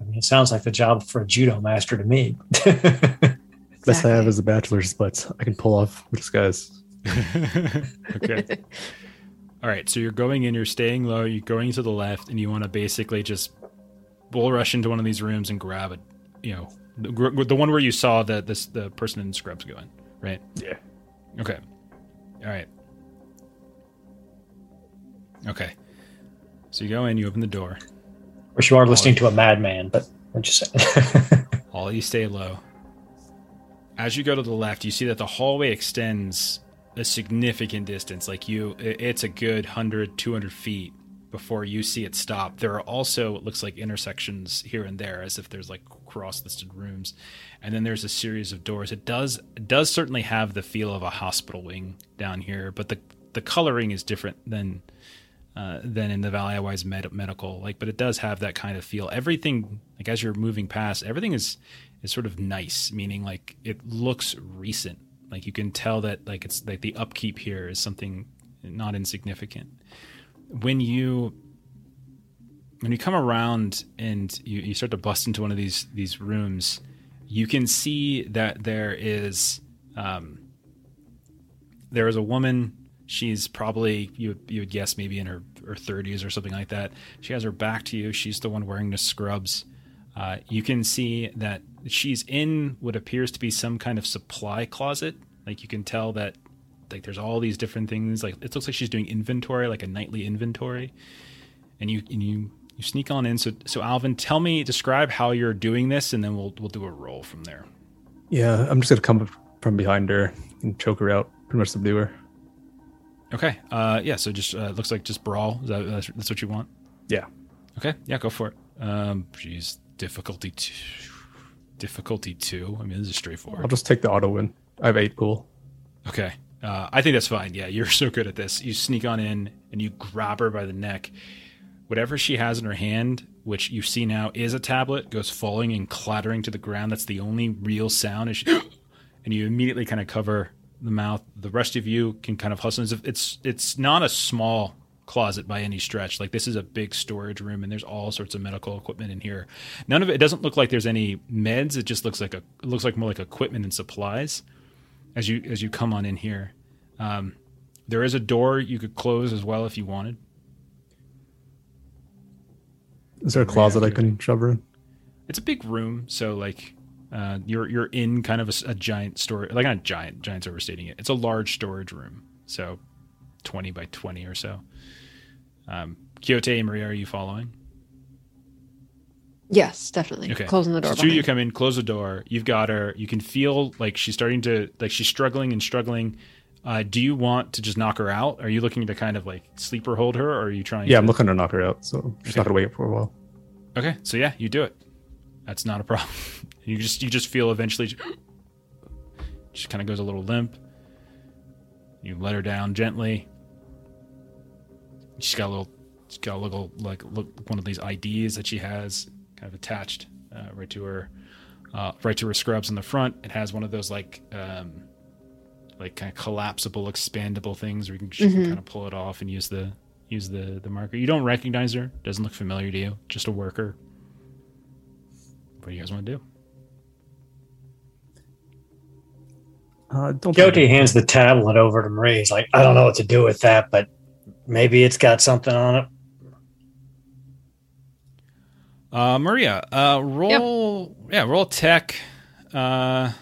I mean, it sounds like the job for a judo master to me. Best I have Exactly. is a bachelor's, but I can pull off disguise. okay. All right. So you're going in, you're staying low, you're going to the left, and you want to basically just bull rush into one of these rooms and grab it. You know, the, the one where you saw the this the person in scrubs going, right? Yeah. Okay. All right. Okay. So you go in, you open the door. Wish you are listening to a madman, but I'm just saying. All you stay low. As you go to the left, you see that the hallway extends a significant distance. Like you, it's a good 100, 200 feet before you see it stop. There are also, it looks like intersections here and there, as if there's like cross listed rooms. And then there's a series of doors. It does, it does certainly have the feel of a hospital wing down here, but the, the coloring is different than, uh, than in the Valleywise med- medical. Like, but it does have that kind of feel. Everything, like as you're moving past, everything is, is sort of nice, meaning like it looks recent. Like you can tell that like it's like the upkeep here is something not insignificant. When you when you come around and you, you start to bust into one of these these rooms, you can see that there is um, there is a woman. She's probably you you would guess maybe in her her thirties or something like that. She has her back to you. She's the one wearing the scrubs. Uh, you can see that she's in what appears to be some kind of supply closet. Like you can tell that like there's all these different things. Like it looks like she's doing inventory, like a nightly inventory. And you and you you sneak on in. So so Alvin, tell me, describe how you're doing this, and then we'll we'll do a roll from there. Yeah, I'm just gonna come from behind her and choke her out. Pretty much subdue her. Okay. Uh, yeah. So just uh, looks like just brawl. Is that that's, that's what you want? Yeah. Okay. Yeah. Go for it. Um, geez, difficulty two. Difficulty two. I mean, this is straightforward. I'll just take the auto win. I have eight pool. Okay. Uh, I think that's fine. Yeah, you're so good at this. You sneak on in and you grab her by the neck. Whatever she has in her hand, which you see now is a tablet, goes falling and clattering to the ground. That's the only real sound. She, and you immediately kind of cover the mouth. The rest of you can kind of hustle. It's it's not a small closet by any stretch. Like this is a big storage room, and there's all sorts of medical equipment in here. None of it. It doesn't look like there's any meds. It just looks like a. Looks like more like equipment and supplies as you as you come on in here. Um, there is a door you could close as well if you wanted. Is there a closet I can shove her in? It's a big room, so like uh, you're you're in kind of a giant storage, like not a giant, giant's overstating it. It's a large storage room, so twenty by twenty or so. Um, Quixote and Maria, are you following? Yes, definitely. Okay. Closing the door. So two of you come in, close the door. You've got her. You can feel like she's starting to like she's struggling and struggling. Uh, do you want to just knock her out? Are you looking to kind of like sleeper hold her, or are you trying? Yeah, to... I'm looking to knock her out, so she's Okay. not gonna wait for a while. Okay, so yeah, you do it. That's not a problem. You just you just feel eventually she kind of goes a little limp. You let her down gently. She's got a little she's got a little like look one of these IDs that she has kind of attached uh, right to her uh, right to her scrubs in the front. It has one of those like um, like kind of collapsible, expandable things where you can, she can kind of pull it off and use the use the the marker. You don't recognize her. Doesn't look familiar to you. Just a worker. What do you guys want to do? Uh, don't hands the tablet over to Marie. He's like, I don't know what to do with that, but maybe it's got something on it. Uh, Maria, uh, roll yeah, roll tech, uh,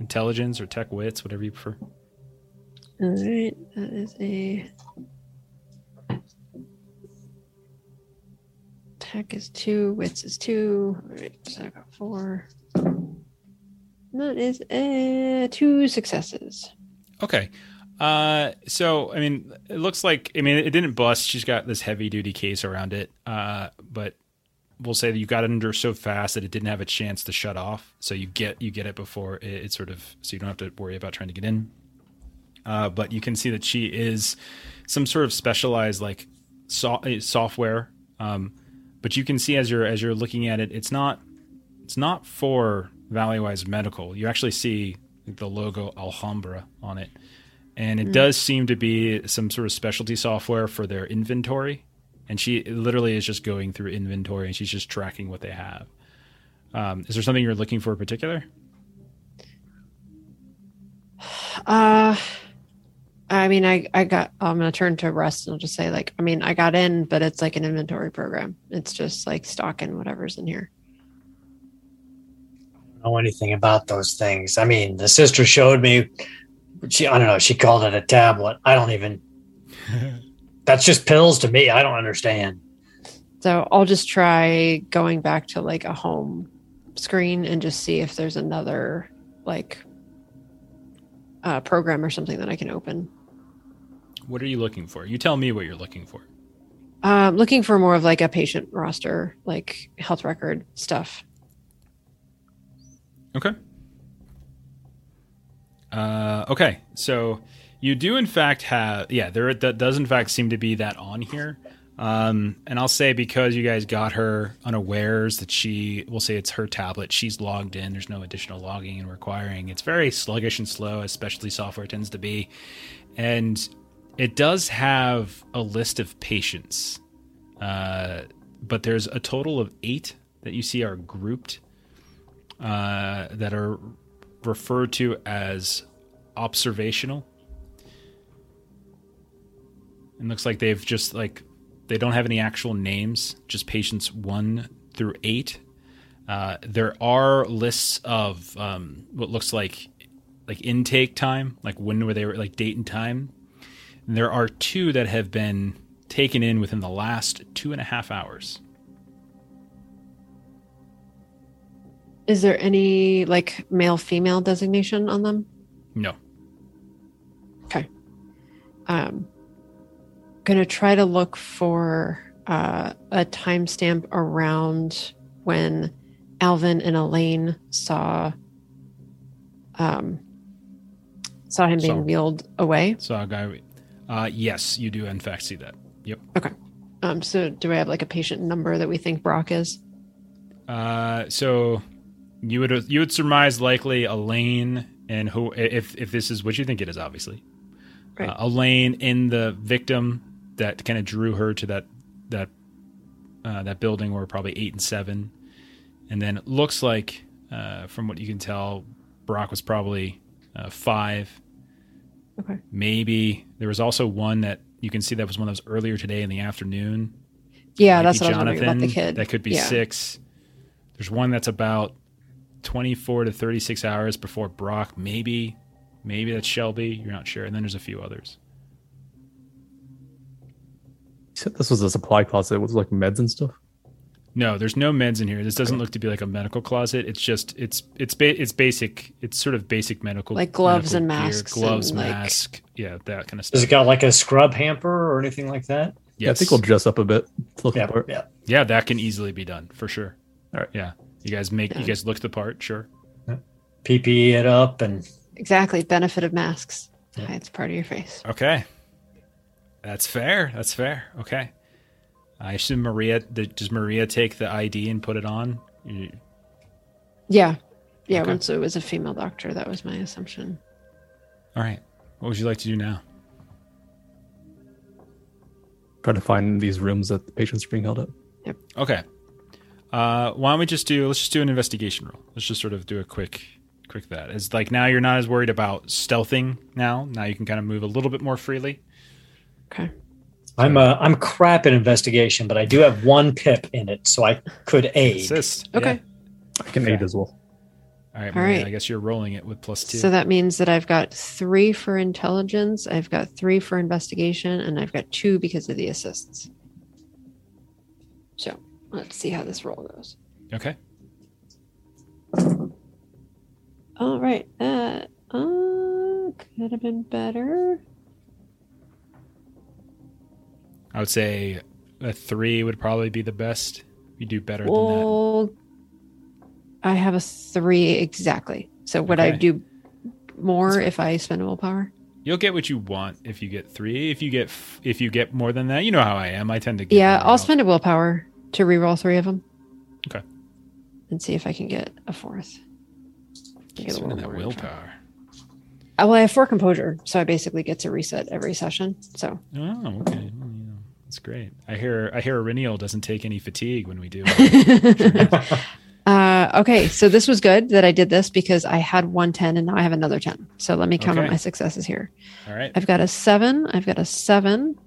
intelligence or tech wits, whatever you prefer. All right, that is a tech is two, wits is two. All right, so I got four. And That is uh, two successes. Okay. Uh, so I mean, it looks like I mean it didn't bust. She's got this heavy duty case around it. Uh, but we'll say that you got it under so fast that it didn't have a chance to shut off. So you get you get it before it, it sort of so you don't have to worry about trying to get in. Uh, but you can see that she is some sort of specialized like so- uh, software. Um, but you can see as you're as you're looking at it, it's not it's not for Valleywise Medical. You actually see the logo Alhambra on it, and it does seem to be some sort of specialty software for their inventory. And she literally is just going through inventory and she's just tracking what they have. Um, is there something you're looking for in particular? Uh I mean I I got I'm gonna turn to Rust and I'll just say like I mean I got in, but it's like an inventory program. It's just like stocking whatever's in here. I don't know anything about those things. I mean, the sister showed me. She, I don't know. She called it a tablet. I don't even. That's just pills to me. I don't understand. So I'll just try going back to like a home screen and just see if there's another like uh, program or something that I can open. What are you looking for? You tell me what you're looking for. Um, looking for more of like a patient roster, like health record stuff. Okay. Uh, okay, so you do in fact have yeah there that does in fact seem to be that on here, um, and I'll say because you guys got her unawares that she we'll say it's her tablet she's logged in. There's no additional logging and requiring. It's very sluggish and slow, especially software tends to be, and it does have a list of patients, uh, but there's a total of eight that you see are grouped uh, that are referred to as observational. It looks like they've just like they don't have any actual names, just patients one through eight. Uh, there are lists of um, what looks like like intake time, like when were they like date and time. And there are two that have been taken in within the last two and a half hours. Is there any like male female designation on them? No. Okay. Um, gonna try to look for uh, a timestamp around when Alvin and Elaine saw um, saw him being Saw- wheeled away. Saw a guy. Uh, yes, you do in fact see that. Yep. Okay. Um, so do I have like a patient number that we think Brock is? Uh, so you would you would surmise likely Elaine and who if if this is what you think it is, obviously. Right. Uh, Elaine in the victim that kind of drew her to that that uh, that building were probably eight and seven, and then it looks like uh, from what you can tell, Brock was probably uh, five. Okay. Maybe there was also one that you can see that was one that was earlier today in the afternoon. Yeah, Might that's be what I was wondering about the Jonathan. kid. That could be Yeah. six. There's one that's about 24 to 36 hours before Brock. Maybe, maybe that's Shelby. You're not sure. And then there's a few others. You said this was a supply closet with like meds and stuff. No, there's no meds in here. This doesn't look to be like a medical closet. It's just it's it's ba- it's basic. It's sort of basic medical Like gloves medical and gear, masks gloves, and, like- mask, yeah, that kind of stuff. Does it got like a scrub hamper or anything like that? Yeah, I think we'll dress up a bit. to Look Yeah, yeah. yeah, that can easily be done for sure. All right. Yeah, you guys make you guys look the part, sure. PPE it up and Exactly. Benefit of masks. Yeah. Hides part of your face. Okay. That's fair. That's fair. Okay. I assume Maria th- does Maria take the ID and put it on? Yeah. Yeah, Okay. once it was a female doctor, that was my assumption. All right. What would you like to do now? Try to find these rooms that the patients are being held up. Yep. Okay. Uh, why don't we just do? Let's just do an investigation roll. Let's just sort of do a quick, quick that. It's like now you're not as worried about stealthing. Now, now you can kind of move a little bit more freely. Okay. I'm uh, I'm crap at investigation, but I do have one pip in it, so I could aid. Assist. Okay. I can Okay. aid as well. All right. All Maria, right. I guess you're rolling it with plus two. So that means that I've got three for intelligence, I've got three for investigation, and I've got two because of the assists. So let's see how this roll goes. okay. All right. That uh, could have been better. I would say a three would probably be the best. You do better than that. I have a three exactly. So would I do more if I spend a willpower? You'll get what you want if you get three. If you get f- if you get more than that, you know how I am. I tend to. Get Yeah, I'll out. spend a willpower to reroll three of them. Okay. And see if I can get a fourth. Get a that willpower. Uh, well, I have four composure, so I basically get to reset every session. So Oh, okay. Well, you know, that's great. I hear I hear Reniel doesn't take any fatigue when we do. uh, okay, so this was good that I did this because I had one ten and now I have another 10. So let me count Okay. up my successes here. All right. I've got a seven, I've got a seven,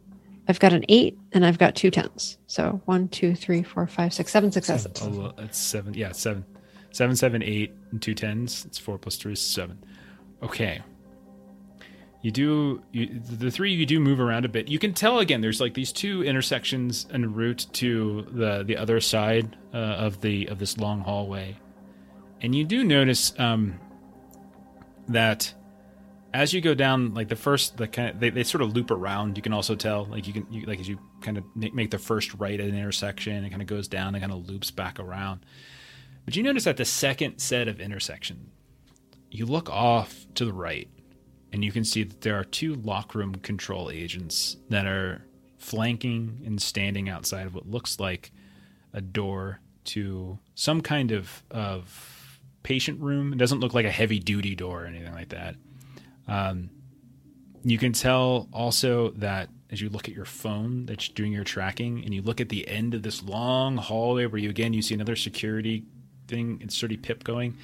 I've got an eight, and I've got two tens. So one, two, three, four, five, six, seven successes. Oh, It's seven. Yeah, seven. Seven, seven, eight, and two tens. It's four plus three is seven. Okay. You do you, the three. You do move around a bit. You can tell again. There's like these two intersections en route to the the other side uh, of the of this long hallway, and you do notice um, that as you go down, like the first, the kind of, they, they sort of loop around. You can also tell, like you can, you, like as you kind of make make the first right at an intersection, it kind of goes down and kind of loops back around. But you notice that the second set of intersection, you look off to the right, and you can see that there are two lockroom control agents that are flanking and standing outside of what looks like a door to some kind of of patient room. It doesn't look like a heavy duty door or anything like that. Um, you can tell also that as you look at your phone that's doing your tracking and you look at the end of this long hallway where you again you see another security thing and sturdy pip going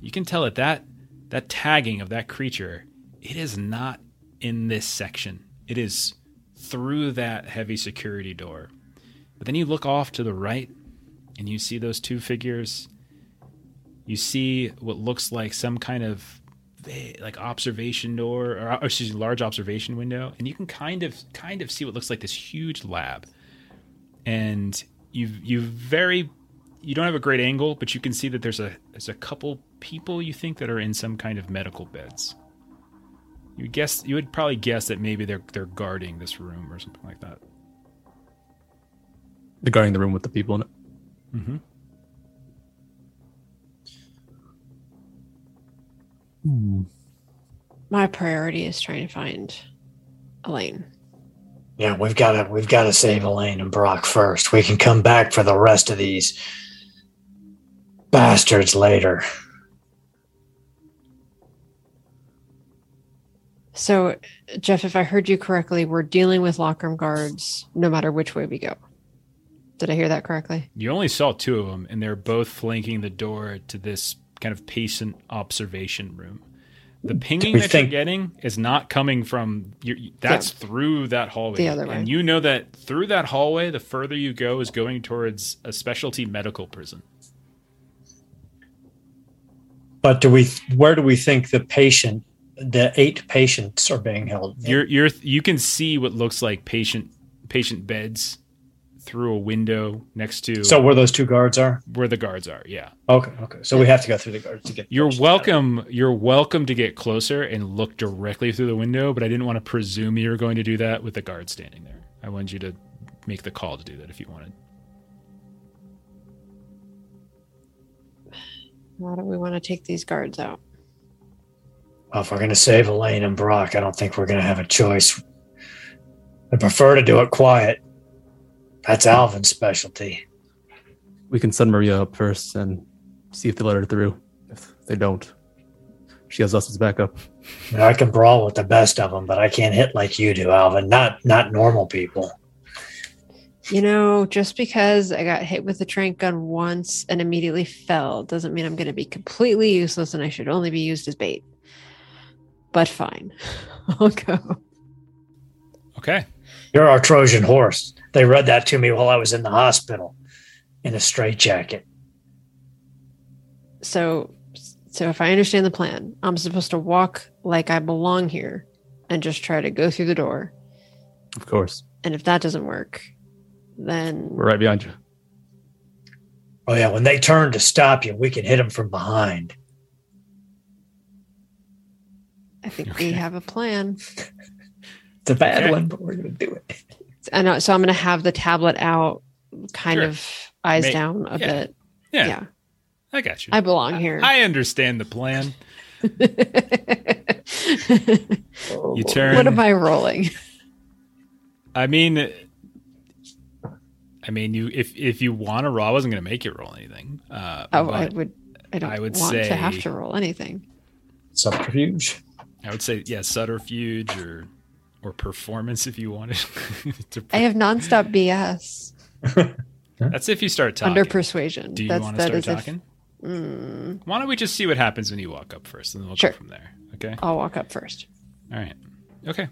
you can tell that that that tagging of that creature it is not in this section. It is through that heavy security door. But then you look off to the right and you see those two figures. You see what looks like some kind of eh, like observation door or, or excuse me, large observation window. And you can kind of kind of see what looks like this huge lab. And you you very you don't have a great angle but you can see that there's a there's a couple people you think that are in some kind of medical beds you guess you would probably guess that maybe they're they're guarding this room or something like that They're guarding the room with the people in it. mm-hmm. My priority is trying to find Elaine. Yeah, we've got to we've got to save Elaine and Brock first. We can come back for the rest of these bastards later. So, Jeff, if I heard you correctly, we're dealing with lockroom guards no matter which way we go. Did I hear that correctly? You only saw two of them, and they're both flanking the door to this kind of patient observation room. The mm. pinging that think- you're getting is not coming from your, that's through that hallway. The other way. And you know that through that hallway, the further you go is going towards a specialty medical prison. But do we where do we think the patient the eight patients are being held? You're you're you can see what looks like patient patient beds through a window next to so where those two guards are? where the guards are. Yeah. Okay, okay. So we have to go through the guards to get You're patients. welcome. You're welcome to get closer and look directly through the window, but I didn't want to presume you were going to do that with the guard standing there. I wanted you to make the call to do that if you wanted. Why do we want to take these guards out? Well, if we're going to save Elaine and Brock, I don't think we're going to have a choice. I prefer to do it quiet. That's Alvin's specialty. We can send Maria up first and see if they let her through. If they don't, she has us as backup. I, mean, I can brawl with the best of them, but I can't hit like you do, Alvin. Not not normal people. You know, just because I got hit with a trank gun once and immediately fell doesn't mean I'm going to be completely useless and I should only be used as bait. But fine, I'll go. Okay. You're our Trojan horse. They read that to me while I was in the hospital in a straitjacket. So, so if I understand the plan, I'm supposed to walk like I belong here and just try to go through the door. Of course, And if that doesn't work, then we're right behind you. Oh yeah, when they turn to stop you, we can hit them from behind. I think Okay. we have a plan. It's a bad Okay. one, but we're going to do it. I know. So I'm going to have the tablet out, kind Sure. of eyes Make- down a yeah. bit. Yeah, Yeah, I got you. I belong here. I understand the plan. You turn. what am I rolling? I mean, I mean, you if if you want to roll, I wasn't going to make you roll anything. Uh, Oh, I would. I don't I would want to have to roll anything. Subterfuge. I would say yeah, subterfuge or or performance if you wanted. to, I have nonstop BS that's if you start talking. under persuasion. Do you That's want to start is if- talking? Mm, Why don't we just see what happens when you walk up first, and then we'll Sure. go from there. Okay. I'll walk up first. All right. Okay.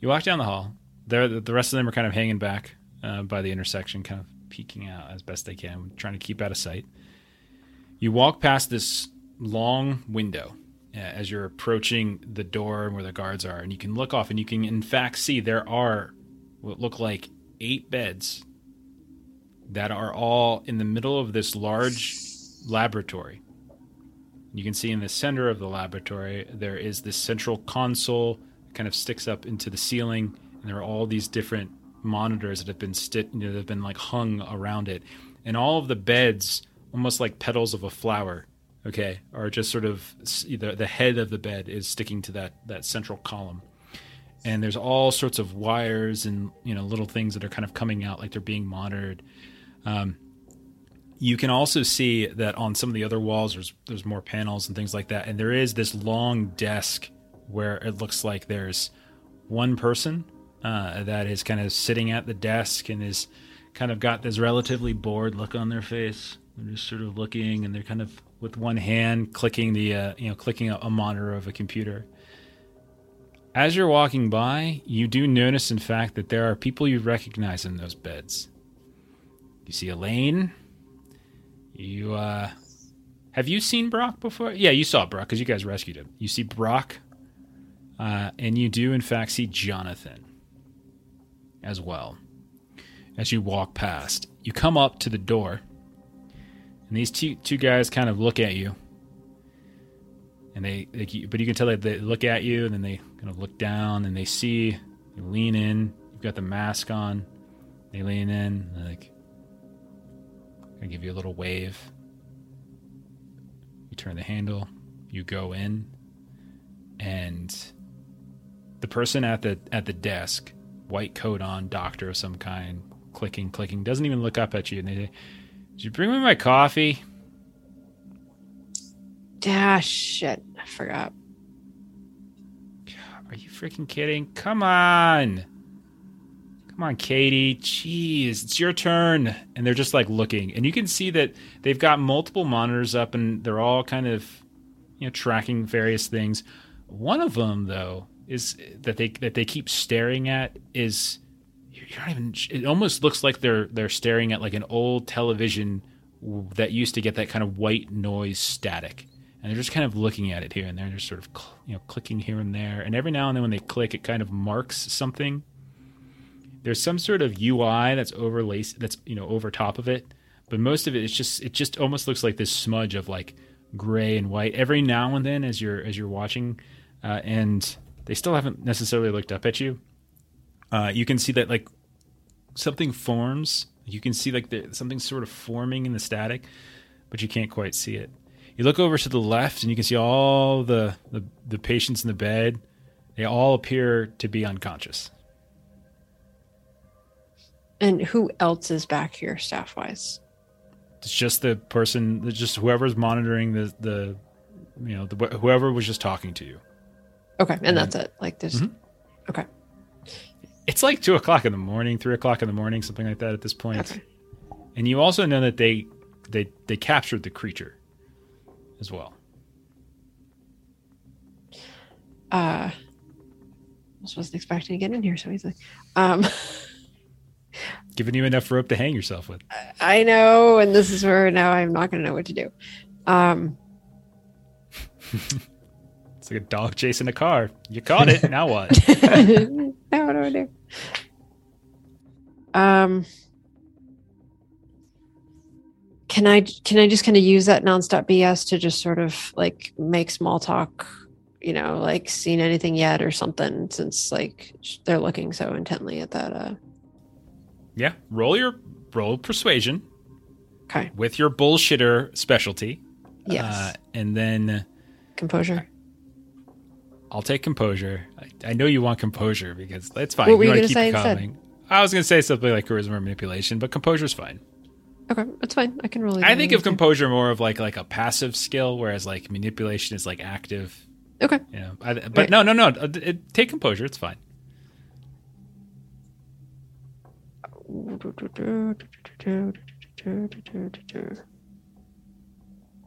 You walk down the hall. There, the the rest of them are kind of hanging back uh, by the intersection, kind of peeking out as best they can, trying to keep out of sight. You walk past this long window Uh, as you're approaching the door where the guards are, and you can look off, and you can in fact see there are what look like eight beds that are all in the middle of this large laboratory. You can see in the center of the laboratory there is this central console that kind of sticks up into the ceiling, and there are all these different monitors that have been sti- you know, that have been like hung around it, and all of the beds, almost like petals of a flower, okay, are just sort of the the head of the bed is sticking to that that central column, and there's all sorts of wires and you know little things that are kind of coming out like they're being monitored. Um, you can also see that on some of the other walls there's there's more panels and things like that. And there is this long desk where it looks like there's one person uh, that is kind of sitting at the desk and is kind of got this relatively bored look on their face. They're just sort of looking and they're kind of with one hand clicking the uh, you know clicking a, a monitor of a computer as you're walking by you do notice in fact that there are people you recognize in those beds you see elaine you uh have you seen Brock before? Yeah, you saw Brock because you guys rescued him. You see Brock, uh, and you do in fact see Jonathan as well. As you walk past, you come up to the door, and these two two guys kind of look at you, and they, they but you can tell they look at you, and then they kind of look down, and they see you lean in. You've got the mask on. They lean in, like I give you a little wave. You turn the handle, you go in, and the person at the at the desk, white coat on, doctor of some kind, clicking, clicking, doesn't even look up at you. And they "Did you bring me my coffee?" Ah, shit! I forgot. Are you freaking kidding? Come on. Come on, Katie. Jeez, it's your turn. And they're just like looking. And you can see that they've got multiple monitors up and they're all kind of, you know, tracking various things. One of them, though, is that they that they keep staring at is you're not even it almost looks like they're they're staring at like an old television that used to get that kind of white noise static. And they're just kind of looking at it here and there they're sort of you know clicking here and there. And every now and then when they click it kind of marks something. There's some sort of UI that's overlaced that's you know over top of it, but most of it it is just it just almost looks like this smudge of like gray and white every now and then as you're as you're watching, uh, and they still haven't necessarily looked up at you. Uh, you can see that like something forms. You can see like the, something sort of forming in the static, but you can't quite see it. You look over to the left and you can see all the, the, the patients in the bed. They all appear to be unconscious. And who else is back here staff wise? It's just the person, just whoever's monitoring the the, you know, the, whoever was just talking to you. Okay, and, and that's it. Like there's, Mm-hmm. Okay. It's like two o'clock in the morning, three o'clock in the morning, something like that at this point. And you also know that they they they captured the creature as well. Uh, I wasn't expecting to get in here so easily. Um. Giving you enough rope to hang yourself with. I know, and this is where now I'm not going to know what to do. Um, it's like a dog chasing a car. You caught it. now what? now what do I do? Um, can I can I just kind of use that nonstop BS to just sort of like make small talk? You know, like seen anything yet or something? Since like they're looking so intently at that. Uh, yeah, roll your roll persuasion. Okay. With your bullshitter specialty. Yes. Uh, and then composure. I'll take composure. I, I, know you want composure because that's fine. What were you, you going to say instead? I was going to say something like charisma or manipulation, but composure's fine. Okay, that's fine. I can roll. I think of composure more of like like a passive skill, whereas like manipulation is like active. Okay. Yeah, you know, but right. no, no, no. Uh, it, take composure. It's fine.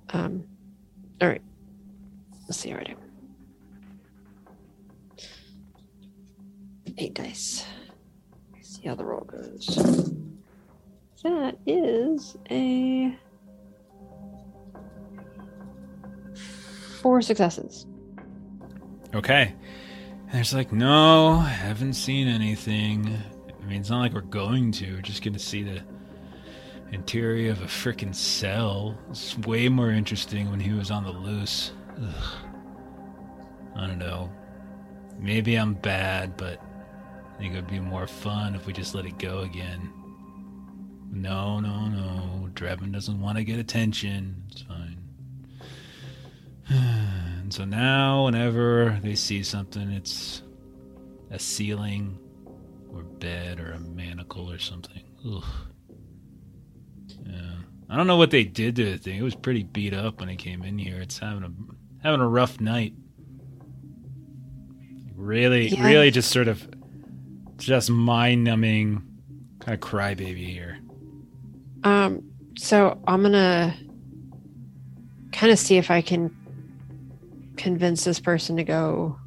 Um, all right. Let's see how Eight dice. See how the roll goes. That is a four successes. Okay. And there's like, no, haven't seen anything. I mean, it's not like we're going to. We're just going to see the interior of a freaking cell. It's way more interesting when he was on the loose. Ugh. I don't know. Maybe I'm bad, but I think it would be more fun if we just let it go again. No, no, no. Drebin doesn't want to get attention. It's fine. And so now, whenever they see something, it's a ceiling or bed or a manacle or something. Ugh. Yeah. I don't know what they did to the thing. It was pretty beat up when it came in here. It's having a having a rough night. Really, Yeah. really just sort of just mind numbing kind of crybaby here. Um, so I'm gonna kind of see if I can convince this person to go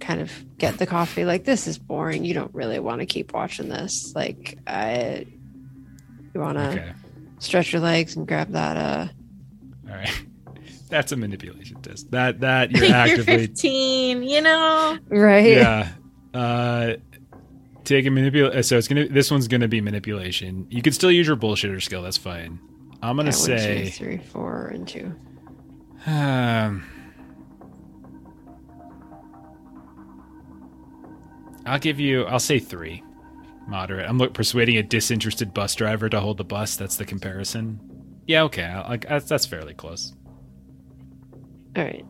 kind of get the coffee. Like, this is boring. You don't really want to keep watching this. Like, I you want to Okay. stretch your legs and grab that. Uh, All right. That's a manipulation test. That that you're actively You're 15, you know? right? yeah. Uh, take a manipulation. So it's gonna. This one's gonna be manipulation. You could still use your bullshitter skill. That's fine. I'm gonna Yeah, say. three, four, and two. Um, I'll give you. I'll say three. Moderate. I'm look, persuading a disinterested bus driver to hold the bus. That's the comparison. Yeah. Okay. I, I, that's, that's fairly close. All right.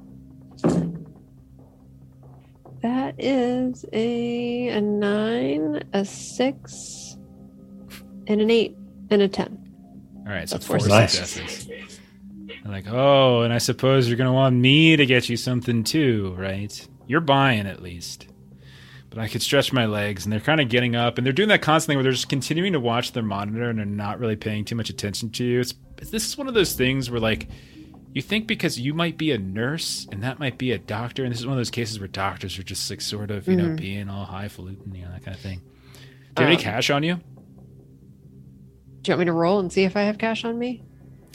That is a a nine, a six, and an eight, and a ten. All right. So That's four four successes. I'm like, oh, and I suppose you're gonna want me to get you something too, right? You're buying at least. But I could stretch my legs, and they're kind of getting up, and they're doing that constantly where they're just continuing to watch their monitor, and they're not really paying too much attention to you. It's this is one of those things where like you think because you might be a nurse and that might be a doctor, and this is one of those cases where doctors are just like sort of you know Mhm. being all highfalutin, you know that kind of thing. Do you have any Um, cash on you? Do you want me to roll and see if I have cash on me?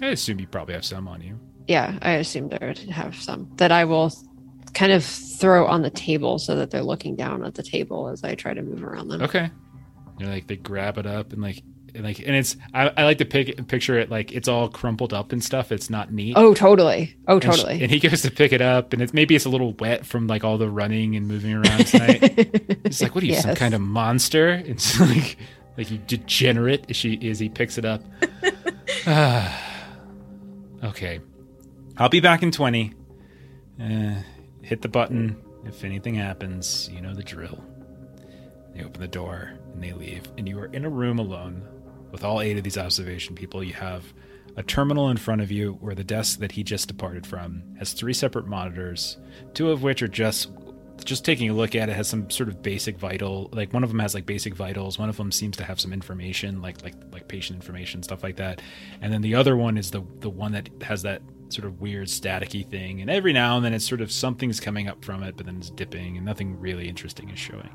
I assume you probably have some on you. Yeah, I assumed I would have some that I will kind of throw on the table so that they're looking down at the table as I try to move around them. Okay. They're like they grab it up and like like and it's I, I like to pick picture it like it's all crumpled up and stuff. It's not neat. Oh, totally. Oh, And sh- totally. And, he goes to pick it up and it's maybe it's a little wet from like all the running and moving around tonight. He's like, "What are you, some kind of monster?" It's like like you degenerate. Is she is he picks it up. Okay. I'll be back in 20. Uh, hit the button if anything happens. You know the drill. They open the door and they leave, and you are in a room alone with all eight of these observation people. You have a terminal in front of you where the desk that he just departed from has three separate monitors, two of which are just just taking a look at it has some sort of basic vital like one of them has like basic vitals one of them seems to have some information like like like patient information stuff like that and then the other one is the the one that has that sort of weird staticky thing and every now and then it's sort of something's coming up from it but then it's dipping and nothing really interesting is showing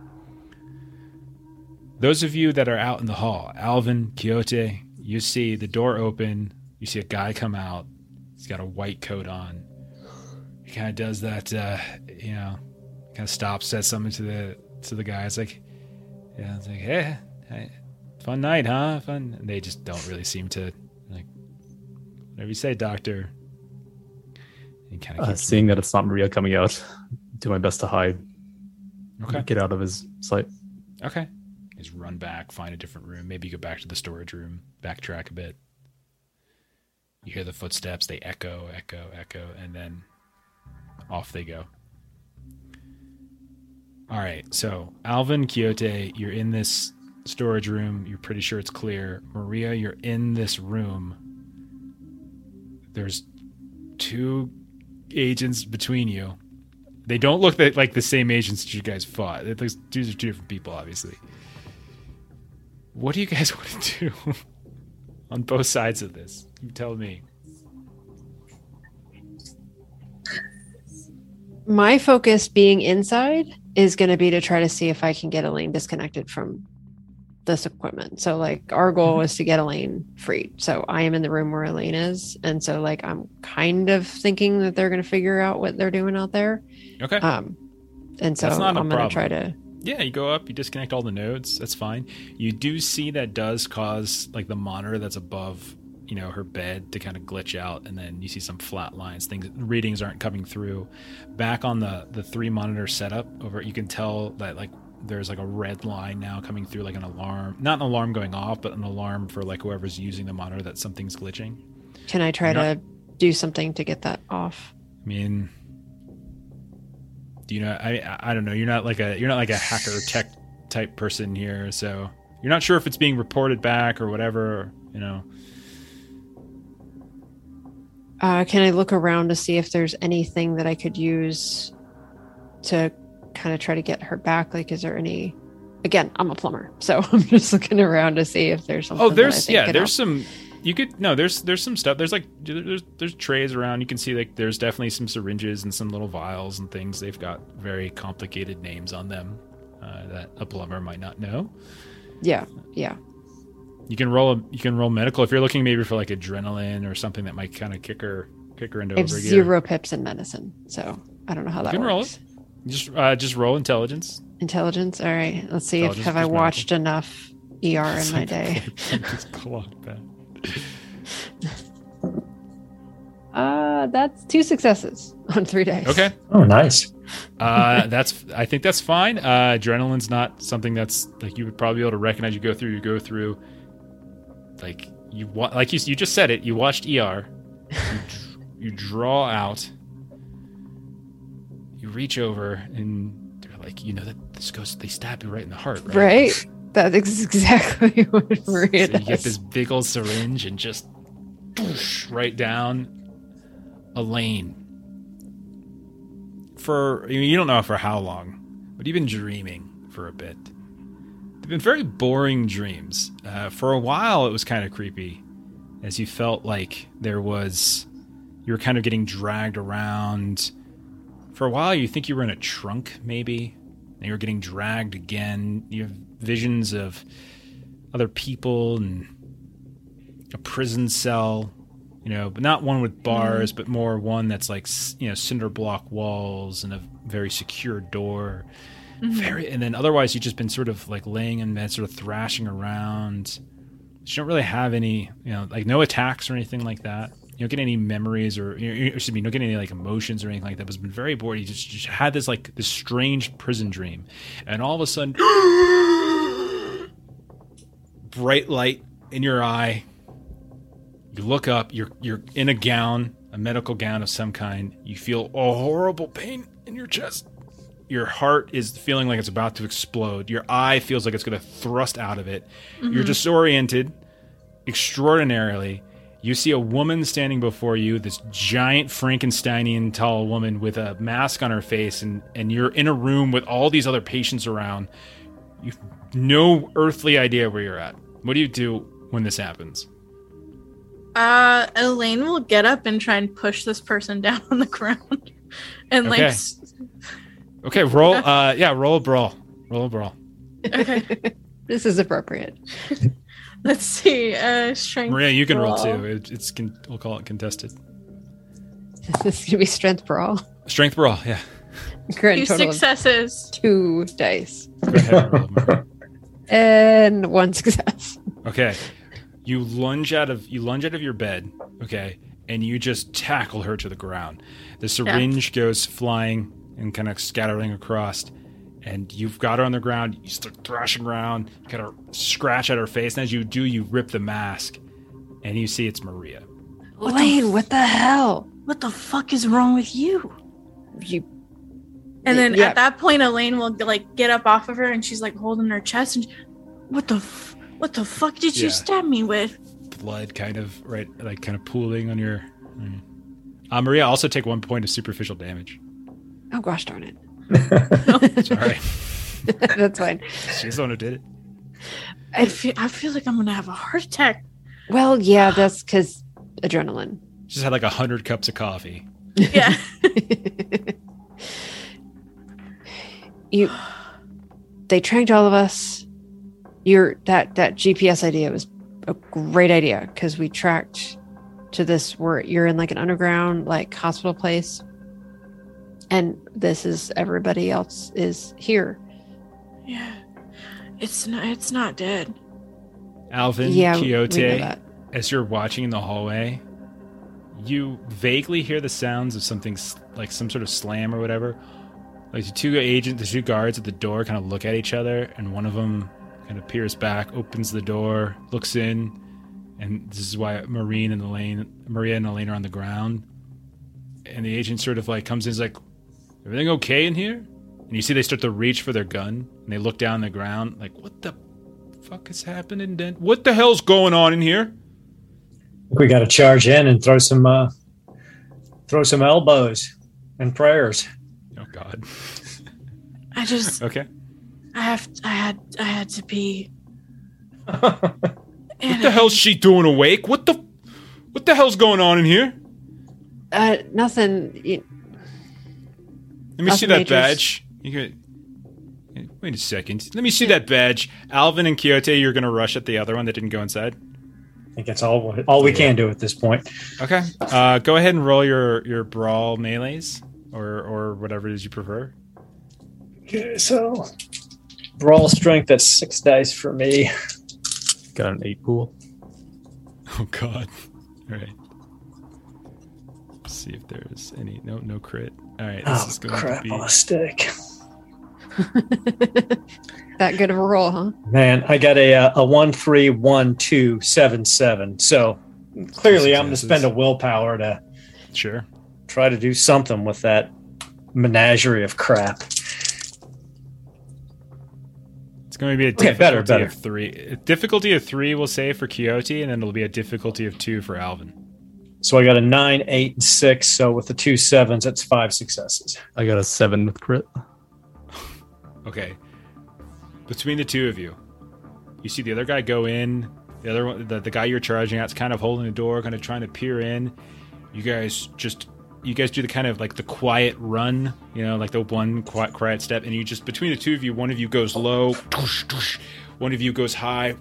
those of you that are out in the hall alvin quixote you see the door open you see a guy come out he's got a white coat on he kind of does that uh you know kind of stops, says something to the to the guys like, yeah, it's like, hey, hey, fun night, huh? Fun. And they just don't really seem to like, whatever you say, doctor. And kind of Uh, seeing that it's not Maria coming out, do my best to hide, okay, get out of his sight. okay. Just run back, find a different room. Maybe go back to the storage room, backtrack a bit. You hear the footsteps; they echo, echo, echo, and then off they go. All right, so Alvin Quixote, you're in this storage room. You're pretty sure it's clear. Maria, you're in this room. There's two agents between you. They don't look like the same agents that you guys fought. These are two different people, obviously. What do you guys want to do on both sides of this? You tell me. My focus being inside is going to be to try to see if I can get Elaine disconnected from this equipment. So, like, our goal is to get Elaine freed. So, I am in the room where Elaine is. And so, like, I'm kind of thinking that they're going to figure out what they're doing out there. Okay. Um, and so That's not a I'm going to try to. Yeah, you go up, you disconnect all the nodes. That's fine. You do see that does cause like the monitor that's above you know, her bed to kind of glitch out, and then you see some flat lines. Things readings aren't coming through. Back on the the three monitor setup over, you can tell that like there's like a red line now coming through, like an alarm. Not an alarm going off, but an alarm for like whoever's using the monitor that something's glitching. Can I try You're to do something to get that off? I mean, you know? I I don't know. You're not like a you're not like a hacker tech type person here, so you're not sure if it's being reported back or whatever. You know. Uh, can I look around to see if there's anything that I could use to kind of try to get her back? Like, is there any? Again, I'm a plumber, so I'm just looking around to see if there's something. Oh, there's yeah, there's help. some. You could no, there's there's some stuff. There's like there's there's trays around. You can see like there's definitely some syringes and some little vials and things. They've got very complicated names on them uh, that a plumber might not know. Yeah, yeah. You can roll a you can roll medical if you're looking maybe for like adrenaline or something that might kind of kick her kick her into I have overgear. zero pips in medicine, so I don't know how that can works. roll it. Just uh, just roll intelligence. Intelligence. All right. Let's see. If, have I plus medical. watched enough ER in my day? Just clock that. Uh, that's two successes on three days. Okay. Oh, nice. Uh, that's I think that's fine. Uh, adrenaline's not something that's like you would probably be able to recognize. You go through, you go through, like you wa- like you you just said it. You watched ER. You, dr- you draw out. You reach over and they're like, you know that this goes. They stab you right in the heart, right? Right. That's exactly what Maria So you does. get this big old syringe and just whoosh, right down Elaine. For I mean, you don't know for how long, but you've been dreaming for a bit. They've been very boring dreams. Uh, for a while, it was kind of creepy, as you felt like there was you were kind of getting dragged around. For a while, you think you were in a trunk, maybe, and you were getting dragged again. You have visions of other people and a prison cell, you know, but not one with bars, mm. but more one that's like you know cinder block walls and a very secure door. Mm-hmm. Very, and then otherwise you've just been sort of like laying in bed, sort of thrashing around. You don't really have any, you know, like no attacks or anything like that. You don't get any memories or, you know, you- excuse me, you don't get any like emotions or anything like that. But it's been very bored. You just, just had this like this strange prison dream, and all of a sudden, bright light in your eye. You look up. You're you're in a gown, a medical gown of some kind. You feel a horrible pain in your chest. Your heart is feeling like it's about to explode. Your eye feels like it's going to thrust out of it. You're mm-hmm. disoriented extraordinarily. You see a woman standing before you, this giant Frankensteinian tall woman with a mask on her face, and, and you're in a room with all these other patients around. You've no earthly idea where you're at. What do you do when this happens? Uh, Elaine will get up and try and push this person down on the ground, and like, Okay. s- Okay, roll. Uh, yeah, roll a brawl. Roll a brawl. okay, This is appropriate. let's see. Uh, strength. Maria, you can roll too. It, it's con- we'll call it contested. This is gonna be strength brawl. Strength brawl. Yeah. Grand Two successes. two dice Go ahead and roll, Maria. And one success. Okay. You lunge out of you lunge out of your bed, okay, and you just tackle her to the ground. The syringe goes flying and kind of scattering across, and you've got her on the ground. You start thrashing around, kind of scratch at her face, and as you do, you rip the mask, and you see it's Maria. What the Elaine, what the hell? What the fuck is wrong with you? You And then Yeah. at that point, Elaine will like get up off of her, and she's like holding her chest. And what the, f- what the fuck did you stab me with? Blood kind of right, like kind of pooling on your. Uh, Maria also take one point of superficial damage. oh gosh darn it. Sorry, That's fine. she's the one who did it. I feel, I feel like I'm gonna have a heart attack. Well, yeah, that's because adrenaline. She's had like a hundred cups of coffee. Yeah. You they tracked all of us your that that gps idea was a great idea because we tracked to this where you're in like an underground like hospital place and this is everybody else is here yeah. It's not. It's not dead. Alvin, yeah we know Quixote, that. as you're watching in the hallway, you vaguely hear the sounds of something like some sort of slam or whatever. Like the two agents, the two guards at the door kind of look at each other, and one of them kind of peers back, opens the door, looks in, and this is why Marine and Elaine, Maria and Elaine are on the ground. And the agent sort of like comes in, is like, "Everything okay in here?" And you see they start to reach for their gun, and they look down the ground, like, "What the fuck is happening? Then what the hell's going on in here?" We got to charge in and throw some uh, throw some elbows and prayers. God. I just Okay. I have I had I had to pee. What the hell's she doing awake? What the what the hell's going on in here? Uh, nothing. y- Let me see that majors. badge. You could, wait a second. Let me see that badge. Alvin and Quixote, you're gonna rush at the other one that didn't go inside. I think that's all all we can do at this point. Okay. Uh, go ahead and roll your your brawl melees or or whatever it is you prefer. Okay, so brawl strength that's six dice for me. Got an eight pool. Oh God. All right. Let's see if there's any. No, no crit. All right. This Oh is going crap to on a stick. that good of a roll, huh? Man, I got a uh, a one three one two seven seven. So clearly, I'm going to spend a willpower to Sure. Try to do something with that menagerie of crap. It's going to be a Okay, better, better. of three. A difficulty of three, we'll say for Quixote, and then it'll be a difficulty of two for Alvin. So I got a nine, eight, and six. So with the two sevens, that's five successes. I got a seven with crit. Okay. Between the two of you, you see the other guy go in. The other one, the, the guy you're charging at's kind of holding the door, kind of trying to peer in. You guys just, you guys do the kind of like the quiet run, you know, like the one quiet, quiet step, and you just between the two of you, one of you goes low, one of you goes high,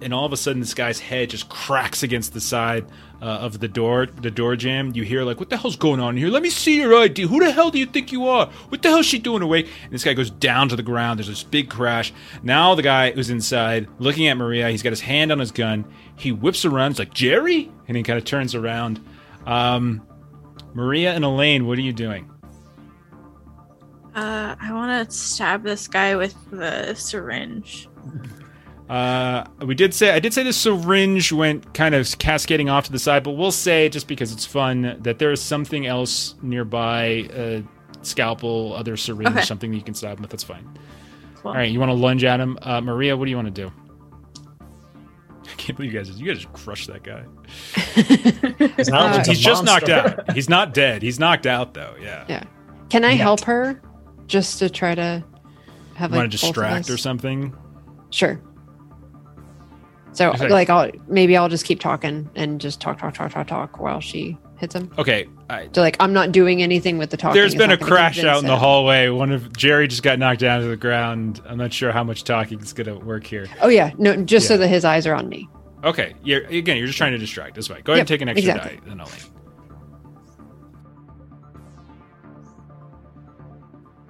and all of a sudden this guy's head just cracks against the side uh, of the door, the door jamb. You hear like, "What the hell's going on here? Let me see your ID. Who the hell do you think you are? What the hell's she doing awake?" And this guy goes down to the ground. There's this big crash. Now the guy who's inside, looking at Maria, he's got his hand on his gun. He whips around. He's like, "Jerry," and he kind of turns around. Um, Maria and Elaine, what are you doing? Uh, I want to stab this guy with the syringe. Uh, we did say I did say the syringe went kind of cascading off to the side, but we'll say just because it's fun that there is something else nearby, a scalpel, other syringe, Okay. something that you can stab him with. That's fine. Cool. All right, you want to lunge at him, uh, Maria? What do you want to do? I can't believe you guys you guys just crushed that guy. Alvin's uh, a He's just knocked out. He's not dead. He's knocked out though. Yeah. Yeah. Can I Yet. help her just to try to have You like want to both distract or something? Sure. So Okay. like I'll maybe I'll just keep talking and just talk talk talk talk talk while she hits him. Okay. I, So like I'm not doing anything with the talking. There's It's been a crash convince out in the hallway. One of Jerry just got knocked down to the ground. I'm not sure how much talking is going to work here. Oh yeah, no, just so that his eyes are on me. Okay, yeah. Again, you're just trying to distract. That's right. Go ahead and take an extra exactly. die. Then I'll leave.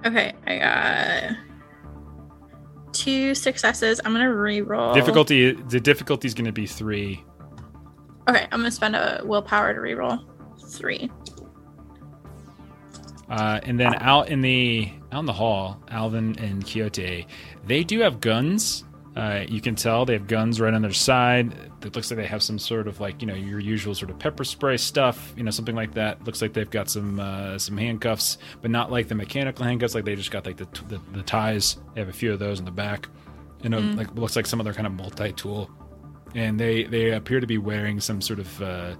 Okay, I got two successes. I'm gonna re-roll. Difficulty. The difficulty is going to be three. Okay, I'm gonna spend a willpower to re-roll three. Uh, and then out in the out in the hall, Alvin and Quixote, they do have guns. Uh, you can tell they have guns right on their side. It looks like they have some sort of like you know your usual sort of pepper spray stuff, you know something like that. Looks like they've got some uh, some handcuffs, but not like the mechanical handcuffs. Like they just got like the the, the ties. They have a few of those in the back. You know, like looks like some other kind of multi tool. And they they appear to be wearing some sort of uh,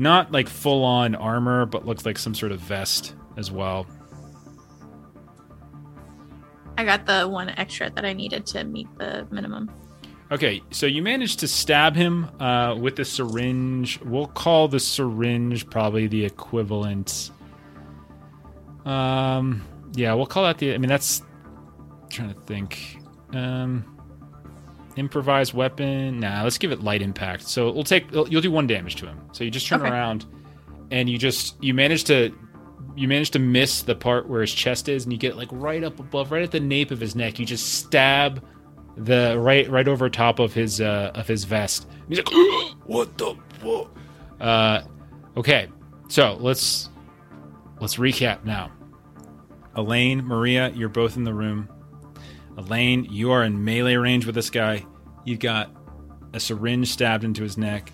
not like full on armor, but looks like some sort of vest as well. I got the one extra that I needed to meet the minimum. Okay, so you managed to stab him uh, with a syringe. We'll call the syringe probably the equivalent. Um, yeah, we'll call that the. I mean, that's trying to think. Um, improvised weapon. Nah, let's give it light impact. So we'll take. You'll do one damage to him. So you just turn Okay. around, and you just you manage to. You manage to miss the part where his chest is, and you get like right up above, right at the nape of his neck. You just stab the right right over top of his uh, of his vest. He's like, "What the fuck?" Uh, okay, so let's let's recap now. Elaine, Maria, you're both in the room. Elaine, you are in melee range with this guy. You've got a syringe stabbed into his neck.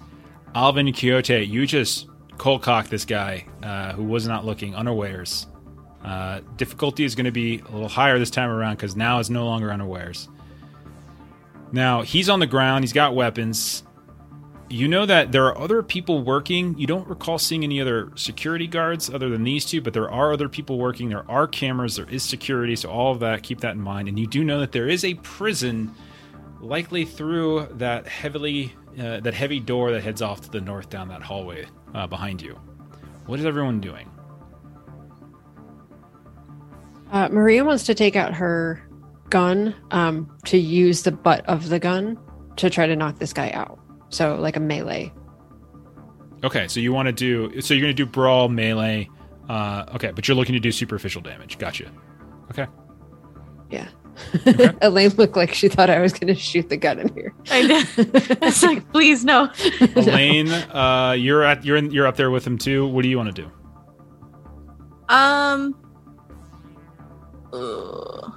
Alvin Quixote, you just cold cock this guy uh, who was not looking unawares. Uh, difficulty is going to be a little higher this time around because now is no longer unawares. Now he's on the ground. He's got weapons. You know that there are other people working. You don't recall seeing any other security guards other than these two, but there are other people working. There are cameras. There is security. So all of that, keep that in mind. And you do know that there is a prison, likely through that heavily uh, that heavy door that heads off to the north down that hallway uh, behind you. What is everyone doing? Uh, Maria wants to take out her gun um, to use the butt of the gun to try to knock this guy out. So, like a melee. Okay, so you want to do so you're going to do brawl melee. Uh, okay, but you're looking to do superficial damage. Gotcha. Okay. Yeah. Okay. Elaine looked like she thought I was going to shoot the gun in here. I did. It's like, please no. Elaine, uh, you're at you're in you're up there with him too. What do you want to do? Um. ugh.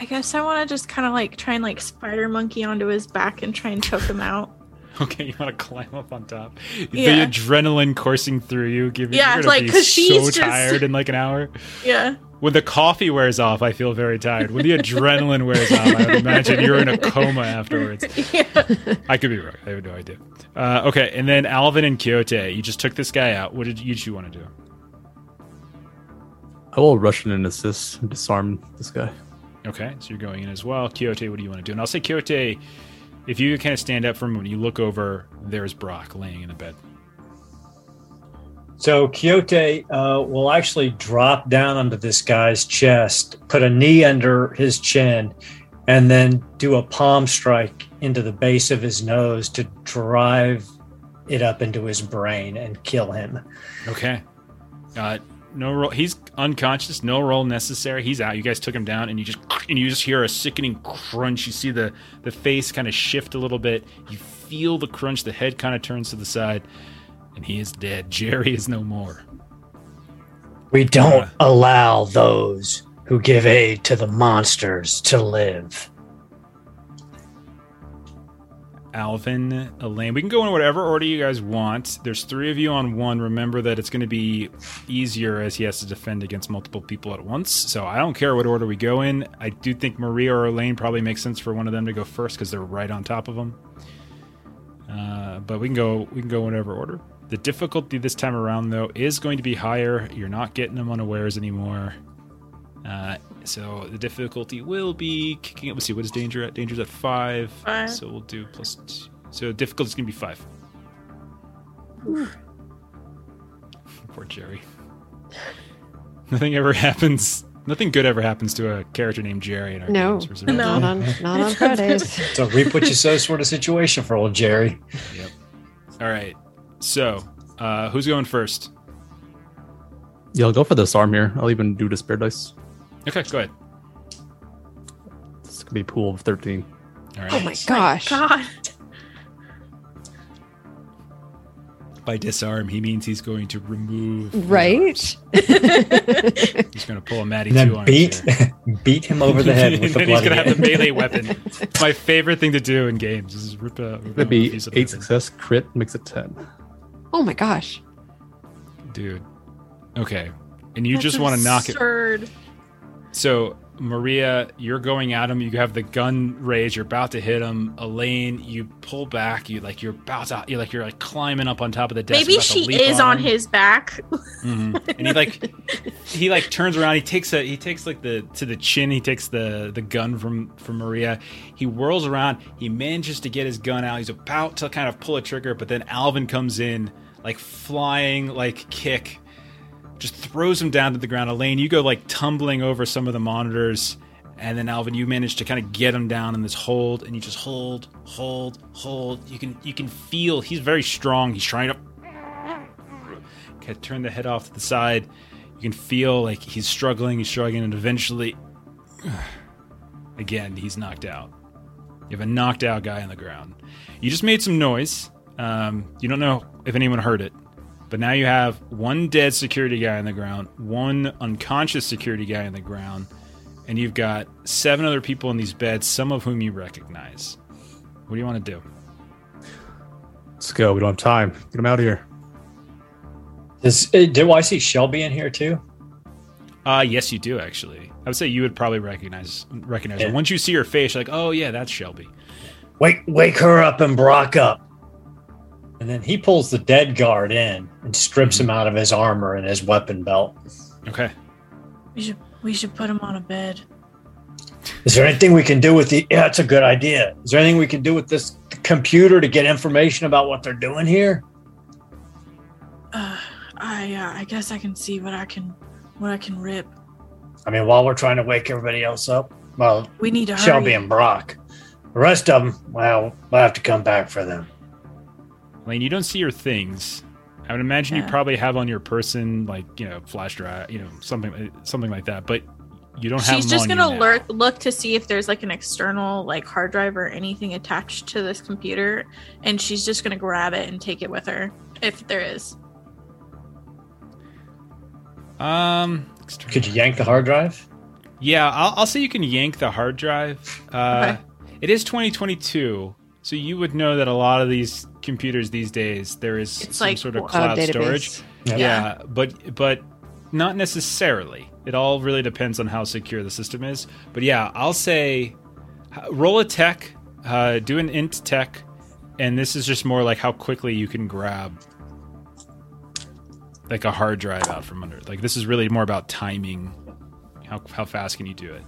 I guess I want to just kind of like try and like spider monkey onto his back and try and choke him out. Okay, you want to climb up on top. Yeah. The adrenaline coursing through you, give Yeah, you're it's gonna like, be 'cause so she's just- tired in like an hour. Yeah. When the coffee wears off, I feel very tired. When the adrenaline wears off, I would imagine you're in a coma afterwards. yeah. I could be wrong. I have no idea. Uh, okay, and then Alvin and Quixote, you just took this guy out. What did you two want to do? I will rush in and assist and disarm this guy. Okay, so you're going in as well. Quixote, what do you want to do? And I'll say, Quixote, if you kind of stand up from when you look over, there's Brock laying in the bed. So Quixote uh, will actually drop down onto this guy's chest, put a knee under his chin, and then do a palm strike into the base of his nose to drive it up into his brain and kill him. Okay. Uh, no roll. He's unconscious. No roll necessary. He's out. You guys took him down, and you just and you just hear a sickening crunch. You see the the face kind of shift a little bit. You feel the crunch. The head kind of turns to the side, and he is dead. Jerry is no more. We don't Uh. allow those who give aid to the monsters to live. Alvin, Elaine. We can go in whatever order you guys want. There's three of you on one. Remember that it's going to be easier as he has to defend against multiple people at once. So I don't care what order we go in. I do think Maria or Elaine probably makes sense for one of them to go first because they're right on top of him. Uh, but we can go. We can go in whatever order. The difficulty this time around, though, is going to be higher. You're not getting them unawares anymore. Uh, so the difficulty will be kicking it. Let's see, what is danger at? Danger's at five. Five. So we'll do plus two. So difficulty's gonna be five. Poor Jerry. Nothing ever happens. Nothing good ever happens to a character named Jerry in our No. games. No. Not on, not on Fridays. So reap what you sow sort of situation for old Jerry. Yep. All right. So, uh, who's going first? Yeah, I'll go for this arm here. I'll even do the spare dice. Okay, go ahead. This could be pool of 13. All right. Oh my gosh. God. By disarm, he means he's going to remove. Right? He's going to pull a Matty And two then arms beat here. beat him over the head with and the then he's gonna have the melee weapon. My favorite thing to do in games is rip a. Rip That'd be eight weapon. success, crit makes it 10. Oh my gosh. dude. Okay, and you just want to knock it. So Maria, you're going at him. You have the gun raised. You're about to hit him. Elaine, you pull back. You like you're about to. You're like you're like climbing up on top of the desk. Maybe she is on him. his back. Mhm. And he like he like turns around. He takes a he takes like the to the chin. He takes the the gun from from Maria. He whirls around. He manages to get his gun out. He's about to kind of pull a trigger, but then Alvin comes in like flying like kick, just throws him down to the ground. Elaine, you go like tumbling over some of the monitors. And then Alvin, you manage to kind of get him down in this hold, and you just hold, hold, hold. You can you can feel he's very strong. He's trying to kind of turn the head off to the side. You can feel like he's struggling, he's struggling, and eventually, Again, he's knocked out. You have a knocked out guy on the ground. You just made some noise. Um, you don't know if anyone heard it, but now you have one dead security guy on the ground, one unconscious security guy on the ground, and you've got seven other people in these beds, some of whom you recognize. What do you want to do? Let's go. We don't have time. Get them out of here. Does, uh, do I see Shelby in here too? Uh yes, you do actually. I would say you would probably recognize recognize her. Once you see her face, you're like, oh yeah, that's Shelby. Wake wake her up and Brock up. And then he pulls the dead guard in and strips him out of his armor and his weapon belt. Okay. We should we should put him on a bed. Is there anything we can do with the? Yeah, that's a good idea. Is there anything we can do with this computer to get information about what they're doing here? Uh, I uh, I guess I can see what I can what I can rip. I mean, while we're trying to wake everybody else up, well, We need to hurry. Shelby and Brock. The rest of them, well, we'll have to come back for them. Lane, you don't see your things. I would imagine you probably have on your person like you know flash drive, you know something something like that, but you don't have. She's just on gonna now. lurk, look to see if there's like an external like hard drive or anything attached to this computer, and she's just gonna grab it and take it with her if there is. Um, Could you yank the hard drive? Yeah, I'll, I'll say you can yank the hard drive. Uh, Okay. It is 2022, so you would know that a lot of these computers these days there is It's some like sort of Cloud cloud storage. Yeah. Yeah. but but not necessarily. It all really depends on how secure the system is. But yeah, I'll say roll a tech, uh, do an int tech, and this is just more like how quickly you can grab like a hard drive out from under. Like this is really more about timing. How how fast can you do it?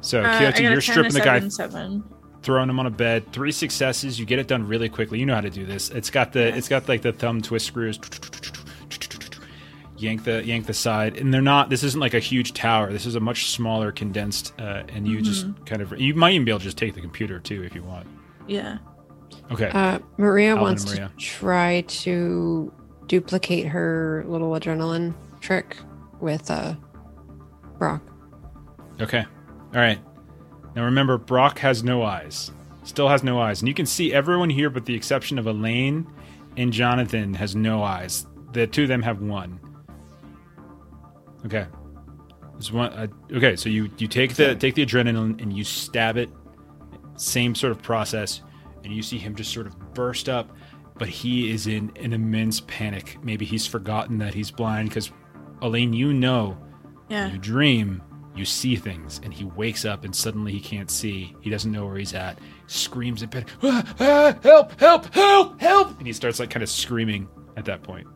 So Uh, Quixote, you're stripping the guy seven, seven. Throwing them on a bed. Three successes. You get it done really quickly. You know how to do this. It's got the it's got like the thumb twist screws. Yank the yank the side, and they're not. This isn't like a huge tower. This is a much smaller, condensed, uh, and you just kind of. You might even be able to just take the computer too if you want. Yeah. Okay. Uh, Maria Alvin wants Maria. to try to duplicate her little adrenaline trick with uh, Brock. Okay. All right. Now remember, Brock has no eyes. Still has no eyes. And you can see everyone here, but the exception of Elaine and Jonathan, has no eyes. The two of them have one. Okay. There's one. Uh, okay, so you you take the take the adrenaline and you stab it. Same sort of process, and you see him just sort of burst up, but he is in an immense panic. Maybe he's forgotten that he's blind because Elaine, you know Yeah. you dream, you see things, and he wakes up and suddenly he can't see. He doesn't know where he's at. Screams in bed, ah, ah, help, help, help, help! And he starts like kind of screaming at that point.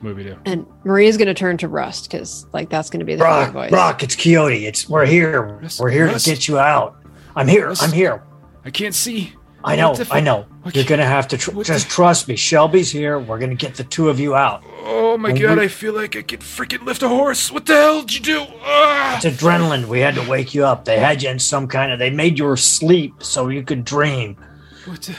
What do we do? And Maria's going to turn to Rust because, like, that's going to be the rock phone voice. Brock, it's Quixote. It's we're here. Rust, we're here Rust. to get you out. I'm here. Rust. I'm here. I can't see. I know. What the fu- I know. what You're gonna have to tr- just the- trust me. Shelby's here. We're gonna get the two of you out. Oh my Well, god, we- I feel like I could freaking lift a horse. What the hell did you do? Ah! It's adrenaline. We had to wake you up. They had you in some kind of. They made you sleep so you could dream. What the-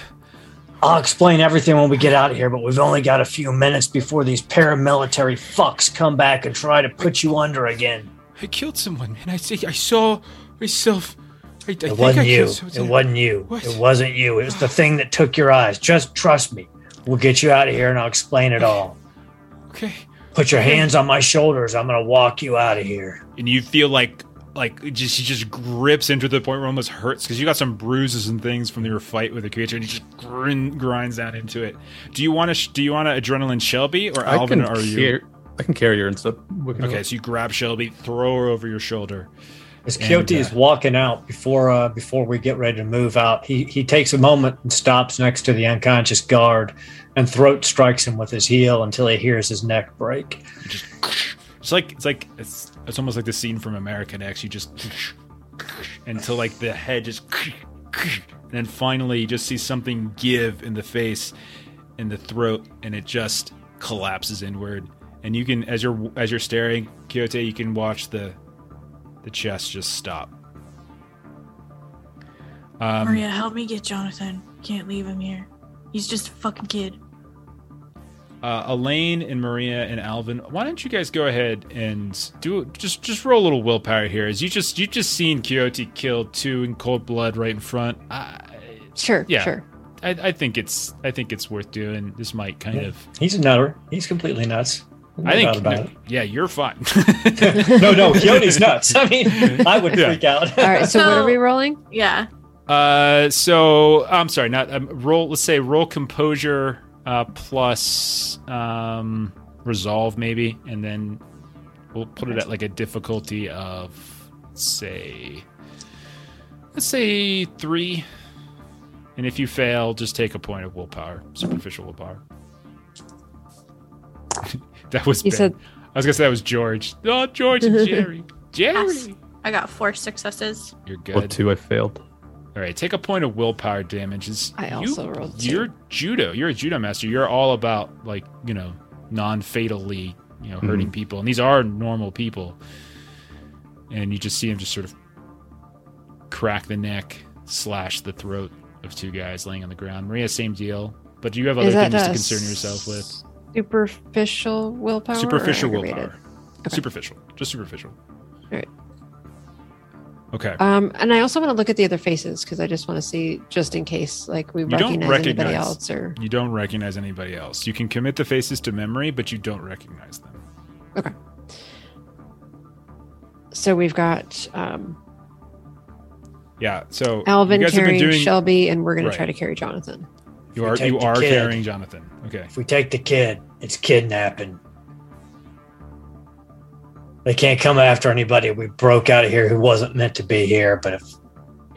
I'll explain everything when we get out of here, but we've only got a few minutes before these paramilitary fucks come back and try to put you under again. I killed someone, and I say I saw myself. I, I It think wasn't I you. killed. It wasn't you. What? It wasn't you. It was the thing that took your eyes. Just trust me. We'll get you out of here and I'll explain it all. Okay. Put your hands on my shoulders. I'm going to walk you out of here. and you feel like like it just he just grips into the point where it almost hurts because you got some bruises and things from your fight with the creature, and he just grin, grinds down into it. Do you want to? Do you want to adrenaline Shelby or I Alvin? can Are you carry, I can carry her and stuff. We can- okay? So you grab Shelby, throw her over your shoulder. As And, Quixote is uh, walking out before uh, before we get ready to move out, he he takes a moment and stops next to the unconscious guard and throat strikes him with his heel until he hears his neck break. Just it's like it's like it's it's almost like the scene from American X. You just until like the head just and then finally you just see something give in the face in the throat and it just collapses inward and you can as you're as you're staring Quixote you can watch the the chest just stop um, Maria, help me get Jonathan. Can't leave him here. He's just a fucking kid. uh, Elaine and Maria and Alvin, why don't you guys go ahead and do just just roll a little willpower here? As you just you just seen Quixote kill two in cold blood right in front. I, Sure, Yeah. sure. I, I think it's I think it's worth doing. This might kind Yeah. of. He's a nutter. He's completely nuts. No I think about yeah, you're fine. no, no, Quixote's nuts. I mean, I would Yeah. freak out. All right, so, what are we rolling? Yeah. Uh, so I'm sorry, not um, roll. Let's say roll composure uh, plus um, resolve maybe, and then we'll put it at like a difficulty of say, let's say three. And if you fail, just take a point of willpower, superficial willpower. That was You Ben. said I was gonna say that was George. Oh, George and Jerry. Jerry, Yes. I got four successes. you're Well, good. two I failed. All right, take a point of willpower damages. I also rolled two. You're judo. You're a judo master. You're all about like you know non-fatally you know hurting mhm. people, and these are normal people. And you just see him just sort of crack the neck, slash the throat of two guys laying on the ground. Maria, same deal. But do you have other Is that things to concern yourself with. Superficial willpower. Superficial willpower. Okay. Superficial. Just superficial. right. Okay. Um, and I also want to look at the other faces because I just want to see, just in case, like we You don't recognize, anybody else or you don't recognize anybody else. You can commit the faces to memory, but you don't recognize them. Okay. So we've got um, Yeah. So Alvin you guys have been carrying doing. Shelby, and we're going Right. to try to carry Jonathan. You are you are kid. carrying Jonathan. Okay. If we take the kid, it's kidnapping. They can't come after anybody we broke out of here who wasn't meant to be here. But if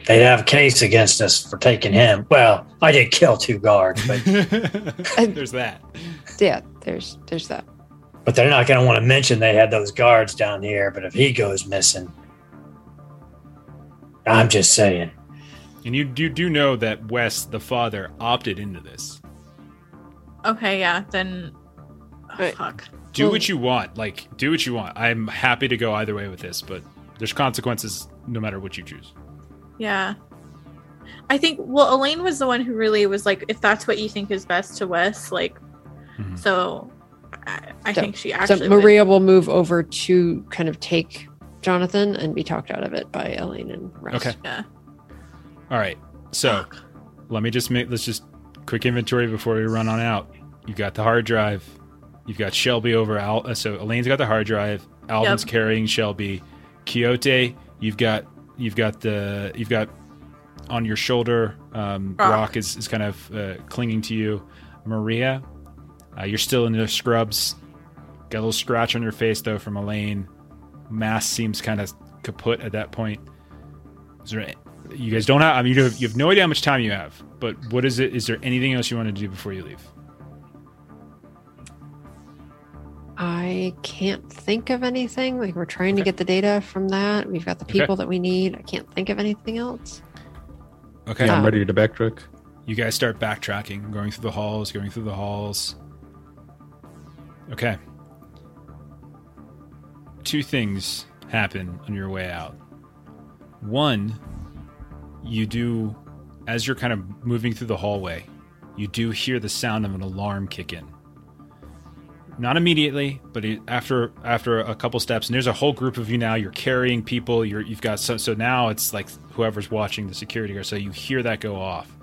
they'd have a case against us for taking him, well, I did kill two guards, but There's that. Yeah, there's there's that. but they're not going to want to mention they had those guards down here. But if he goes missing, I'm just saying. And you do do know that Wes, the father, opted into this. Okay, yeah, then. Oh, Right. Fuck. Do what you want. Like do what you want. I'm happy to go either way with this, but there's consequences no matter what you choose. Yeah. I think, well, Elaine was the one who really was like, if that's what you think is best to Wes, like, Mhm. so I, I So- think she So actually. would- Maria will move over to kind of take Jonathan and be talked out of it by Elaine and Rust. Okay. Yeah. All right. So Fuck. let me just make let's just quick inventory before we run on out. You got the hard drive. You've got Shelby over Al. uh, So Elaine's got the hard drive. Alvin's Yep. carrying Shelby. Quixote, you've got you've got the you've got on your shoulder. Um, Brock. Brock. is, is kind of uh, clinging to you. Maria, uh, you're still in the scrubs. Got a little scratch on your face though from Elaine. Mask seems kind of kaput at that point. Is there you guys don't have i mean you have, you have no idea how much time you have but what is it is there anything else you want to do before you leave I can't think of anything. Like we're trying to get the data from that. We've got the Okay. people that we need. I can't think of anything else. okay Yeah, I'm Um, ready to backtrack. you guys start backtracking going through the halls going through the halls okay two things happen on your way out one you do as you're kind of moving through the hallway you do hear the sound of an alarm kick in not immediately but after after a couple steps and there's a whole group of you now you're carrying people you're you've got so so now it's like whoever's watching the security guard so you hear that go off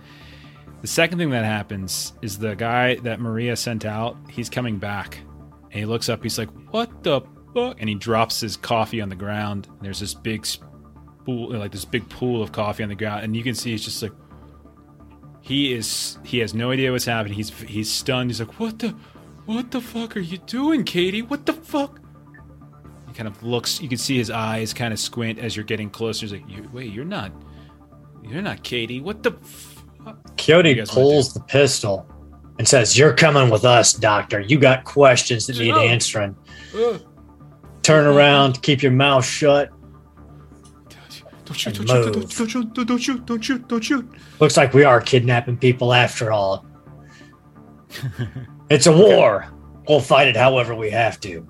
the second thing that happens is the guy that Maria sent out, he's coming back. And he looks up, he's like, What the fuck? And he drops his coffee on the ground. There's this big spool, like this big pool of coffee on the ground. And you can see he's just like, he is, he has no idea what's happening. He's, he's stunned. He's like, What the, what the fuck are you doing, Katie? What the fuck? He kind of looks, you can see his eyes kind of squint as you're getting closer. He's like, you, Wait, you're not, you're not Katie. What the fuck? Quixote You guys wanna pulls the pistol and says, You're coming with us, doctor. You got questions that need answering. Turn around, keep your mouth shut. Don't shoot, don't shoot, move. don't shoot, don't shoot, don't shoot, don't shoot. Looks like we are kidnapping people after all. it's a war. We'll fight it however we have to.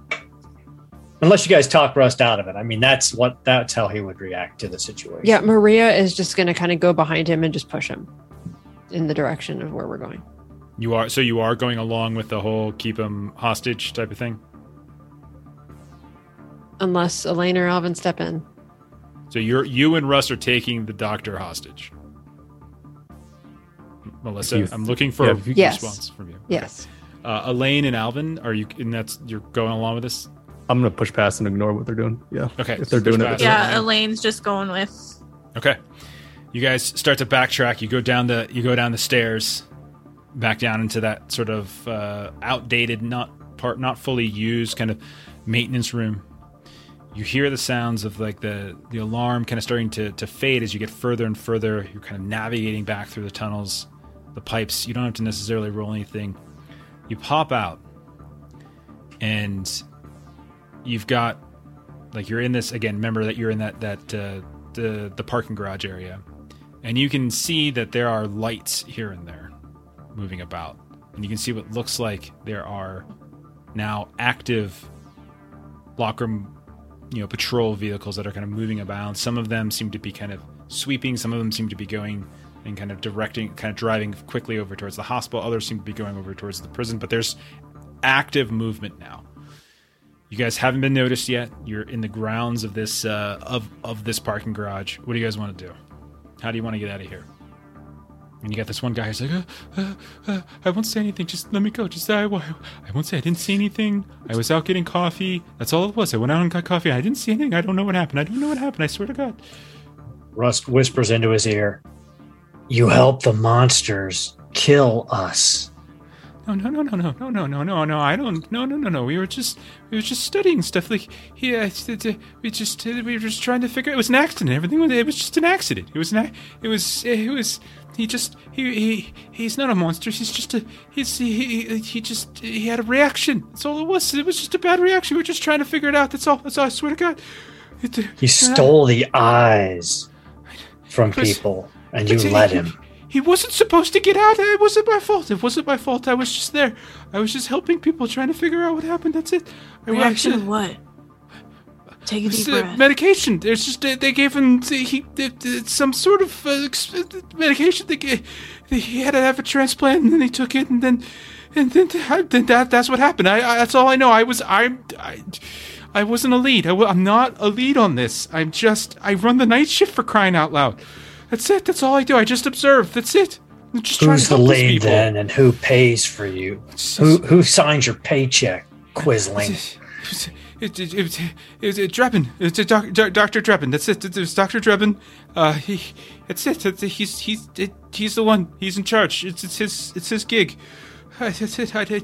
Unless you guys talk Rust out of it. I mean, that's what that's how he would react to the situation. Yeah, Maria is just going to kind of go behind him and just push him in the direction of where we're going. You are so you are going along with the whole keep him hostage type of thing. Unless Elaine or Alvin step in. So you're you and Rust are taking the doctor hostage. Melissa, If you- I'm looking for yeah, a Yes. response from you. Yes. Uh, Elaine and Alvin, are you? And that's you're going along with this. I'm gonna push past and ignore what they're doing. Yeah. Okay, If they're doing it, past. that's Yeah, Elaine's just going with. Okay. You guys start to backtrack. You go down the you go down the stairs, back down into that sort of uh, outdated, not part, not fully used kind of maintenance room. You hear the sounds of like the the alarm kind of starting to to fade as you get further and further. You're kind of navigating back through the tunnels, the pipes. You don't have to necessarily roll anything. You pop out, and you've got like you're in this again. Remember that you're in that that uh, the the parking garage area, and you can see that there are lights here and there moving about, and you can see what looks like there are now active locker you know patrol vehicles that are kind of moving about. Some of them seem to be kind of sweeping. Some of them seem to be going and kind of directing, kind of driving quickly over towards the hospital. Others seem to be going over towards the prison. But there's active movement now. You guys haven't been noticed yet. You're in the grounds of this uh, of of this parking garage. What do you guys want to do? How do you want to get out of here? And you got this one guy who's like, uh, uh, uh, I won't say anything. Just let me go. Just I, I won't say I didn't see anything. I was out getting coffee. That's all it was. I went out and got coffee. I didn't see anything. I don't know what happened. I don't know what happened. I swear to God. Rust whispers into his ear, You help the monsters kill us. No, no, no, no, no, no, no, no, no, no. I don't. No, no, no, no. We were just, we were just studying stuff. Like, yeah, uh, we just, uh, we were just trying to figure. It was an accident. Everything was. It was just an accident. It was an. It was. It was. He just. He. He. He's not a monster. He's just a. He's. He. He, he just. He had a reaction. That's all it was. It was just a bad reaction. We were just trying to figure it out. That's all. That's all. I swear to God. It, uh, He stole the eyes from Chris, people, and you let him. He wasn't supposed to get out. It wasn't my fault. It wasn't my fault. I was just there. I was just helping people, trying to figure out what happened. That's it. I Reaction actually- of what? Take a deep breath. medication. There's just they gave him he some sort of uh, uh, medication. They gave, he had to have a transplant, and then he took it, and then and then, then that that's what happened. I, I that's all I know. I was I I, I wasn't a lead. I, I'm not a lead on this. I'm just I run the night shift for crying out loud. That's it. That's all I do. I just observe. That's it. I'm just Who's to the lead then, and who pays for you? Who who signs your paycheck, Quisling? It, it, it, it, it, Drebin. It's a doc, doc, Dr. Drebin. That's it. There's Dr. Drebin. Uh, he, it's it. It's, he's he's it, he's the one. He's in charge. It's it's his it's his gig. Uh, That's it. I, I,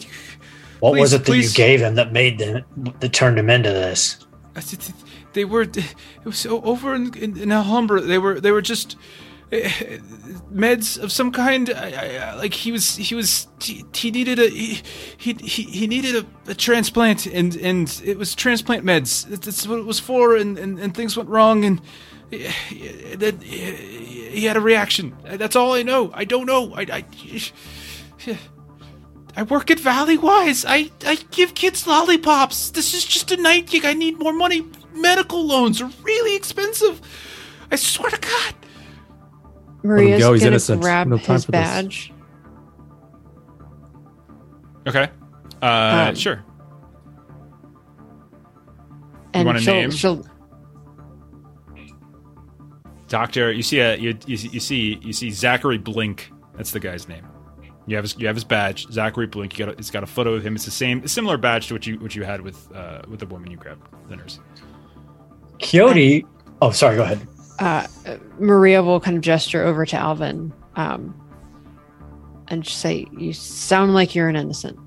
What was it that please. you gave him that made them that turned him into this? That's it. They were. It was over in, in, in Alhambra. They were. They were just uh, meds of some kind. I, I, like he was. He was. He, he needed a. He, he he needed a, a transplant, and and it was transplant meds. That's what it was for, and and, and things went wrong, and. uh, Then he had a reaction. That's all I know. I don't know. I, I, I work at Valleywise. I, I give kids lollipops. This is just a night gig. I need more money. Medical loans are really expensive. I swear to God. Maria's go, he's gonna innocent. grab No time his for this. badge. Okay. Uh, Um, sure. And want a she'll, name? she'll Doctor, you see a you, you, see- you see you see Zachary Blink. That's the guy's name. You have his you have his badge, Zachary Blink. You got a, it's got a photo of him. It's the same, similar badge to what you what you had with uh, with the woman you grabbed, the nurse. Coyote. Oh, sorry. Go ahead. uh, Maria will kind of gesture over to Alvin um, and say, "You sound like you're an innocent,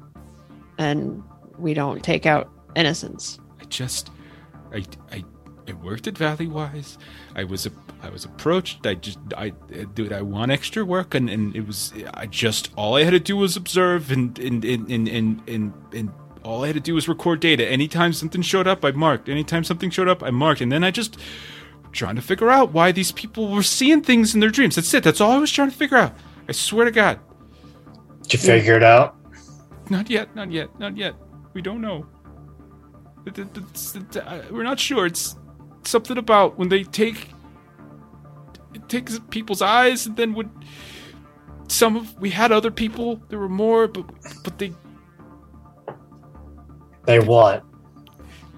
and we don't take out innocence." I just, I, I, I worked at Valleywise. I was, a, I was approached. I just, I, dude, I want extra work, and, and it was, I just, all I had to do was observe, and, and, and, and, and, and, and all I had to do was record data. Anytime something showed up, I marked. Anytime something showed up, I marked, and then I just trying to figure out why these people were seeing things in their dreams. That's it. That's all I was trying to figure out. I swear to God. Did you figure it out? Not yet, not yet, not yet. We don't know. It- it- it's- it- we're not sure. It's something about when they take it takes people's eyes and then would some of we had other people. There were more, but but they They what?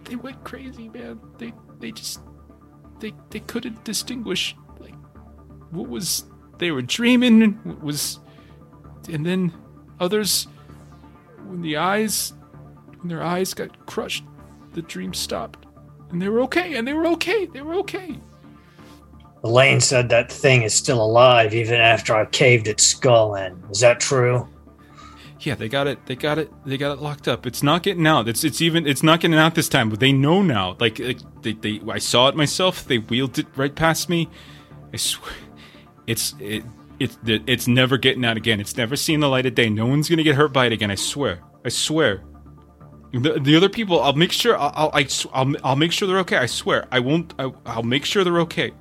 they went crazy, man. They they just they they couldn't distinguish like what was they were dreaming and what was and then others when the eyes when their eyes got crushed, the dream stopped. And they were okay, and they were okay, they were okay. Elaine said that thing is still alive even after I caved its skull in. Is that true? Yeah, they got it. They got it. They got it locked up. It's not getting out. It's it's even. It's not getting out this time. But they know now. Like, like they, they. I saw it myself. They wheeled it right past me. I swear, it's it. It's it's never getting out again. It's never seen the light of day. No one's gonna get hurt by it again. I swear. I swear. The, the other people, I'll make sure. I'll I'll, I'll I'll make sure they're okay. I swear. I won't. I, I'll make sure they're okay.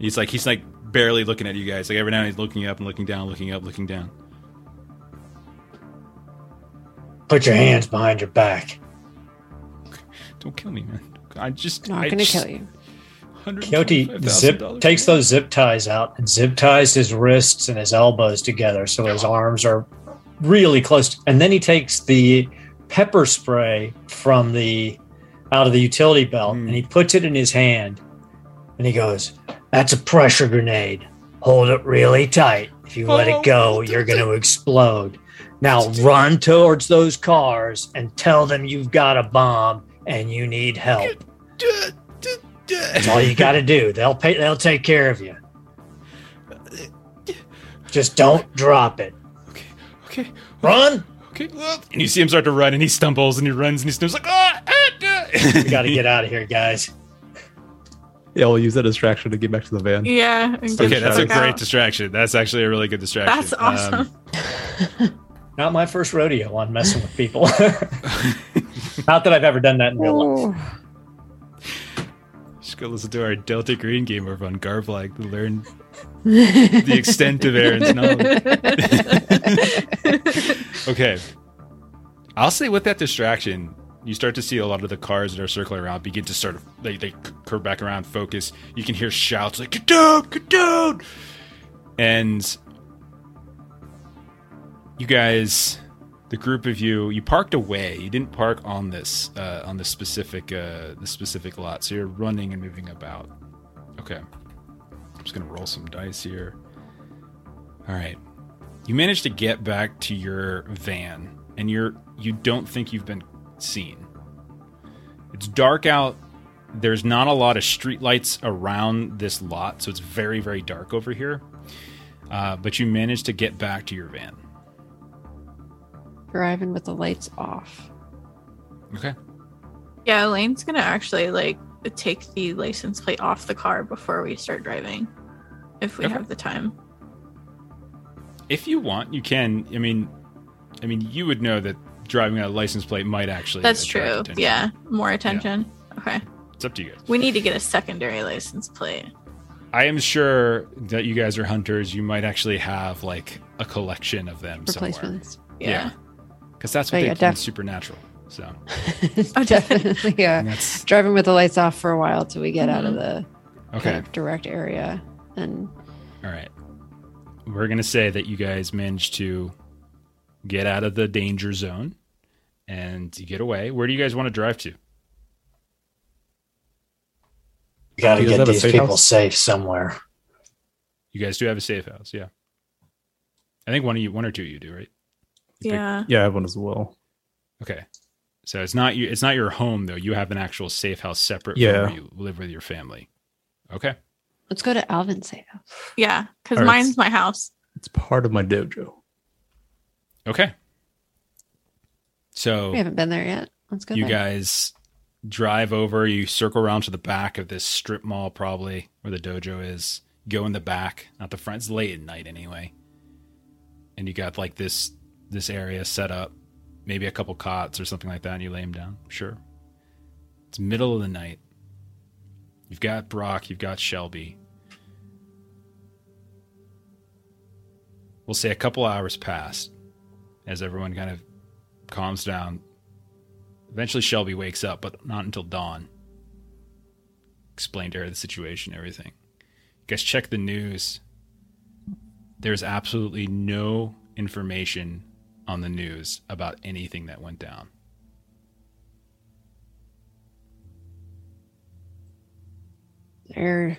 He's like he's like barely looking at you guys. Like every now and he's looking up and looking down, looking up, looking down. Put your hands behind your back. Don't kill me, man. I just Not I gonna just- kill you. Coyote zip takes those zip ties out and zip ties his wrists and his elbows together so his arms are really close. And then he takes the pepper spray from the out of the utility belt Hmm. and he puts it in his hand and he goes, "That's a pressure grenade. Hold it really tight. If you let Oh, it go, you're going to explode. Now run towards those cars and tell them you've got a bomb and you need help." That's all you got to do. They'll pay. They'll take care of you. Just don't drop it. Okay, Okay. Run. okay. And you see him start to run, and he stumbles, and he runs, and he stumbles like, ah, ah, ah. We got to get out of here, guys. Yeah, we'll use that distraction to get back to the van. Yeah. Okay, that's a the great out. distraction. That's actually a really good distraction. That's awesome. Um, Not my first rodeo on messing with people. Not that I've ever done that in real oh. life. Oh, just go listen to our Delta Green game over on Garblag to learn the extent of Aaron's knowledge. okay. I'll say with that distraction, you start to see a lot of the cars that are circling around begin to sort of they, they curve back around, focus. You can hear shouts like "Get down, get down!" And you guys, the group of you, you parked away. You didn't park on this uh, on this specific uh, the specific lot, so you're running and moving about. Okay, I'm just gonna roll some dice here. All right, you managed to get back to your van, and you're you don't think you've been seen. It's dark out. There's not a lot of street lights around this lot, so it's very very dark over here. Uh, but you managed to get back to your van. Driving with the lights off. Okay. Yeah, Elaine's gonna actually like take the license plate off the car before we start driving, if we Okay. have the time. If you want, you can. I mean, I mean, you would know that driving a license plate might actually. That's true. attention. Yeah, more attention. Okay, it's up to you guys. we need to get a secondary license plate. I am sure that you guys are hunters. You might actually have like a collection of them somewhere. Replacements. Yeah. Because that's Oh, what they yeah, call def- supernatural. So oh, Definitely, yeah. and Driving with the lights off for a while till we get out of mm-hmm. the okay. kind of direct area. And All right. We're going to say that you guys managed to get out of the danger zone and you get away. Where do you guys want to drive to? We got to you get these safe people house? safe somewhere. You guys do have a safe house, yeah. I think one of you, one or two of you do, right? You pick- Yeah. Yeah, I have one as well. Okay. So it's not you. It's not your home though. You have an actual safe house separate Yeah. from where you live with your family. Okay. let's go to Alvin's safe house. Yeah, because All right. mine's my house. It's part of my dojo. Okay. So We haven't been there yet. Let's go you there. guys drive over. You circle around to the back of this strip mall, probably where the dojo is. Go in the back, not the front. It's late at night anyway, and you got like this this area set up, maybe a couple cots or something like that, and you lay them down. Sure. It's middle of the night. You've got Brock. You've got Shelby. We'll say a couple hours pass as everyone kind of calms down. Eventually, Shelby wakes up, but not until dawn. Explain to her the situation, everything. You guys check the news. there's absolutely no information on the news about anything that went down. They're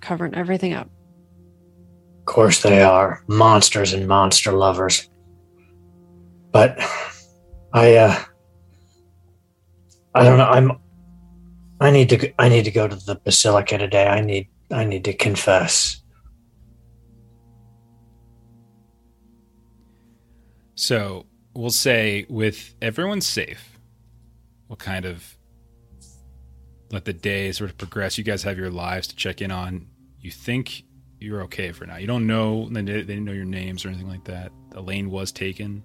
covering everything up. Of course they are monsters and monster lovers. But I uh I don't know. I'm I need to I need to go to the basilica today. I need I need to confess. So we'll say with everyone safe, we'll kind of let the day sort of progress. You guys have your lives to check in on. You think you're okay for now. You don't know they didn't know your names or anything like that. Elaine was taken.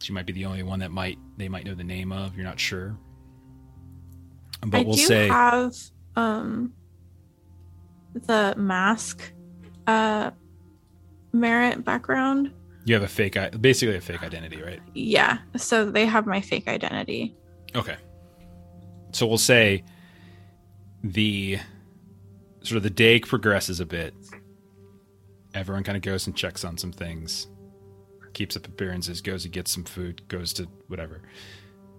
She might be the only one that might they might know the name of. You're not sure. But I we'll say. do say have um the mask uh merit background. You have a fake basically a fake identity, right? Yeah, so they have my fake identity. Okay. So we'll say the sort of the day progresses a bit. Everyone kind of goes and checks on some things, keeps up appearances, goes and gets some food, goes to whatever.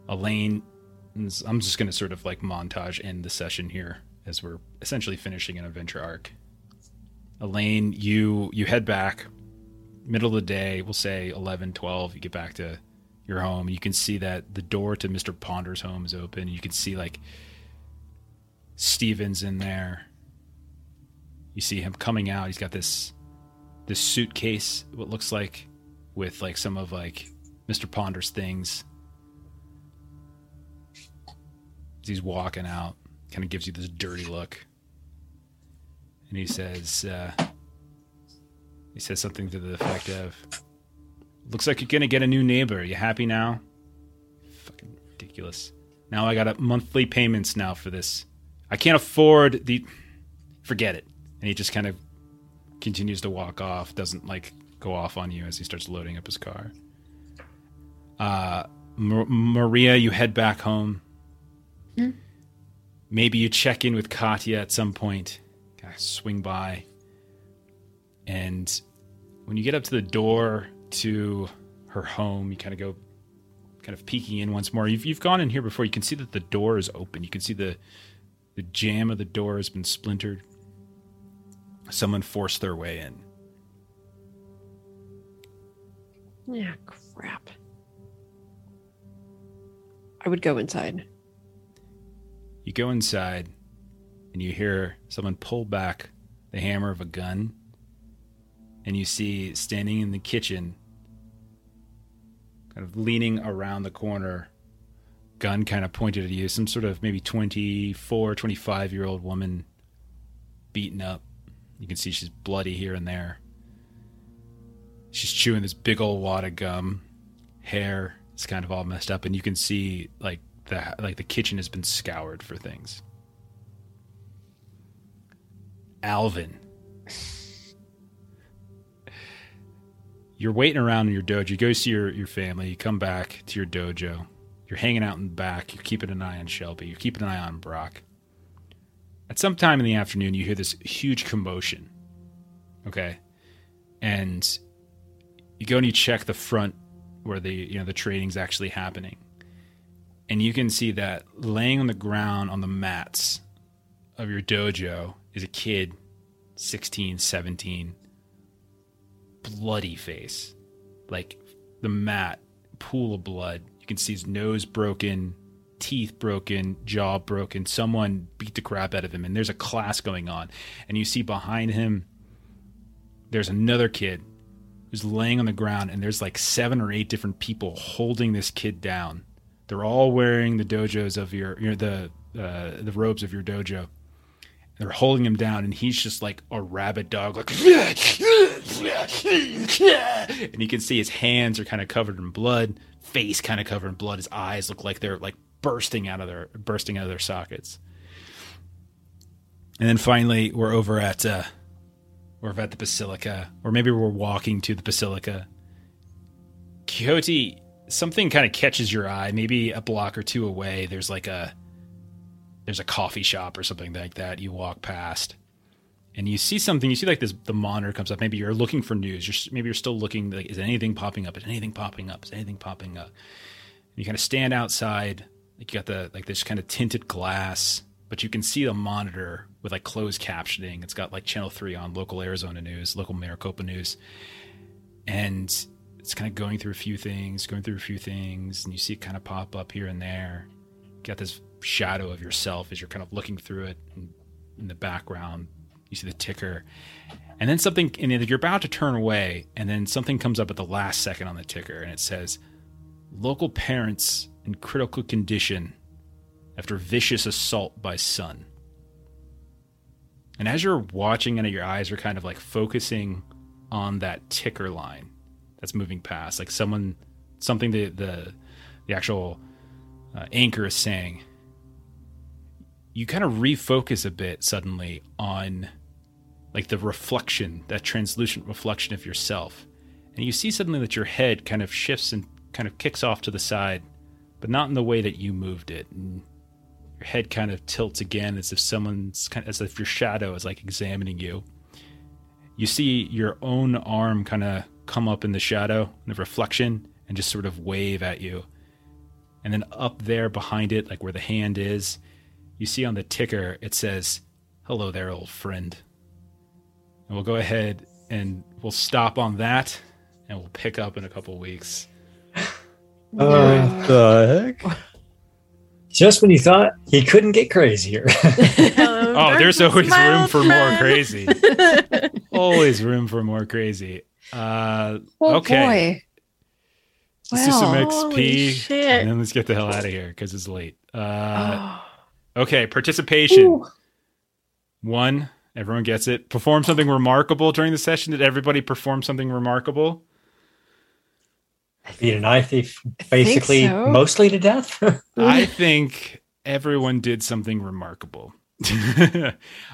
Elaine, I'm just going to sort of like montage end the session here as we're essentially finishing an adventure arc. Elaine, you you head back middle of the day, we'll say 11, 12, you get back to your home. You can see that the door to Mr. Ponder's home is open. You can see like Steven's in there. You see him coming out. He's got this this suitcase, what looks like, with like some of like Mr. Ponder's things. As he's walking out, kind of gives you this dirty look. And he says, uh, he says something to the effect of, Looks like you're gonna get a new neighbor. Are You happy now? Fucking ridiculous. Now I got a monthly payments now for this. I can't afford the. Forget it. And he just kind of continues to walk off. Doesn't like go off on you as he starts loading up his car. Uh, M- Maria, you head back home. Hmm. Maybe you check in with Katya at some point. Kind of swing by. And when you get up to the door to her home, you kind of go, kind of peeking in once more. You've, you've gone in here before. You can see that the door is open. You can see the the jamb of the door has been splintered. Someone forced their way in. Yeah, crap. I would go inside. You go inside, and you hear someone pull back the hammer of a gun, and you see standing in the kitchen, kind of leaning around the corner, gun kind of pointed at you, some sort of maybe 24, 25 year old woman beaten up. You can see she's bloody here and there. She's chewing this big old wad of gum. Hair is kind of all messed up, and you can see like the like the kitchen has been scoured for things. Alvin. You're waiting around in your dojo. You go see your, your family. You come back to your dojo. You're hanging out in the back. You're keeping an eye on Shelby. You're keeping an eye on Brock. At some time in the afternoon, you hear this huge commotion. Okay. And you go and you check the front where the you know the training's actually happening. And you can see that laying on the ground on the mats of your dojo is a kid 16, 17 bloody face. Like the mat, pool of blood. You can see his nose broken, teeth broken, jaw broken. Someone beat the crap out of him, and there's a class going on. And you see behind him, there's another kid who's laying on the ground, and there's like seven or eight different people holding this kid down. They're all wearing the dojos of your, your the uh, the robes of your dojo. They're holding him down, and he's just like a rabid dog, like, and you can see his hands are kind of covered in blood, face kind of covered in blood. His eyes look like they're like bursting out of their bursting out of their sockets. And then finally, we're over at uh, we're at the basilica, or maybe we're walking to the basilica. Quixote, something kind of catches your eye. Maybe a block or two away, there's like a there's a coffee shop or something like that you walk past and you see something. You see like this. The monitor comes up. Maybe you're looking for news. You're maybe you're still looking. Like, is anything popping up? Is anything popping up? Is anything popping up? And you kind of stand outside. Like you got the like this kind of tinted glass, but you can see the monitor with like closed captioning. It's got like channel three on local Arizona news, local Maricopa news, and it's kind of going through a few things, going through a few things, and you see it kind of pop up here and there. You got this shadow of yourself as you're kind of looking through it. In the background, you see the ticker. And then something, and you're about to turn away, and then something comes up at the last second on the ticker, and it says, Local parents in critical condition after vicious assault by son. And as you're watching and your eyes are kind of like focusing on that ticker line that's moving past, like someone, something the the, the actual uh, anchor is saying, you kind of refocus a bit suddenly on like the reflection, that translucent reflection of yourself. And you see suddenly that your head kind of shifts and kind of kicks off to the side, but not in the way that you moved it. And your head kind of tilts again as if someone's kind of, as if your shadow is like examining you. You see your own arm kind of come up in the shadow, in the reflection, and just sort of wave at you. And then up there behind it, like where the hand is, you see on the ticker, it says, Hello there, old friend. And we'll go ahead and we'll stop on that and we'll pick up in a couple weeks. What the heck? Just when you thought he couldn't get crazier. Oh, there's always room for more crazy. always room for more crazy. Uh, Oh okay. boy. Let's do some XP shit. and then let's get the hell out of here because it's late. Uh, Oh. Okay, participation. One, everyone gets it. Perform something remarkable during the session. Did everybody perform something remarkable? Beat an eye thief basically so. mostly to death. I think everyone did something remarkable.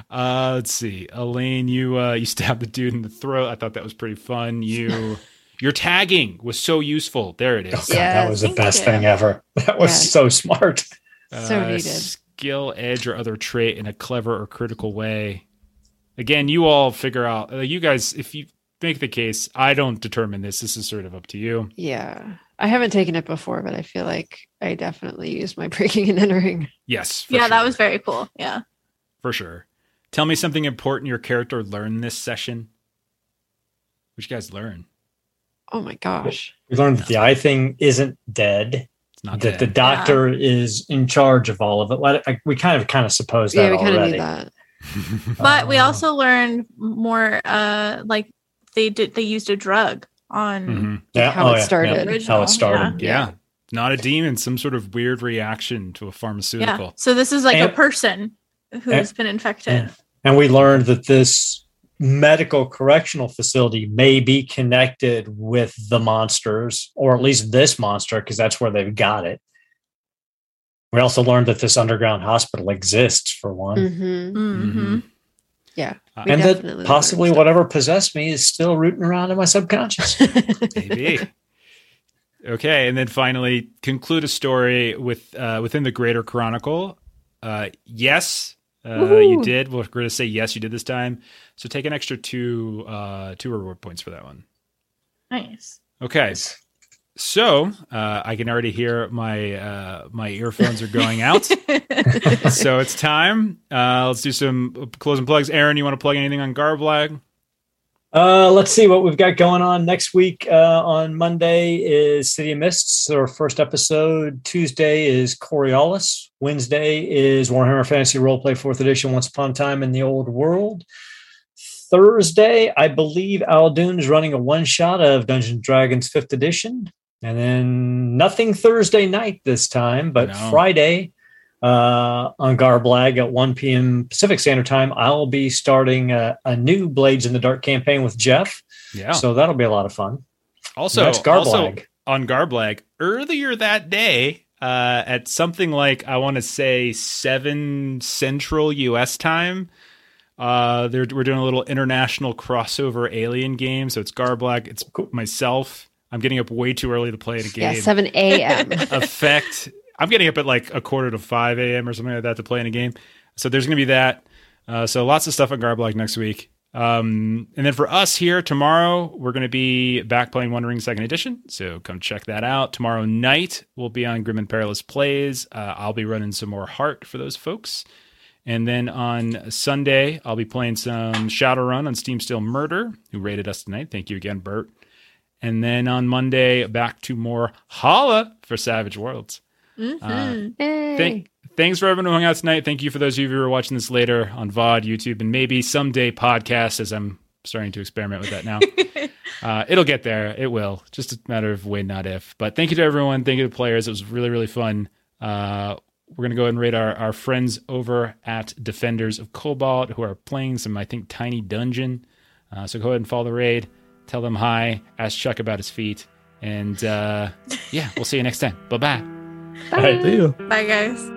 uh, let's see, Elaine, you uh, you stabbed the dude in the throat. I thought that was pretty fun. You your tagging was so useful. There it is. Oh, is. God, that was the best you. thing ever. That was Yes. so smart. So Uh, needed. Skill, edge, or other trait in a clever or critical way. Again, you all figure out. Uh, you guys, if you make the case, I don't determine this. This is sort of up to you. Yeah. I haven't taken it before, but I feel like I definitely used my breaking and entering. Yes. for Yeah, that was very cool. Yeah. for sure. Tell me something important your character learned this session. What you guys learn? Oh my gosh. We learned that the eye thing isn't dead. It's not that the dead. doctor is in charge of all of it. Let- I- We kind of kind of suppose that Yeah, we kind of already. knew that. But we Uh, also learned more uh like they did they used a drug on Mhm. yeah, how oh, it yeah, started. yeah, how Original, it started. Yeah. Not a demon, some sort of weird reaction to a yeah. pharmaceutical. So this is like a person who's been infected. Yeah. And we learned that this medical correctional facility may be connected with the monsters, or at least this monster, because that's where they've got it. We also learned that this underground hospital exists for one. Mm-hmm. Mm-hmm. Yeah. Uh, and that learned possibly stuff. whatever possessed me is still rooting around in my subconscious. Maybe. okay, and then finally conclude a story with uh, within the greater chronicle. Uh, yes, uh, you did. We're going to say yes, you did this time. So take an extra two uh, two reward points for that one. Nice. Okay. So uh, I can already hear my uh, my earphones are going out. so it's time. Uh, let's do some closing plugs. Aaron, you want to plug anything on Garblag? Uh, let's see what we've got going on next week. Uh, on Monday is City of Mists, our first episode. Tuesday is Coriolis. Wednesday is Warhammer Fantasy Roleplay Fourth Edition. Once upon a time in the old world. Thursday, I believe Aldoon is running a one shot of Dungeons and Dragons Fifth Edition, and then nothing Thursday night this time, but No. Friday uh, on Garblag at 1 p.m. Pacific Standard Time. I'll be starting a, a new Blades in the Dark campaign with Jeff. Yeah. So that'll be a lot of fun. also, That's also Garblag. on Garblag earlier that day uh, at something like I want to say seven Central U.S. time. Uh, we're doing a little international crossover alien game. So it's Garblag, It's myself. I'm getting up way too early to play the yeah, game. 7 a.m. Effect. I'm getting up at like a quarter to five a.m. or something like that to play in a game. So there's going to be that. Uh, so lots of stuff on Garblag next week. Um, and then for us here tomorrow, we're going to be back playing One Ring Second Edition. So come check that out. Tomorrow night, we'll be on Grim and Perilous Plays. Uh, I'll be running some more Heart for those folks. And then on Sunday, I'll be playing some Shadowrun on Steam Still Murder, who rated us tonight. Thank you again, Bert. And then on Monday, back to more Holla for Savage Worlds. Mhm. Hey. Thank, thanks for everyone who hung out tonight. Thank you for those of you who are watching this later on VOD, YouTube, and maybe someday podcast, as I'm starting to experiment with that now. uh, it'll get there. It will. Just a matter of when, not if. But thank you to everyone. Thank you to the players. It was really, really fun. Uh, we're going to go ahead and rate our, our friends over at Defenders of Cobalt who are playing some, I think, tiny dungeon. Uh, so go ahead and follow the raid. Tell them hi. Ask Chuck about his feet. And uh, yeah, we'll see you next time. Bye bye. Bye. See you. Bye, guys.